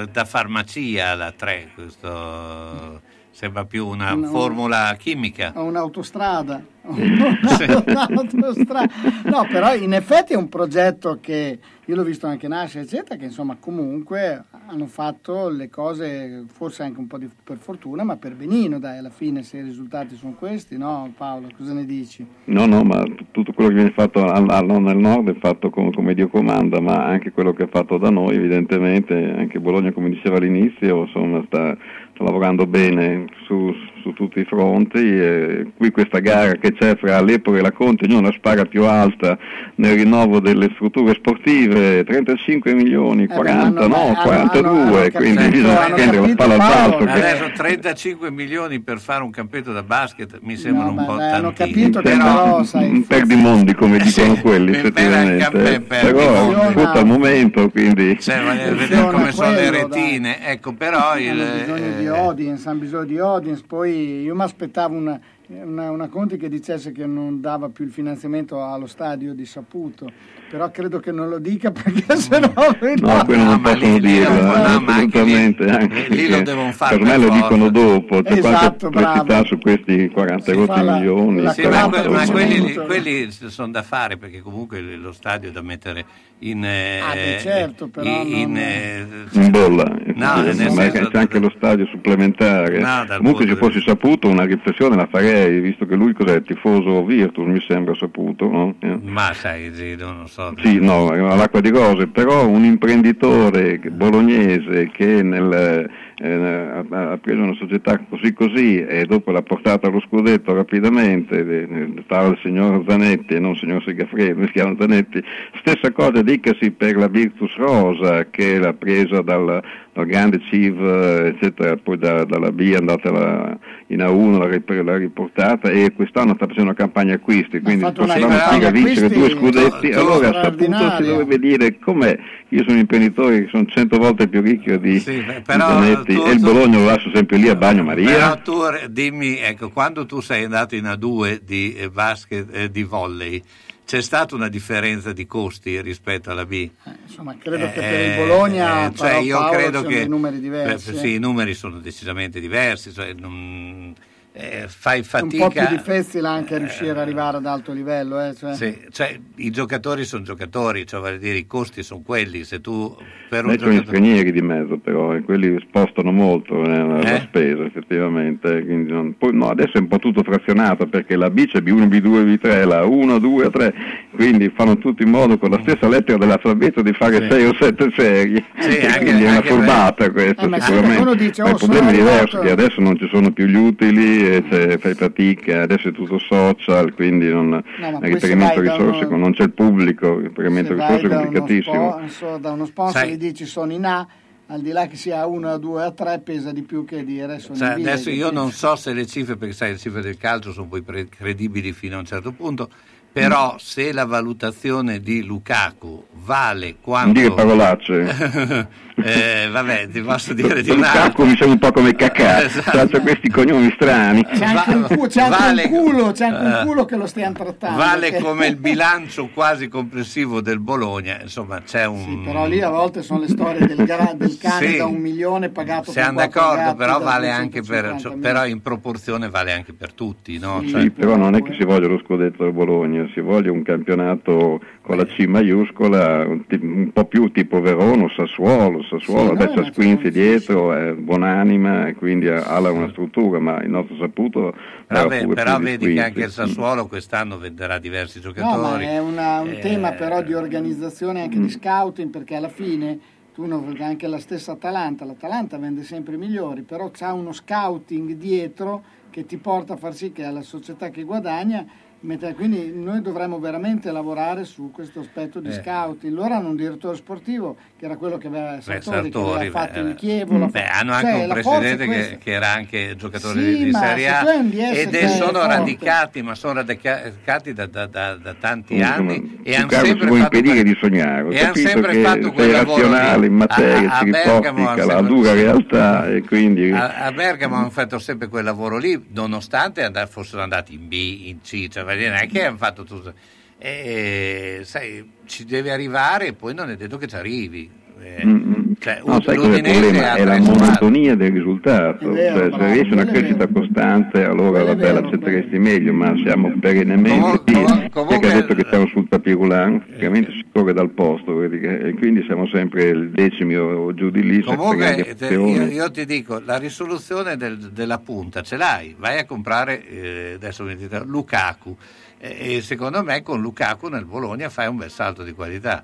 eh, da farmacia la 3, questo sembra più una No. formula chimica. a un'autostrada. Un'autostrada. No, però in effetti è un progetto che io l'ho visto anche nascere, eccetera, che insomma comunque hanno fatto le cose forse anche un po' di- per fortuna, ma per benino, dai, alla fine se i risultati sono questi, no Paolo, cosa ne dici? No, no, ma tutto quello che viene fatto al- al- nel nord è fatto com- come Dio comanda, ma anche quello che è fatto da noi, evidentemente, anche Bologna, come diceva all'inizio, insomma, sta, sta lavorando bene su, su tutti i fronti. E qui questa gara che c'è fra l'Epore e la Conte, ognuno la spara più alta nel rinnovo delle strutture sportive, 35 milioni, 40, ma hanno- no, hanno- 42, hanno quindi capito, bisogna hanno prendere la palla al che- Adesso 35 milioni per fare un campetto da basket mi sembrano un po' beh, hanno capito che Sembra però, un- sai, un perdimondi come dicono quelli per- effettivamente. per- però per- sfrutta il momento quindi. Cioè, vedere come sono le retine. Ecco, però il, hanno bisogno di eh, audience, hanno bisogno di audience, poi io mi aspettavo una, una, una Conti che dicesse che non dava più il finanziamento allo stadio di Saputo, però credo che non lo dica perché sennò... no quello non possono dirlo eh, assolutamente anche lì per me lo dicono dopo c'è Esatto, qualche su questi 40 Si rotti fa la- milioni la Sì, ma, ma quelli, quelli sono da fare perché comunque lo stadio è da mettere in, eh, Ah, beh, certo, però in, non- eh, in bolla No, nel ma senso- c'è anche lo stadio supplementare. No, comunque se fossi saputo una riflessione la farei visto che lui cos'è tifoso Virtus mi sembra saputo no? Eh. ma sai, Gido, non so. Sì, no, all'acqua di rose, però un imprenditore bolognese che nel, eh, ha, preso una società così così e dopo l'ha portata allo scudetto rapidamente, eh, eh, stava il signor Zanetti e non il signor Segafredo, si chiama Zanetti, stessa cosa dicasi per la Virtus Rosa che l'ha presa dal, dal grande CIV, eh, eccetera, poi da- dalla B è andata la- in A1, l'ha, rip- l'ha riportata e quest'anno sta facendo una campagna acquisti, quindi il fatto una prossimo anno campagna aspira a vincere due scudetti, to- allora a Saputo si straordinaria. dovrebbe dire com'è, io sono un imprenditore che sono cento volte più ricco di, però Zanetti tu- e il Bologna lo lascio sempre lì a bagno Maria. Però tu dimmi, ecco, quando tu sei andato in A2 di eh, basket, eh, di volley, c'è stata una differenza di costi rispetto alla B? Insomma, credo che per Eh, il Bologna eh, cioè io Paolo, credo che numeri diversi. eh, eh. sì, i numeri sono decisamente diversi, cioè, non- eh, fai un fatica. po' più difficile anche riuscire ad arrivare ad alto livello. Eh, cioè. Sì, cioè, i giocatori sono giocatori, cioè vale dire i costi sono quelli, se tu per un Mettono gli giocatore stranieri di mezzo però e quelli spostano molto eh, la, la Eh? spesa effettivamente. quindi non- poi, no, adesso è un po' tutto frazionato perché la B c'è B1, B2, B3, la 1, 2, 3, quindi fanno tutti in modo con la stessa lettera dell'alfabeto di fare 6 o 7 serie. Sì, anche- quindi è una anche furbata questa Eh, ma sì, sicuramente. uno dice, Ma oh, il problema sono è diverso, che adesso non ci sono più gli utili, e c'è- fai fatica, adesso è tutto social, quindi non, ma il da risorse, uno- non c'è il pubblico, il Se vai risorse è complicatissimo. sponsor, da uno sponsor Sai- gli dici sono in A, al di là che sia A1, A2, A3 pesa di più che dire sono Cioè, in B. adesso io non so se le cifre, perché sai, le cifre del calcio sono poi pre- credibili fino a un certo punto, però se la valutazione di Lukaku vale Non quanto... dire parolacce. Eh, vabbè, ti posso dire di un altro. mi sembra un po' come cacà, Esatto. c'ha questi cognomi strani. C'è anche, un, cu- c'è anche vale- un culo, c'è anche un eh, culo che lo stiamo trattando. Vale che- come il bilancio quasi complessivo del Bologna, insomma c'è un... Però lì a volte sono le storie del, gra- del cane Sì. da un milione pagato Siamo d'accordo, però vale anche per, 250.000. cioè, però in proporzione vale anche per tutti, no? Sì, Cioè- Sì, però non è che si voglia lo scudetto del Bologna, si voglia un campionato con la C maiuscola, un, po' più tipo Verona, Sassuolo, Sassuolo, Sì, vabbè, no, Squinzi dietro, è buonanima e quindi ha, ha una struttura, ma il nostro saputo Però, pure però vedi che anche il Squinzi. Sassuolo quest'anno venderà diversi No, ma giocatori. è una- un Eh, tema però di organizzazione anche di scouting perché alla fine tu non vedi anche la stessa Atalanta, l'Atalanta vende sempre i migliori, però c'ha uno scouting dietro che ti porta a far sì che è la società che guadagna, mentre- quindi noi dovremmo veramente lavorare su questo aspetto di Eh. scouting. Loro hanno un direttore sportivo che era quello che aveva Sartori, che Sartori, aveva fatto beh, il Chievo. l'ha beh, fatto- hanno cioè, anche un la forza è presidente che, che era anche giocatore Sì, di, Serie se A un ed che è- sono forte. radicati, ma sono radicati da, da- da- da tanti Insomma, anni e hanno sempre vuoi fatto impedire di sognare, ho e hanno sempre che fatto quel lavoro lì. in materia, A- a Bergamo hanno sempre- dura realtà e quindi... A, a Bergamo hanno fatto sempre quel lavoro lì, nonostante and- fossero andati in B, in C, cioè non è che hanno fatto tutto. E, sai, ci deve arrivare e poi non è detto che ci arrivi. Eh, Mm, cioè, No, sai qual è il problema? È la monotonia del risultato, vero, cioè, bravo, se riesce una quello è crescita vero. costante allora vabbè vero, l'accetteresti meglio, ma siamo perennemente lì, comunque- comunque- ha detto che siamo sul tapirulan, praticamente si corre dal posto e quindi siamo sempre il decimi o, giù di lì. Comunque te- io, io ti dico, la risoluzione del- della punta ce l'hai, vai a comprare, eh, adesso mi dite, Lukaku e, e secondo me con Lukaku nel Bologna fai un bel salto di qualità.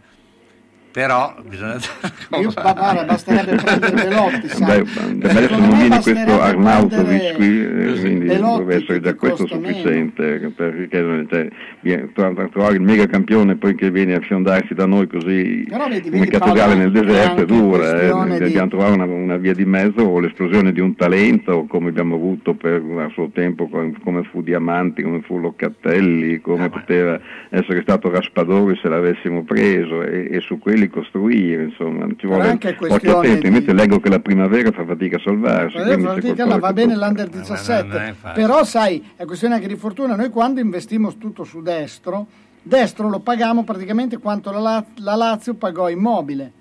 Però bisogna... Io, basterebbe prendere Belotti, sai. Beh, adesso non viene questo Arnautovic qui, eh, quindi dovrebbe essere già questo sufficiente perché cioè, trovare il mega campione poi che viene a fiondarsi da noi così Però vedi, come Paolo, nel deserto è dura, eh, questione di- dobbiamo trovare una, una via di mezzo o l'esplosione di un talento come abbiamo avuto per a suo tempo com- come fu Diamanti, come fu Locatelli, come poteva essere stato Raspadori se l'avessimo preso e, e su quelli costruire, insomma, ci vuole anche occhio questione attento, di- invece leggo che la primavera fa fatica a salvarsi. Qualcosa ma va bene l'under non è 17 facile. però sai è questione anche di fortuna noi quando investimmo tutto su destro destro lo pagamo praticamente quanto la, La- la Lazio pagò immobile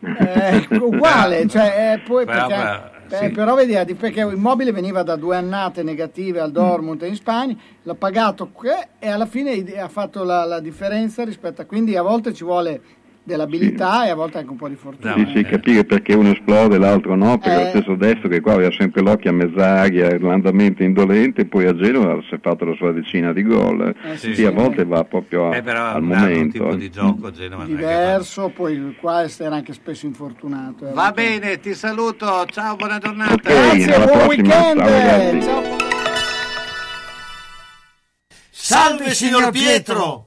Eh, uguale cioè, eh, poi Però, perché, però, eh, sì. però vedi, eh, perché immobile veniva da due annate negative al Dortmund in Spagna l'ha pagato e alla fine ha fatto la, la differenza rispetto a quindi a volte ci vuole dell'abilità e a volte anche un po' di fortuna Sì, sì, capire perché uno esplode e l'altro no, perché Eh. lo stesso destro che qua aveva sempre l'occhio a mezz'aria, l'andamento indolente, poi a Genova si è fatto la sua decina di gol. Eh, sì, sì, a sì. volte va proprio a- Eh, però al un momento. tipo eh. di gioco Genova diverso poi qua era anche spesso infortunato eh. Va bene, ti saluto, ciao, buona giornata. Ok, Grazie, buon prossima, weekend. ciao. Ciao. Salve signor Pietro!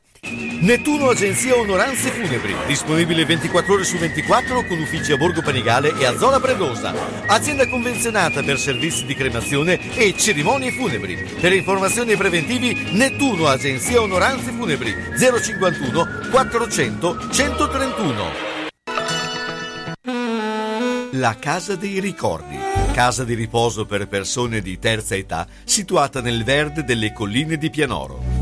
Nettuno Agenzia Onoranze Funebri, disponibile 24 ore su 24 con uffici a Borgo Panigale e a Zola Predosa. Azienda convenzionata per servizi di cremazione e cerimonie funebri. Per informazioni preventivi Nettuno Agenzia Onoranze Funebri 051 400 131. La Casa dei Ricordi. Casa di riposo per persone di terza età situata nel verde delle colline di Pianoro.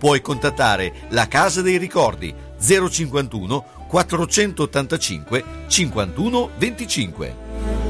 Puoi contattare la Casa dei Ricordi 051 485 51 25.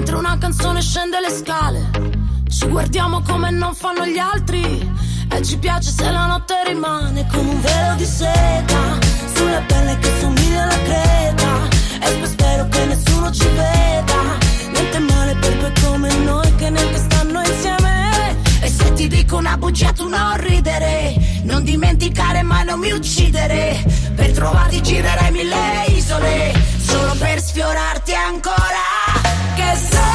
Mentre una canzone scende le scale. Ci guardiamo come non fanno gli altri, e ci piace se la notte rimane come un velo di seta, sulla pelle che somiglia alla creta. E poi spero che nessuno ci veda, niente male per due come noi che neanche stanno insieme. E se ti dico una bugia tu non ridere, non dimenticare mai non mi uccidere, per trovarti girerei mille isole, solo per sfiorarti ancora. Che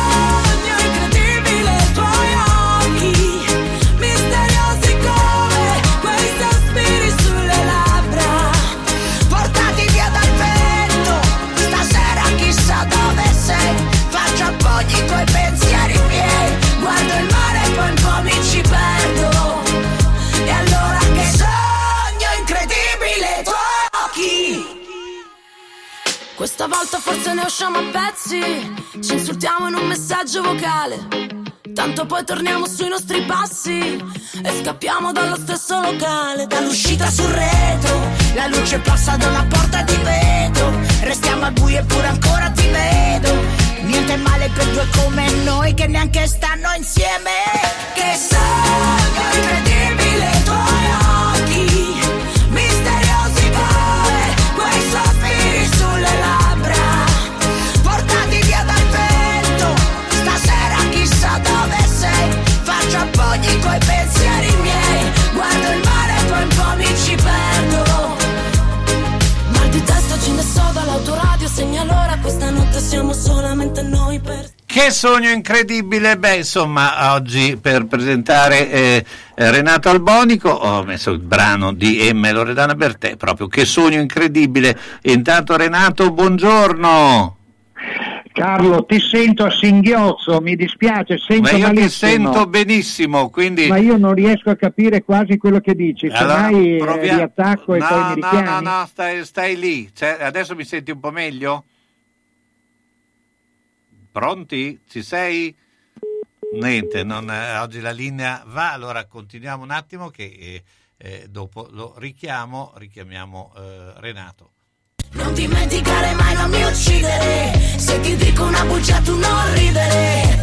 Questa volta forse ne usciamo a pezzi, ci insultiamo in un messaggio vocale. Tanto poi torniamo sui nostri passi e scappiamo dallo stesso locale. Dall'uscita sul retro, la luce passa da una porta di vetro. Restiamo al buio eppure ancora ti vedo. Niente male per due come noi che neanche stanno insieme. Che sogno incredibile i siamo solamente noi per Che sogno incredibile! Beh, insomma, oggi per presentare eh, Renato Albonico ho messo il brano di M. Loredana Bertè, proprio che sogno incredibile. E intanto Renato, buongiorno! Carlo, ti sento a singhiozzo, mi dispiace, sento Ma io ti malissimo. sento benissimo, quindi... Ma io non riesco a capire quasi quello che dici, Allora, semmai eh, provia- riattacco e no, poi mi no, richiami. no, no, stai, stai lì. Cioè, adesso mi senti un po' meglio? Pronti? Ci sei? Niente, non, eh, oggi la linea va, allora continuiamo un attimo che eh, eh, dopo lo richiamo, richiamiamo eh, Renato. Non dimenticare mai, non mi uccidere. Se ti dico una bugia, tu non ridere.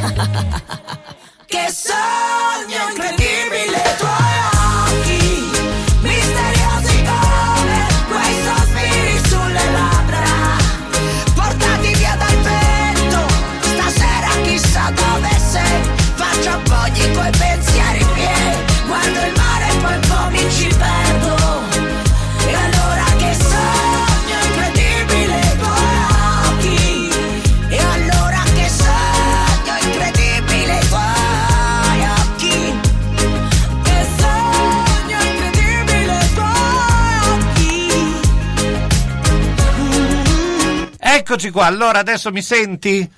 che sogno Eccoci qua, allora adesso mi senti?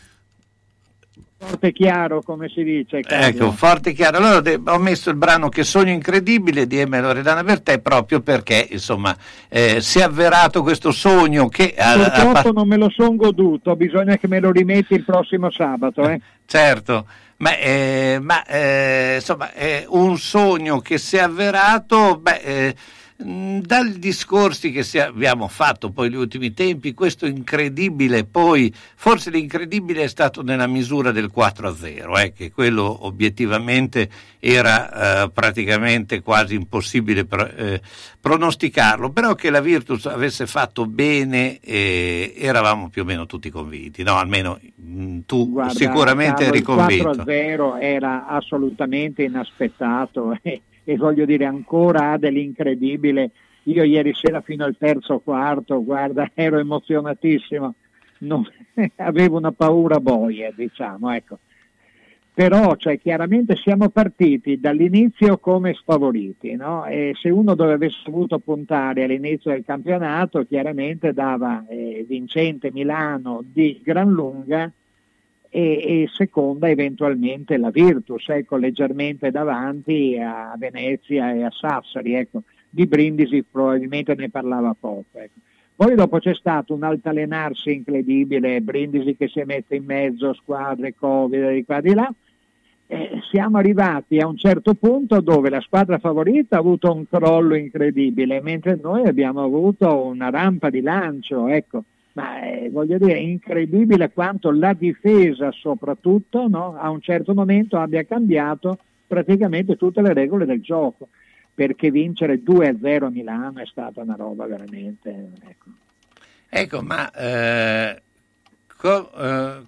Forte chiaro, come si dice. Carlo. Ecco, forte chiaro. Allora de- ho messo il brano Che sogno incredibile di M. Loredana Bertè proprio perché, insomma, eh, si è avverato questo sogno che... ha Purtroppo fa- non me lo son goduto, bisogna che me lo rimetti il prossimo sabato. Eh. Certo, ma, eh, ma, eh, insomma è un sogno che si è avverato, beh, eh, dai discorsi che abbiamo fatto poi negli ultimi tempi, questo incredibile, poi forse l'incredibile è stato nella misura del 4-0, eh, che quello obiettivamente era eh, praticamente quasi impossibile pro- eh, pronosticarlo, però che la Virtus avesse fatto bene eh, eravamo più o meno tutti convinti, no? almeno mh, tu Guarda, sicuramente Carlo, eri convinto. Il 4-0 era assolutamente inaspettato e, voglio dire ancora ha dell'incredibile. Io ieri sera fino al terzo quarto, guarda, ero emozionatissimo, Non- avevo una paura boia, diciamo, ecco. Però, cioè, chiaramente siamo partiti dall'inizio come sfavoriti, no? E se uno dove avesse dovuto puntare all'inizio del campionato, chiaramente dava eh, vincente Milano di gran lunga e, e seconda eventualmente la Virtus, ecco, leggermente davanti a Venezia e a Sassari, ecco. Di Brindisi probabilmente ne parlava poco. ecco. Poi dopo c'è stato un altalenarsi incredibile, Brindisi che si è messo in mezzo, squadre, Covid, di qua di là. Eh, siamo arrivati a un certo punto dove la squadra favorita ha avuto un crollo incredibile, mentre noi abbiamo avuto una rampa di lancio, ecco. Ma eh, voglio dire, è incredibile quanto la difesa soprattutto no, a un certo momento abbia cambiato praticamente tutte le regole del gioco, perché vincere 2-0 a Milano è stata una roba veramente... Ecco. Ecco, ma eh, co- eh,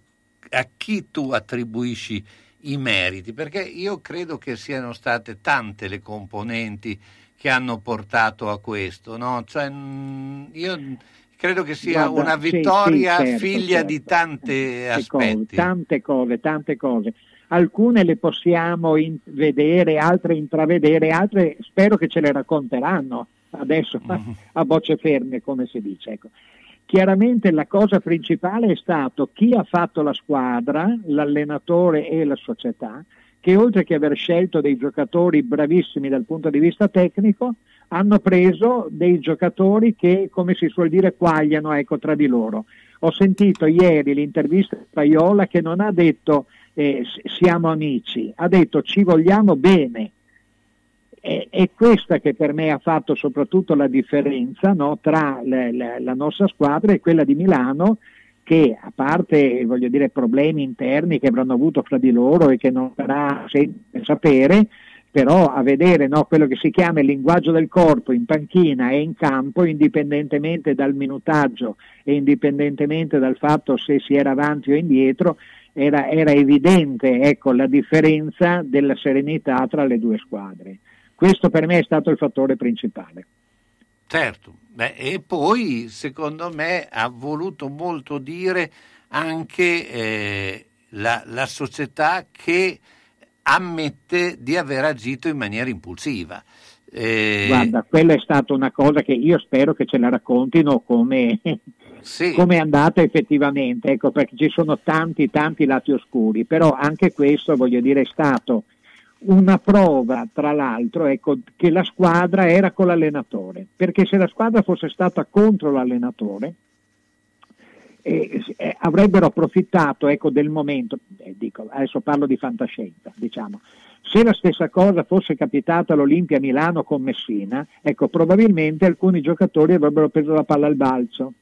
a chi tu attribuisci i meriti? Perché io credo che siano state tante le componenti che hanno portato a questo, no? Cioè, mh, io credo che sia Guarda, una sì, vittoria sì, certo, figlia certo. di tante Tante cose, aspetti. tante cose, tante cose. Alcune le possiamo in- vedere, altre intravedere, altre spero che ce le racconteranno adesso Mm-hmm. a bocce ferme, come si dice. ecco. Chiaramente la cosa principale è stato chi ha fatto la squadra, l'allenatore e la società, che oltre che aver scelto dei giocatori bravissimi dal punto di vista tecnico, hanno preso dei giocatori che, come si suol dire, quagliano ecco, tra di loro. Ho sentito ieri l'intervista di Paiola che non ha detto eh, siamo amici, ha detto ci vogliamo bene. È, è questa che per me ha fatto soprattutto la differenza no, tra le- le- la nostra squadra e quella di Milano che a parte dire, problemi interni che avranno avuto fra di loro e che non sarà sapere, però a vedere no, quello che si chiama il linguaggio del corpo in panchina e in campo, indipendentemente dal minutaggio e indipendentemente dal fatto se si era avanti o indietro, era, era evidente ecco, la differenza della serenità tra le due squadre. Questo per me è stato il fattore principale. Certo, Beh, e poi secondo me ha voluto molto dire anche eh, la, la società che ammette di aver agito in maniera impulsiva. Eh, Guarda, quella è stata una cosa che io spero che ce la raccontino come, come è andata effettivamente, ecco, perché ci sono tanti, tanti lati oscuri, però anche questo, voglio dire, è stato una prova, tra l'altro, ecco, che la squadra era con l'allenatore, perché se la squadra fosse stata contro l'allenatore, eh, eh, avrebbero approfittato ecco, del momento, eh, dico, adesso parlo di fantascienza, diciamo, se la stessa cosa fosse capitata all'Olimpia Milano con Messina, ecco, probabilmente alcuni giocatori avrebbero preso la palla al balzo.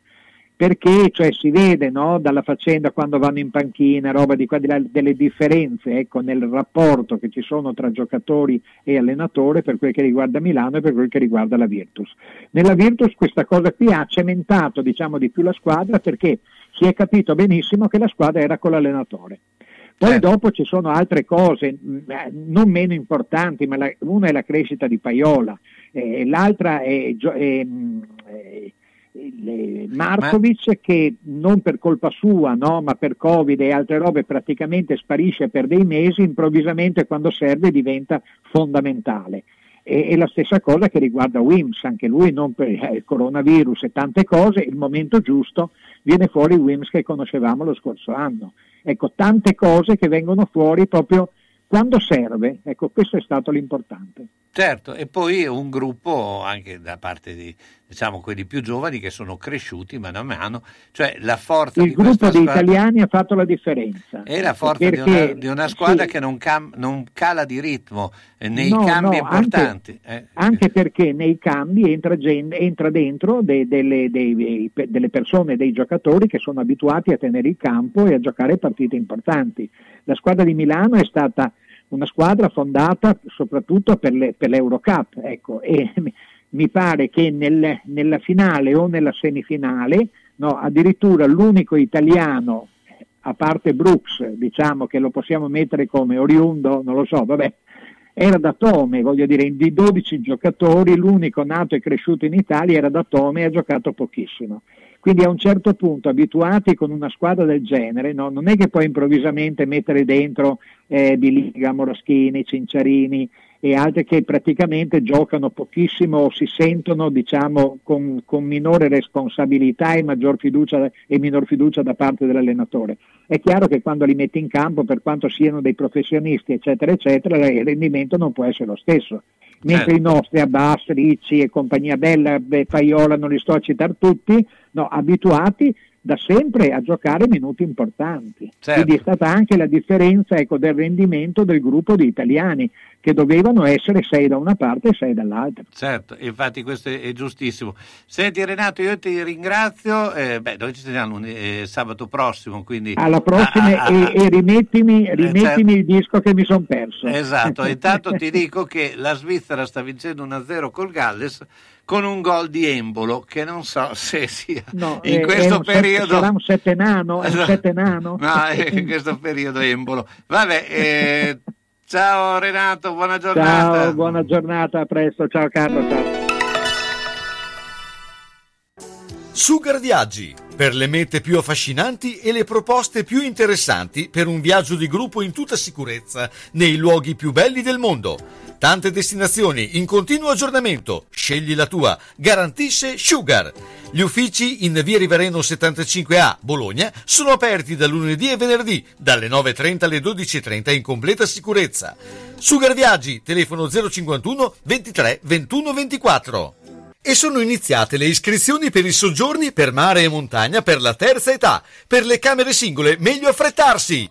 Perché cioè, si vede no, dalla faccenda quando vanno in panchina, roba di qua delle differenze ecco, nel rapporto che ci sono tra giocatori e allenatore per quel che riguarda Milano e per quel che riguarda la Virtus. Nella Virtus questa cosa qui ha cementato diciamo, di più la squadra perché si è capito benissimo che la squadra era con l'allenatore. Poi dopo ci sono altre cose mh, eh, non meno importanti, ma la- una è la crescita di Paiola, eh, l'altra è, Gio- è- il- eh, Markovic che non per colpa sua, no, ma per Covid e altre robe praticamente sparisce per dei mesi, improvvisamente quando serve diventa fondamentale. E, e la stessa cosa che riguarda Wims, anche lui non per eh, il coronavirus e tante cose, il momento giusto viene fuori Wims che conoscevamo lo scorso anno. Ecco, tante cose che vengono fuori proprio quando serve, ecco, questo è stato l'importante. Certo, e poi un gruppo anche da parte di diciamo quelli più giovani che sono cresciuti mano a mano, cioè la forza il di gruppo squadra italiani ha fatto la differenza. è la forza Perché- di, una, di una squadra sì. che non, cam- non cala di ritmo eh, nei No, cambi no, importanti. Anche, eh. anche perché nei cambi entra, gen- entra dentro de- delle, dei- delle persone, dei giocatori che sono abituati a tenere il campo e a giocare partite importanti. La squadra di Milano è stata una squadra fondata soprattutto per, le- per l'Eurocup, ecco, e mi- pare che nel- nella finale o nella semifinale, no, addirittura l'unico italiano a parte Brooks, diciamo che lo possiamo mettere come oriundo, non lo so, vabbè, era da Tome, voglio dire, di 12 giocatori l'unico nato e cresciuto in Italia era da Tome e ha giocato pochissimo. Quindi a un certo punto, abituati con una squadra del genere, no, non è che puoi improvvisamente mettere dentro eh, Di Liga, Moraschini, Cinciarini e altri che praticamente giocano pochissimo o si sentono diciamo, con, con minore responsabilità e, maggior fiducia, e minor fiducia da parte dell'allenatore. È chiaro che quando li metti in campo, per quanto siano dei professionisti, eccetera, eccetera, il rendimento non può essere lo stesso. Mentre Certo. i nostri Abbas, Ricci e compagnia bella, beh, Paiola, non li sto a citare tutti, no, abituati da sempre a giocare minuti importanti. Certo. Quindi è stata anche la differenza ecco, del rendimento del gruppo di italiani, che dovevano essere sei da una parte e sei dall'altra. Certo, infatti questo è, giustissimo. Senti Renato, io ti ringrazio, eh, beh, noi ci sentiamo eh, sabato prossimo, quindi... Alla prossima Ah, ah, ah, e, e rimettimi, rimettimi certo. il disco che mi sono perso. Esatto, intanto ti dico che la Svizzera sta vincendo 1-0 col Galles con un gol di Embolo che non so se sia No, in eh, questo periodo sarà un sette nano? È un sette nano? No, è in questo periodo Embolo. Vabbè, eh, ciao Renato, buona giornata. Ciao, buona giornata, a presto, ciao Carlo, ciao. Sugar Viaggi, per le mete più affascinanti e le proposte più interessanti per un viaggio di gruppo in tutta sicurezza nei luoghi più belli del mondo. Tante destinazioni in continuo aggiornamento. Scegli la tua. Garantisce Sugar. Gli uffici in via Rivareno 75A, Bologna, sono aperti da lunedì e venerdì, dalle 9.30 alle 12.30 in completa sicurezza. Sugar Viaggi, telefono 051 23 21 24. E sono iniziate le iscrizioni per i soggiorni per mare e montagna per la terza età. Per le camere singole, meglio affrettarsi!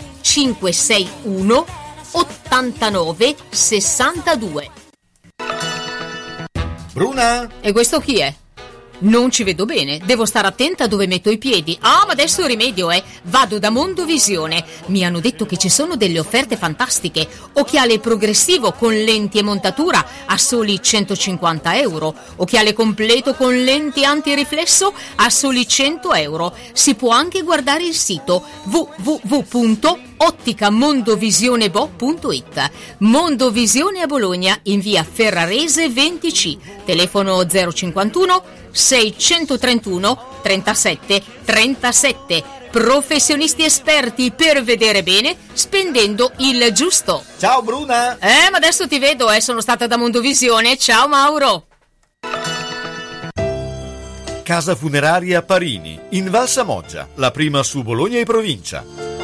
561 89 62. Bruna? E questo chi è? Non ci vedo bene, devo stare attenta dove metto i piedi. Ah, ma adesso rimedio, eh. Vado da Mondovisione. Mi hanno detto che ci sono delle offerte fantastiche. Occhiale progressivo con lenti e montatura a soli 150 euro. Occhiale completo con lenti antiriflesso a soli 100 euro. Si può anche guardare il sito www.otticamondovisionebo.it Mondovisione a Bologna in via Ferrarese 20C. Telefono 051 631 37 37. Professionisti esperti per vedere bene spendendo il giusto. Ciao Bruna! Eh, ma adesso ti vedo, eh, sono stata da Mondovisione. Ciao Mauro! Casa funeraria Parini, in Val Samoggia, la prima su Bologna e provincia.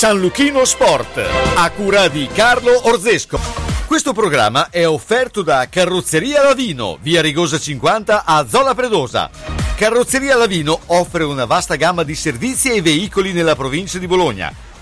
San Luchino Sport, a cura di Carlo Orzesco. Questo programma è offerto da Carrozzeria Lavino, via Rigosa 50 a Zola Predosa. Carrozzeria Lavino offre una vasta gamma di servizi e veicoli nella provincia di Bologna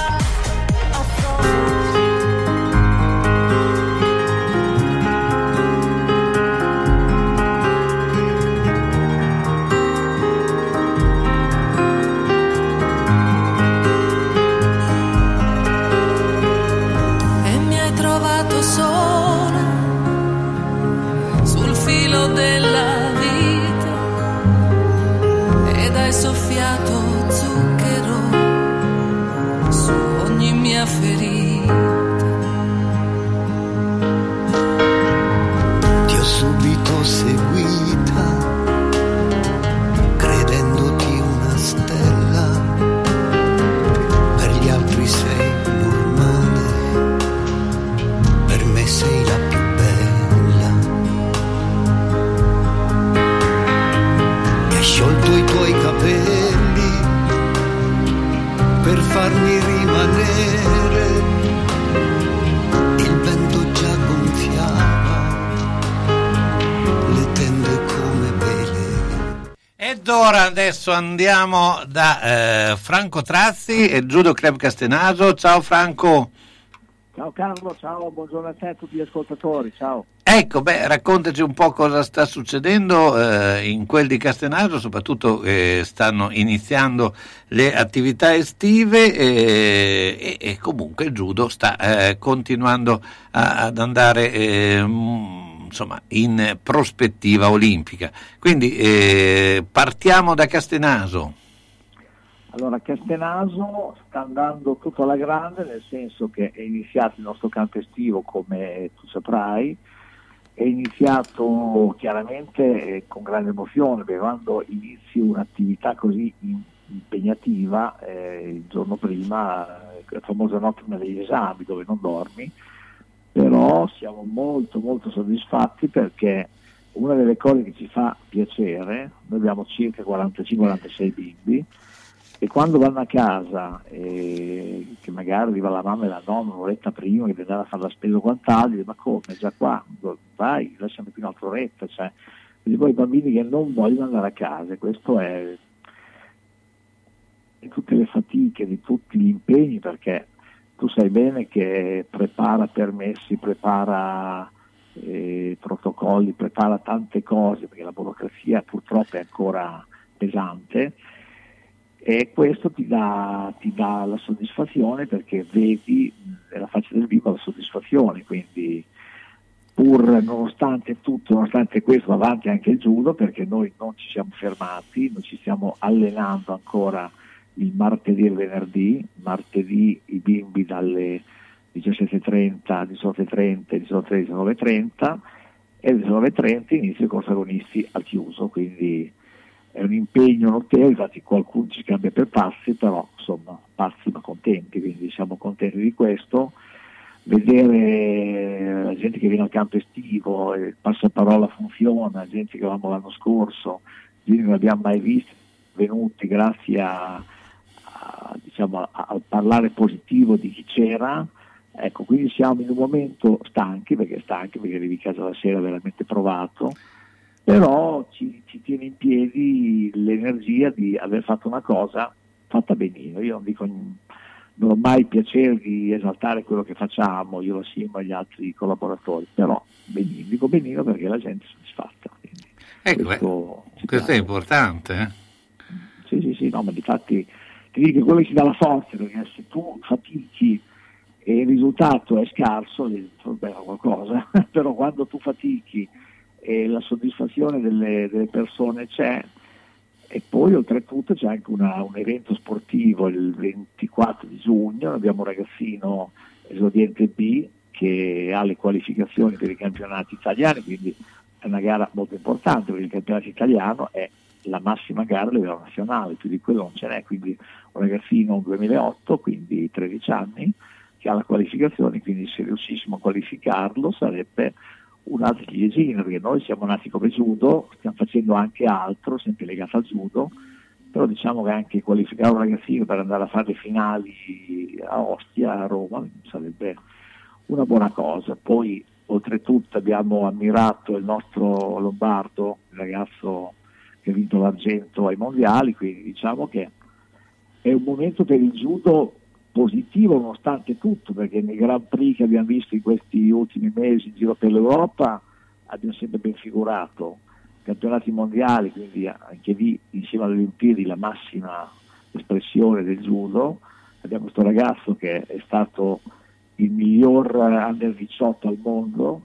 E adesso andiamo da eh, Franco Trazzi e Giudo Club Castenaso. Ciao Franco. Ciao Carlo, ciao, buongiorno a te a tutti gli ascoltatori, ciao. Ecco, beh, raccontaci un po' cosa sta succedendo eh, in quel di Castenaso, soprattutto eh, stanno iniziando le attività estive eh, e, e comunque il judo sta eh, continuando a- ad andare eh, mm, insomma, in prospettiva olimpica. Quindi eh, partiamo da Castenaso. Allora, Castenaso sta andando tutto alla grande, nel senso che è iniziato il nostro campo estivo, come tu saprai, è iniziato chiaramente eh, con grande emozione, perché quando inizi un'attività così impegnativa, eh, il giorno prima, eh, la famosa notte degli esami, dove non dormi, però siamo molto molto soddisfatti perché una delle cose che ci fa piacere, noi abbiamo circa 45-46 bimbi, e quando vanno a casa, eh, che magari arriva la mamma e la nonna un'oretta prima che deve andare a fare la spesa o quant'altro, dice, ma come, è già qua, vai, lasciami più un'altra oretta, cioè, quindi poi i bambini che non vogliono andare a casa, questo è di tutte le fatiche, di tutti gli impegni, perché tu sai bene che prepara permessi, prepara eh, protocolli, prepara tante cose, perché la burocrazia purtroppo è ancora pesante e questo ti dà, ti dà la soddisfazione perché vedi nella faccia del vivo la soddisfazione, quindi pur nonostante tutto, nonostante questo va avanti anche il judo perché noi non ci siamo fermati, noi ci stiamo allenando ancora il martedì e il venerdì, martedì i bimbi dalle 17.30, 18.30, 18.30, 19.30 e alle 19.30 inizia il corso agonisti al chiuso, quindi è un impegno notevole, infatti qualcuno ci cambia per passi, però insomma passi ma contenti, quindi siamo contenti di questo. Vedere la gente che viene al campo estivo, il passaparola funziona, gente che avevamo l'anno scorso, gente che non abbiamo mai visto, venuti grazie a, a, diciamo, al parlare positivo di chi c'era. Ecco, quindi siamo in un momento stanchi, perché stanchi, perché arrivi a casa la sera veramente provato, però ci, ci tiene in piedi l'energia di aver fatto una cosa fatta benino. Io non dico non ho mai piacere di esaltare quello che facciamo, io lo Simo e gli altri collaboratori, però benino, dico benino perché la gente è soddisfatta. Ecco, questo eh, questo è importante. eh. sì, sì, sì, no, ma difatti ti dico quello che ti dà la forza, perché se tu fatichi e il risultato è scarso, beh, qualcosa, però quando tu fatichi e la soddisfazione delle, delle persone c'è, e poi oltretutto c'è anche una, un evento sportivo il 24 di giugno, abbiamo un ragazzino esodiente B che ha le qualificazioni per i campionati italiani, quindi è una gara molto importante perché il campionato italiano è la massima gara a livello nazionale, più di quello non ce n'è, quindi un ragazzino 2008, quindi 13 anni, che ha la qualificazione, quindi se riuscissimo a qualificarlo sarebbe un'altra ciliegina, perché noi siamo nati come judo, stiamo facendo anche altro, sempre legato al judo, però diciamo che anche qualificare un ragazzino per andare a fare le finali a Ostia, a Roma, sarebbe una buona cosa. Poi oltretutto abbiamo ammirato il nostro Lombardo, il ragazzo che ha vinto l'argento ai mondiali, quindi diciamo che è un momento per il judo positivo nonostante tutto, perché nei Grand Prix che abbiamo visto in questi ultimi mesi in giro per l'Europa abbiamo sempre ben figurato, campionati mondiali, quindi anche lì insieme alle Olimpiadi la massima espressione del judo, abbiamo questo ragazzo che è stato il miglior under 18 al mondo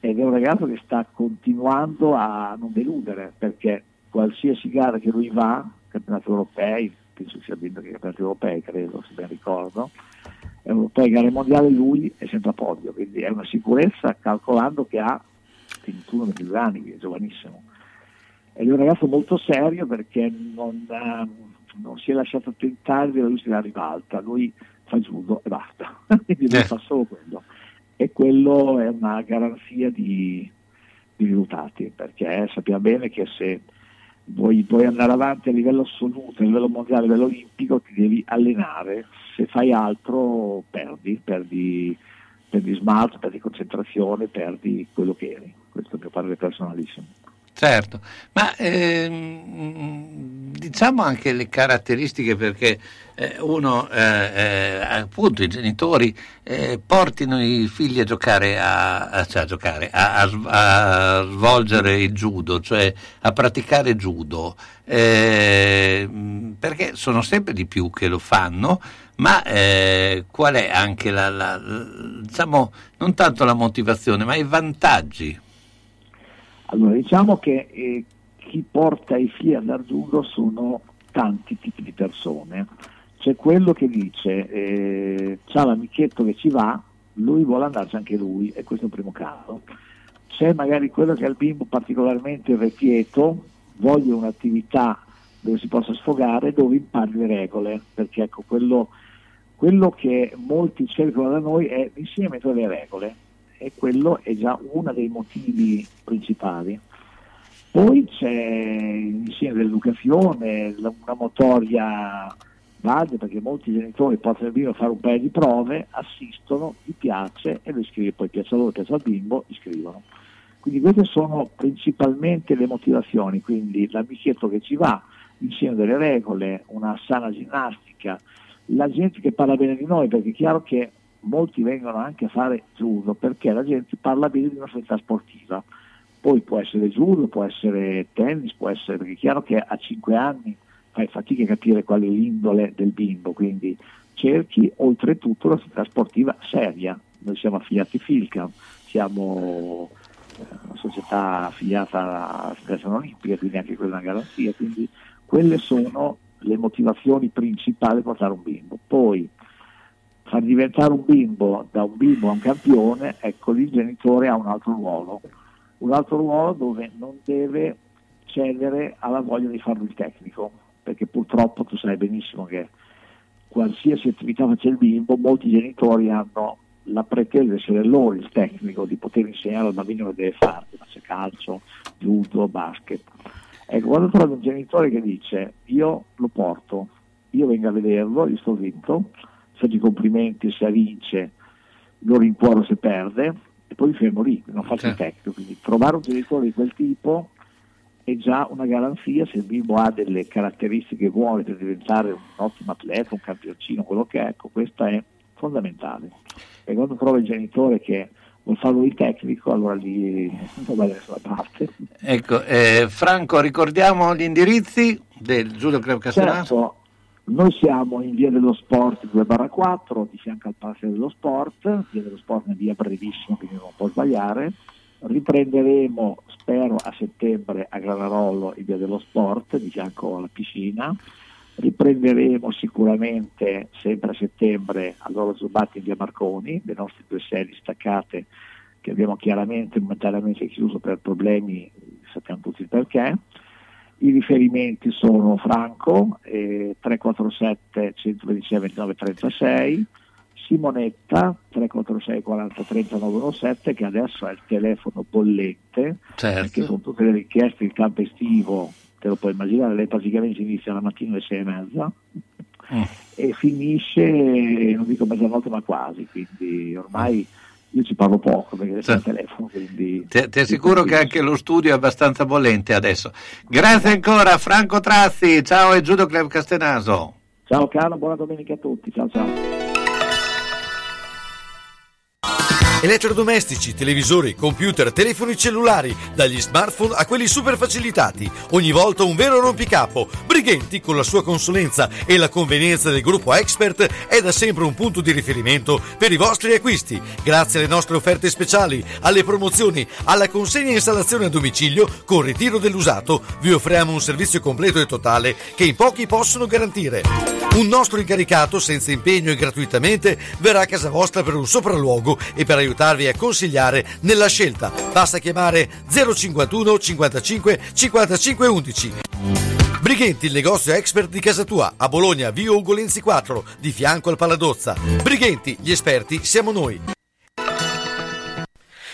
ed è un ragazzo che sta continuando a non deludere perché qualsiasi gara che lui va, campionati europei, penso sia vinto che i campionati europei, credo, se ben ricordo, europei, gare mondiali, lui è sempre a podio, quindi è una sicurezza calcolando che ha 21-22 anni, quindi è giovanissimo. Ed è un ragazzo molto serio perché non, uh, non si è lasciato tentare della luce della ribalta, lui fa judo e basta, quindi lui eh. fa solo quello. E quello è una garanzia di, di risultati, perché sappiamo bene che se vuoi, vuoi, andare avanti a livello assoluto, a livello mondiale, a livello olimpico, ti devi allenare, se fai altro perdi, perdi, perdi smalto, perdi concentrazione, perdi quello che eri. Questo è il mio parere personalissimo. Certo, ma ehm, diciamo anche le caratteristiche perché eh, uno, eh, eh, appunto i genitori eh, portino i figli a giocare, a, a, cioè a, giocare a, svolgere il judo, cioè a praticare judo, eh, perché sono sempre di più che lo fanno, ma eh, qual è anche la, la, diciamo, non tanto la motivazione, ma i vantaggi? Allora, diciamo che eh, chi porta i figli all'argiudo sono tanti tipi di persone. C'è quello che dice, eh, c'ha l'amichetto che ci va, lui vuole andarci anche lui, e questo è il primo caso. C'è magari quello che ha il bimbo particolarmente irrequieto, voglio un'attività dove si possa sfogare, dove impari le regole, perché ecco, quello, quello che molti cercano da noi è l'insieme tra le regole e quello è già uno dei motivi principali. Poi c'è l'insieme dell'educazione, una motoria base perché molti genitori portano il a fare un paio di prove, assistono, gli piace e lo iscrive, poi piace a loro, piace al bimbo, iscrivono. Quindi queste sono principalmente le motivazioni, quindi l'amichetto che ci va, l'insieme delle regole, una sana ginnastica, la gente che parla bene di noi, perché è chiaro che molti vengono anche a fare judo perché la gente parla bene di una società sportiva. Poi può essere judo, può essere tennis, può essere, perché è chiaro che a 5 anni fai fatica a capire qual è l'indole del bimbo, quindi cerchi oltretutto una società sportiva seria. Noi siamo affiliati Filcam, siamo eh, una società affiliata alla Federazione Olimpica, quindi anche quella è una garanzia, quindi quelle sono le motivazioni principali per portare un bimbo. Poi far diventare un bimbo da un bimbo a un campione, ecco lì il genitore ha un altro ruolo, un altro ruolo dove non deve cedere alla voglia di farlo il tecnico, perché purtroppo tu sai benissimo che qualsiasi attività faccia il bimbo, molti genitori hanno la pretesa di essere loro il tecnico, di poter insegnare al bambino che deve fare, se calcio, judo, basket. Ecco, quando trovi un genitore che dice io lo porto, io vengo a vederlo, gli sto vinto, faccio i complimenti se vince, lo rincuoro se perde e poi fermo lì, non faccio il tecnico. Quindi trovare un genitore di quel tipo è già una garanzia se il bimbo ha delle caratteristiche buone per diventare un ottimo atleta, un campioncino, quello che è, ecco, questo è fondamentale. E quando trova il genitore che vuol farlo di tecnico, allora lì non va da nessuna parte. Ecco, eh, Franco, ricordiamo gli indirizzi del Giulio Club Castellano? Certo, Noi siamo in via dello sport 2-4, di fianco al Palazzo dello Sport, via dello sport è via brevissima, quindi non può sbagliare. Riprenderemo, spero, a settembre a Granarollo in via dello sport, di fianco alla piscina. Riprenderemo sicuramente sempre a settembre all'Oro Zubatti in via Marconi, le nostre due sedi staccate che abbiamo chiaramente momentaneamente chiuso per problemi, sappiamo tutti il perché. I riferimenti sono Franco, eh, 347 126 29 36, Simonetta 346 40 30 917 che adesso è il telefono bollente certo. perché con tutte le richieste il campo estivo te lo puoi immaginare lei praticamente inizia la mattina alle 6 e mezza Mm. e finisce non dico mezzanotte ma quasi quindi ormai io ci parlo poco perché Certo. al telefono quindi Ti, ti assicuro che anche lo studio è abbastanza bollente adesso. Grazie ancora Franco Trazzi, ciao e Giudo Club Castenaso. ciao Carlo buona domenica a tutti ciao ciao Elettrodomestici, televisori, computer, telefoni cellulari, dagli smartphone a quelli super facilitati. Ogni volta un vero rompicapo. Brighenti, con la sua consulenza e la convenienza del gruppo Expert, è da sempre un punto di riferimento per i vostri acquisti. Grazie alle nostre offerte speciali, alle promozioni, alla consegna e installazione a domicilio con ritiro dell'usato, vi offriamo un servizio completo e totale che in pochi possono garantire. Un nostro incaricato, senza impegno e gratuitamente, verrà a casa vostra per un sopralluogo e per aiutarvi a consigliare nella scelta. Basta chiamare 051 55 55 11. Brighenti, il negozio expert di casa tua, a Bologna, via Ugolenzi 4, di fianco al Paladozza. Brighenti, gli esperti siamo noi.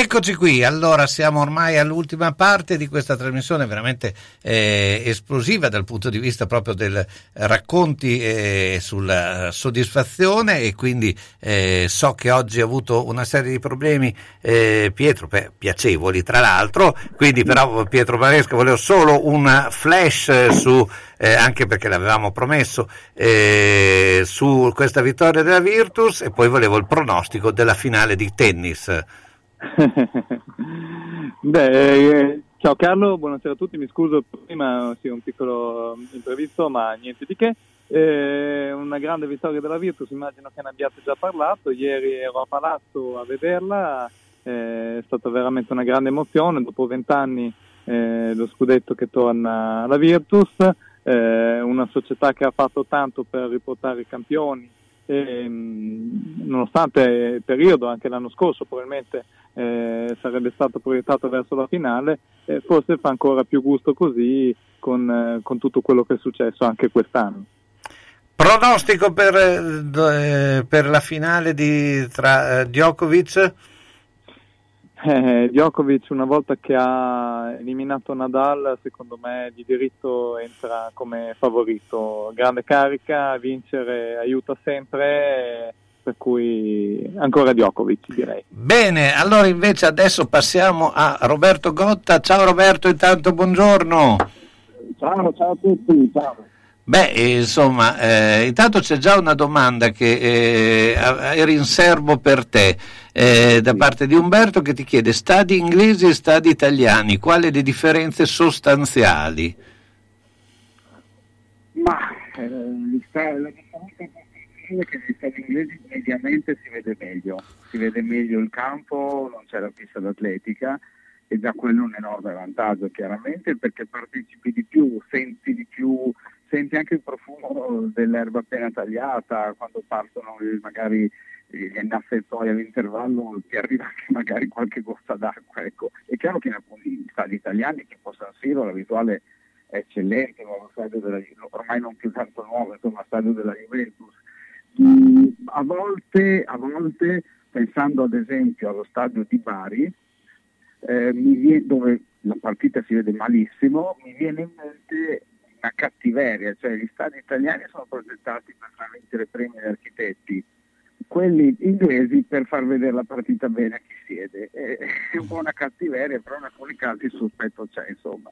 Eccoci qui, allora siamo ormai all'ultima parte di questa trasmissione veramente eh, esplosiva dal punto di vista proprio del racconti eh, sulla soddisfazione e quindi eh, so che oggi ha avuto una serie di problemi eh, Pietro, piacevoli tra l'altro, quindi però Pietro Maresca volevo solo un flash su, eh, anche perché l'avevamo promesso, eh, su questa vittoria della Virtus e poi volevo il pronostico della finale di tennis. Beh, eh, ciao Carlo, buonasera a tutti, mi scuso prima, sì, un piccolo mm, imprevisto, ma niente di che. Eh, una grande vittoria della Virtus, immagino che ne abbiate già parlato, ieri ero a Palazzo a vederla, eh, è stata veramente una grande emozione, dopo vent'anni eh, lo scudetto che torna alla Virtus, eh, una società che ha fatto tanto per riportare i campioni, ehm, nonostante il periodo, anche l'anno scorso probabilmente eh, sarebbe stato proiettato verso la finale, eh, forse fa ancora più gusto così con, eh, con tutto quello che è successo anche quest'anno. Pronostico per, eh, per la finale di, tra eh, Djokovic? Eh, Djokovic una volta che ha eliminato Nadal secondo me di diritto entra come favorito, grande carica, vincere aiuta sempre, per cui ancora Djokovic direi. Bene, allora invece adesso passiamo a Roberto Gotta, ciao Roberto intanto buongiorno. Ciao, ciao a tutti, ciao. Beh, insomma, eh, intanto c'è già una domanda che eh, era in serbo per te, eh, da parte di Umberto che ti chiede stadi inglesi e stadi italiani, quali le differenze sostanziali? Ma eh, la differenza è che negli stadi inglesi mediamente si vede meglio, si vede meglio il campo, non c'è la pista d'atletica e già quello è un enorme vantaggio chiaramente perché partecipi di più, senti di più senti anche il profumo dell'erba appena tagliata, quando partono magari gli innaffertoi all'intervallo ti arriva anche magari qualche goccia d'acqua. Ecco. È chiaro che in alcuni stadi italiani, tipo San Siro, la è eccellente, nuovo stadio della, ormai non più tanto nuovo, insomma stadio della Juventus. Mm, a, volte, a volte, pensando ad esempio allo stadio di Bari, eh, viene, dove la partita si vede malissimo, mi viene in mente una cattiveria, cioè gli stadi italiani sono progettati per far vincere premi agli architetti, quelli inglesi per far vedere la partita bene a chi siede. È un po' una cattiveria, però in alcuni casi il sospetto c'è, insomma.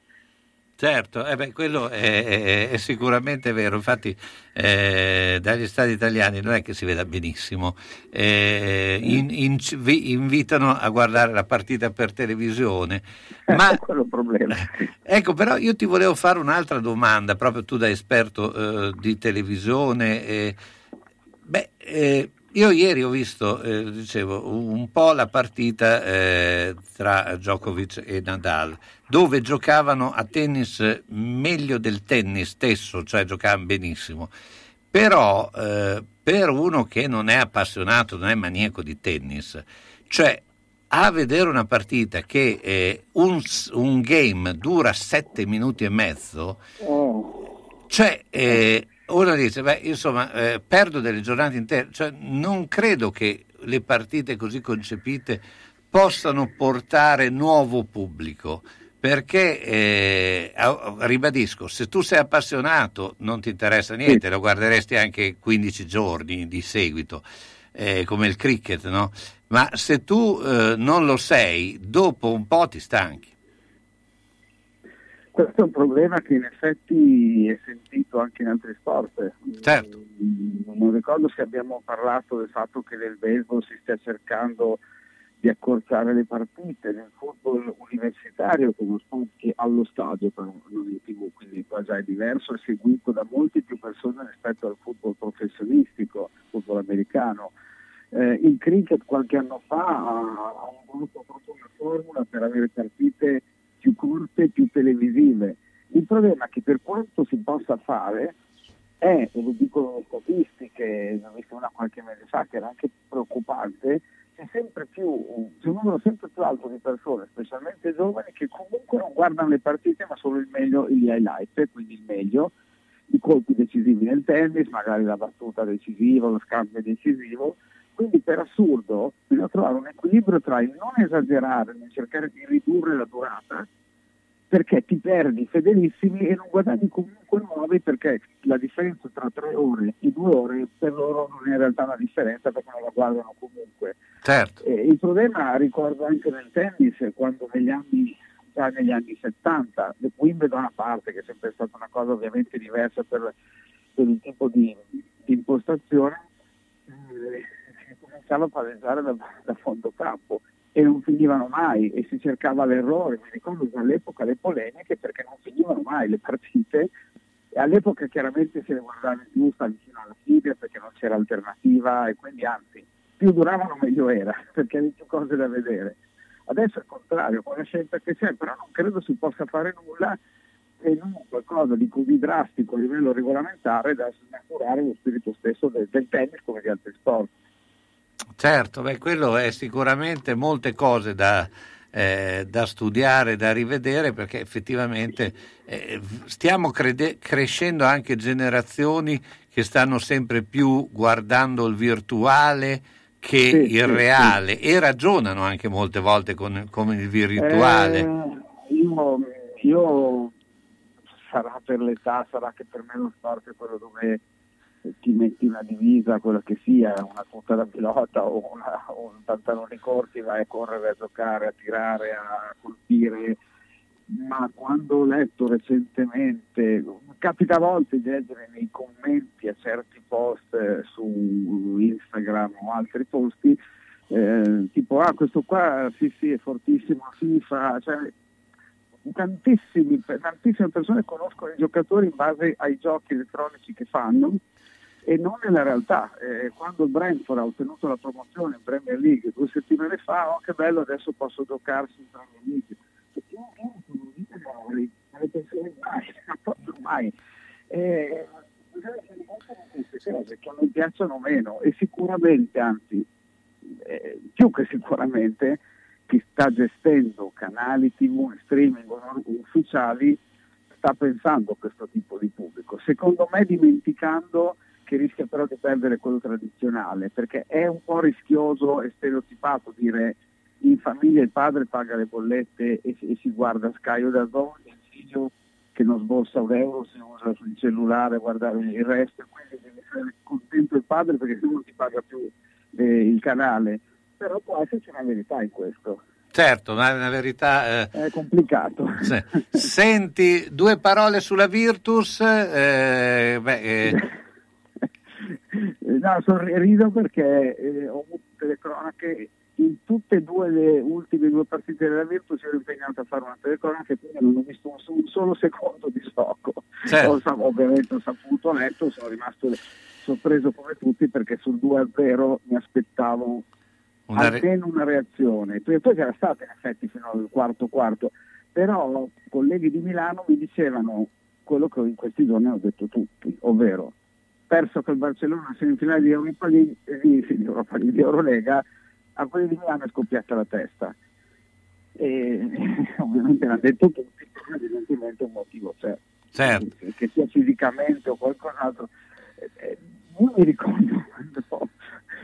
Certo, eh beh, quello è, è, è, sicuramente vero, infatti eh, dagli stati italiani non è che si veda benissimo, eh, in, in, vi invitano a guardare la partita per televisione. Ma, il problema. Ecco, però io ti volevo fare un'altra domanda, proprio tu da esperto eh, di televisione. beh, eh, io ieri ho visto, eh, dicevo, un po' la partita eh, tra Djokovic e Nadal dove giocavano a tennis meglio del tennis stesso, cioè giocavano benissimo. Però eh, per uno che non è appassionato, non è maniaco di tennis, cioè a vedere una partita che eh, un, un, game dura sette minuti e mezzo, oh. cioè eh, uno dice, beh, insomma, eh, perdo delle giornate intere, cioè, non credo che le partite così concepite possano portare nuovo pubblico perché eh, ribadisco, se tu sei appassionato non ti interessa niente, lo guarderesti anche 15 giorni di seguito, eh, come il cricket, no? Ma se tu eh, non lo sei, dopo un po' ti stanchi. Questo è un problema che in effetti è sentito anche in altri sport. Certo. Non ricordo se abbiamo parlato del fatto che nel baseball si stia cercando di accorciare le partite nel football universitario come sport che allo stadio però non in tv quindi qua già è diverso è seguito da molte più persone rispetto al football professionistico football americano eh, il cricket qualche anno fa ha, avuto proprio una formula per avere partite più corte più televisive il problema è che per quanto si possa fare è, e lo dicono le statistiche, ne ho visto una qualche mese fa che era anche preoccupante, c'è sempre più, c'è un numero sempre più alto di persone, specialmente giovani, che comunque non guardano le partite ma solo il meglio, gli highlights, quindi il meglio, i colpi decisivi nel tennis, magari la battuta decisiva, lo scambio decisivo. Quindi per assurdo bisogna trovare un equilibrio tra il non esagerare nel cercare di ridurre la durata perché ti perdi fedelissimi e non guadagni comunque nuovi perché la differenza tra tre ore e due ore per loro non è in realtà una differenza perché non la guardano comunque. Certo. Eh, il problema ricordo anche nel tennis quando negli anni, già negli anni 70, Wimbledon a parte che è sempre stata una cosa ovviamente diversa per, per il tipo di, di impostazione, eh, si cominciava a palesare da, da fondo campo e non finivano mai e si cercava l'errore. Mi ricordo all'epoca le polemiche perché non finivano mai le partite e all'epoca chiaramente se le guardava in più sta vicino alla fine perché non c'era alternativa e quindi anzi più duravano meglio era perché avevi più cose da vedere. Adesso è il contrario, con la scelta che c'è, però non credo si possa fare nulla e non qualcosa di così drastico a livello regolamentare da snaturare lo spirito stesso del, del tennis come di altri sport. Certo, beh, quello è sicuramente molte cose da, eh, da studiare, da rivedere, perché effettivamente eh, stiamo crede- crescendo anche generazioni che stanno sempre più guardando il virtuale che Sì, il sì, reale e ragionano anche molte volte con, con il virtuale. Eh, io, io sarà per l'età, sarà che per me lo sport è quello dove ti metti una divisa, quello che sia, una tuta da pilota o, una, un pantalone corti, vai a correre, a giocare, a tirare, a colpire. Ma quando ho letto recentemente, capita a volte di leggere nei commenti a certi post eh, su Instagram o altri posti, eh, tipo ah questo qua sì sì è fortissimo, FIFA, cioè, tantissimi, tantissime persone conoscono i giocatori in base ai giochi elettronici che fanno e non nella realtà. Eh, quando il Brentford ha ottenuto la promozione in Premier League due settimane fa, oh che bello, adesso posso giocarsi in Premier League. Non le pensioni mai, proprio mai. Eh, queste cose che non piacciono meno e sicuramente, anzi, eh, più che sicuramente, chi sta gestendo canali tv streaming ufficiali sta pensando a questo tipo di pubblico. Secondo me dimenticando che rischia però di perdere quello tradizionale, perché è un po' rischioso e stereotipato dire in famiglia il padre paga le bollette e, e si guarda Sky o da Zone, il figlio che non sborsa un euro si usa sul cellulare a guardare il resto, quindi deve essere contento il padre perché se non ti paga più eh, il canale. Però può esserci una verità in questo. Certo, ma è una verità... eh, È complicato. se- Senti, due parole sulla Virtus. eh, beh, eh, Eh, No, sorrido perché eh, ho avuto telecronache in tutte e due le ultime due partite della Virtus ero impegnato a fare una telecronaca e quindi non ho visto un, un solo secondo di sfogo. Certo. Ho ovviamente ho saputo, ho letto, sono rimasto sorpreso come tutti perché sul 2-0 mi aspettavo Una re- almeno una reazione. Poi poi c'era stata in effetti fino al quarto quarto, però colleghi di Milano mi dicevano quello che in questi giorni hanno detto tutti, ovvero perso col Barcellona semifinale di Europa League, eh, di, di Europa League, di Eurolega, a quelli di Milano è scoppiata la testa. E, ovviamente l'hanno detto tutti, però evidentemente un motivo c'è. Certo. Che, che sia fisicamente o qualcos'altro. Eh, eh, io mi ricordo quando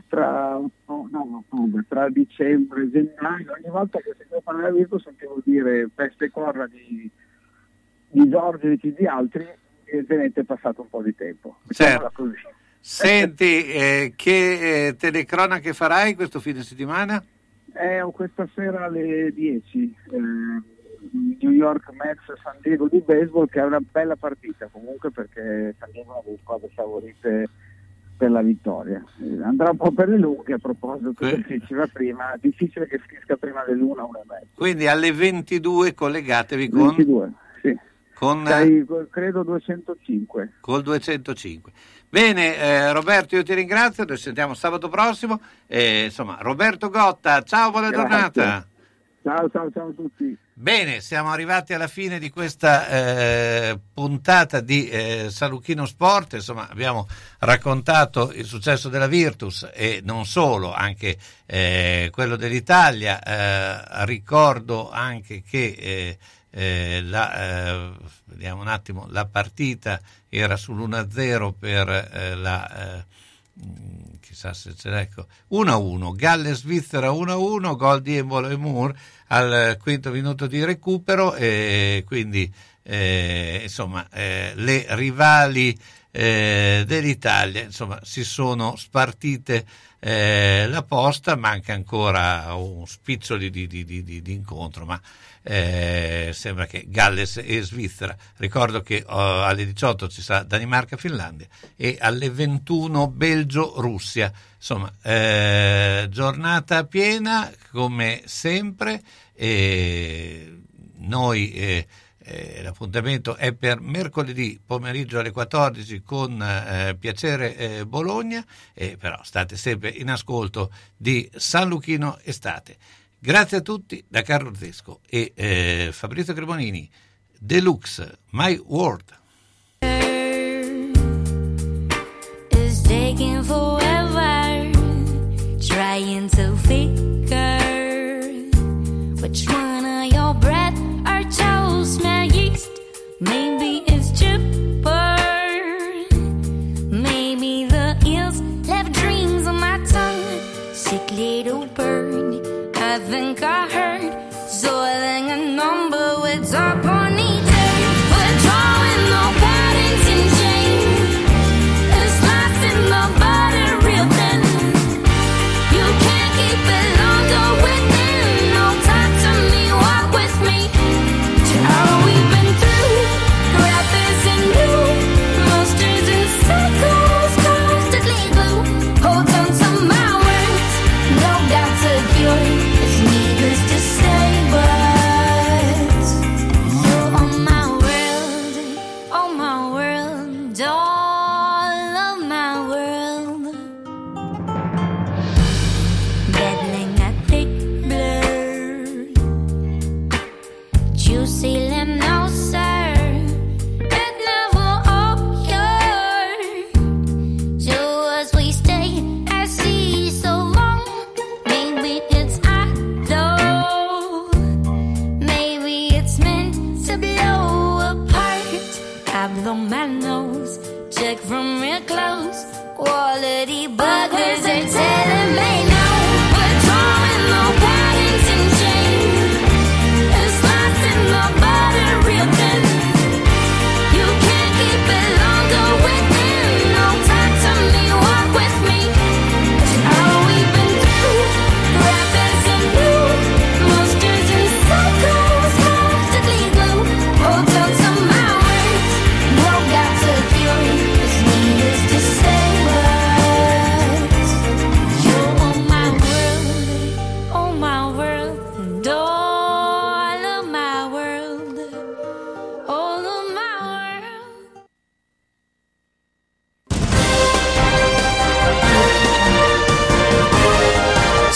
tra, no, no, tra dicembre e gennaio, ogni volta che sentivo parlare di Virtus sentivo dire peste corra di, di Giorgiovic e di altri, evidentemente è passato un po' di tempo. Certo. Senti, eh, che eh, telecronache farai questo fine settimana? Eh, questa sera alle 10 eh, New York Mets San Diego di baseball che è una bella partita comunque perché San Diego è una delle squadre favorite per la vittoria. Eh, andrà un po' per le lunghe a proposito che si diceva prima, difficile che finisca prima dell'una, una e mezza. Quindi alle 22 collegatevi con, 22, sì. Con, Sei, credo 205. col 205. Bene, eh, Roberto, io ti ringrazio, ci sentiamo sabato prossimo. Eh, insomma, Roberto Gotta, ciao, buona Grazie. giornata. Ciao, ciao, ciao a tutti. Bene, siamo arrivati alla fine di questa eh, puntata di eh, Saluchino Sport, insomma abbiamo raccontato il successo della Virtus e non solo, anche eh, quello dell'Italia. Eh, ricordo anche che eh, la, eh, vediamo un attimo, la partita era sull'1-0 per eh, la... eh, Mm, chissà se ce l'è, ecco, 1-1, Galles-Svizzera 1-1, gol di Embolo e Moore al quinto minuto di recupero e quindi eh, insomma eh, le rivali eh, dell'Italia insomma si sono spartite la posta, manca ancora un spiccio di, di- di- di- di incontro, ma eh, sembra che Galles e Svizzera, ricordo che oh, alle 18 ci sarà Danimarca-Finlandia e alle 21 Belgio-Russia. Insomma, eh, giornata piena come sempre. E noi eh, eh, l'appuntamento è per mercoledì pomeriggio alle 14 con eh, piacere eh, Bologna, eh, però state sempre in ascolto di San Luchino Estate. Grazie a tutti da Carlo Zesco e eh, Fabrizio Cremonini. Deluxe, My World. maybe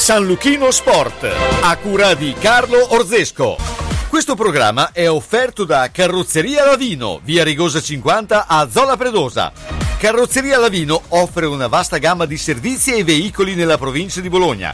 San Luchino Sport, a cura di Carlo Orzesco. Questo programma è offerto da Carrozzeria Lavino, via Rigosa 50 a Zola Predosa. Carrozzeria Lavino offre una vasta gamma di servizi e veicoli nella provincia di Bologna.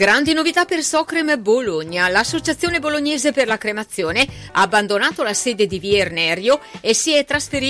Grandi novità per Socrem Bologna. L'associazione bolognese per la cremazione ha abbandonato la sede di Via Ernerio e si è trasferita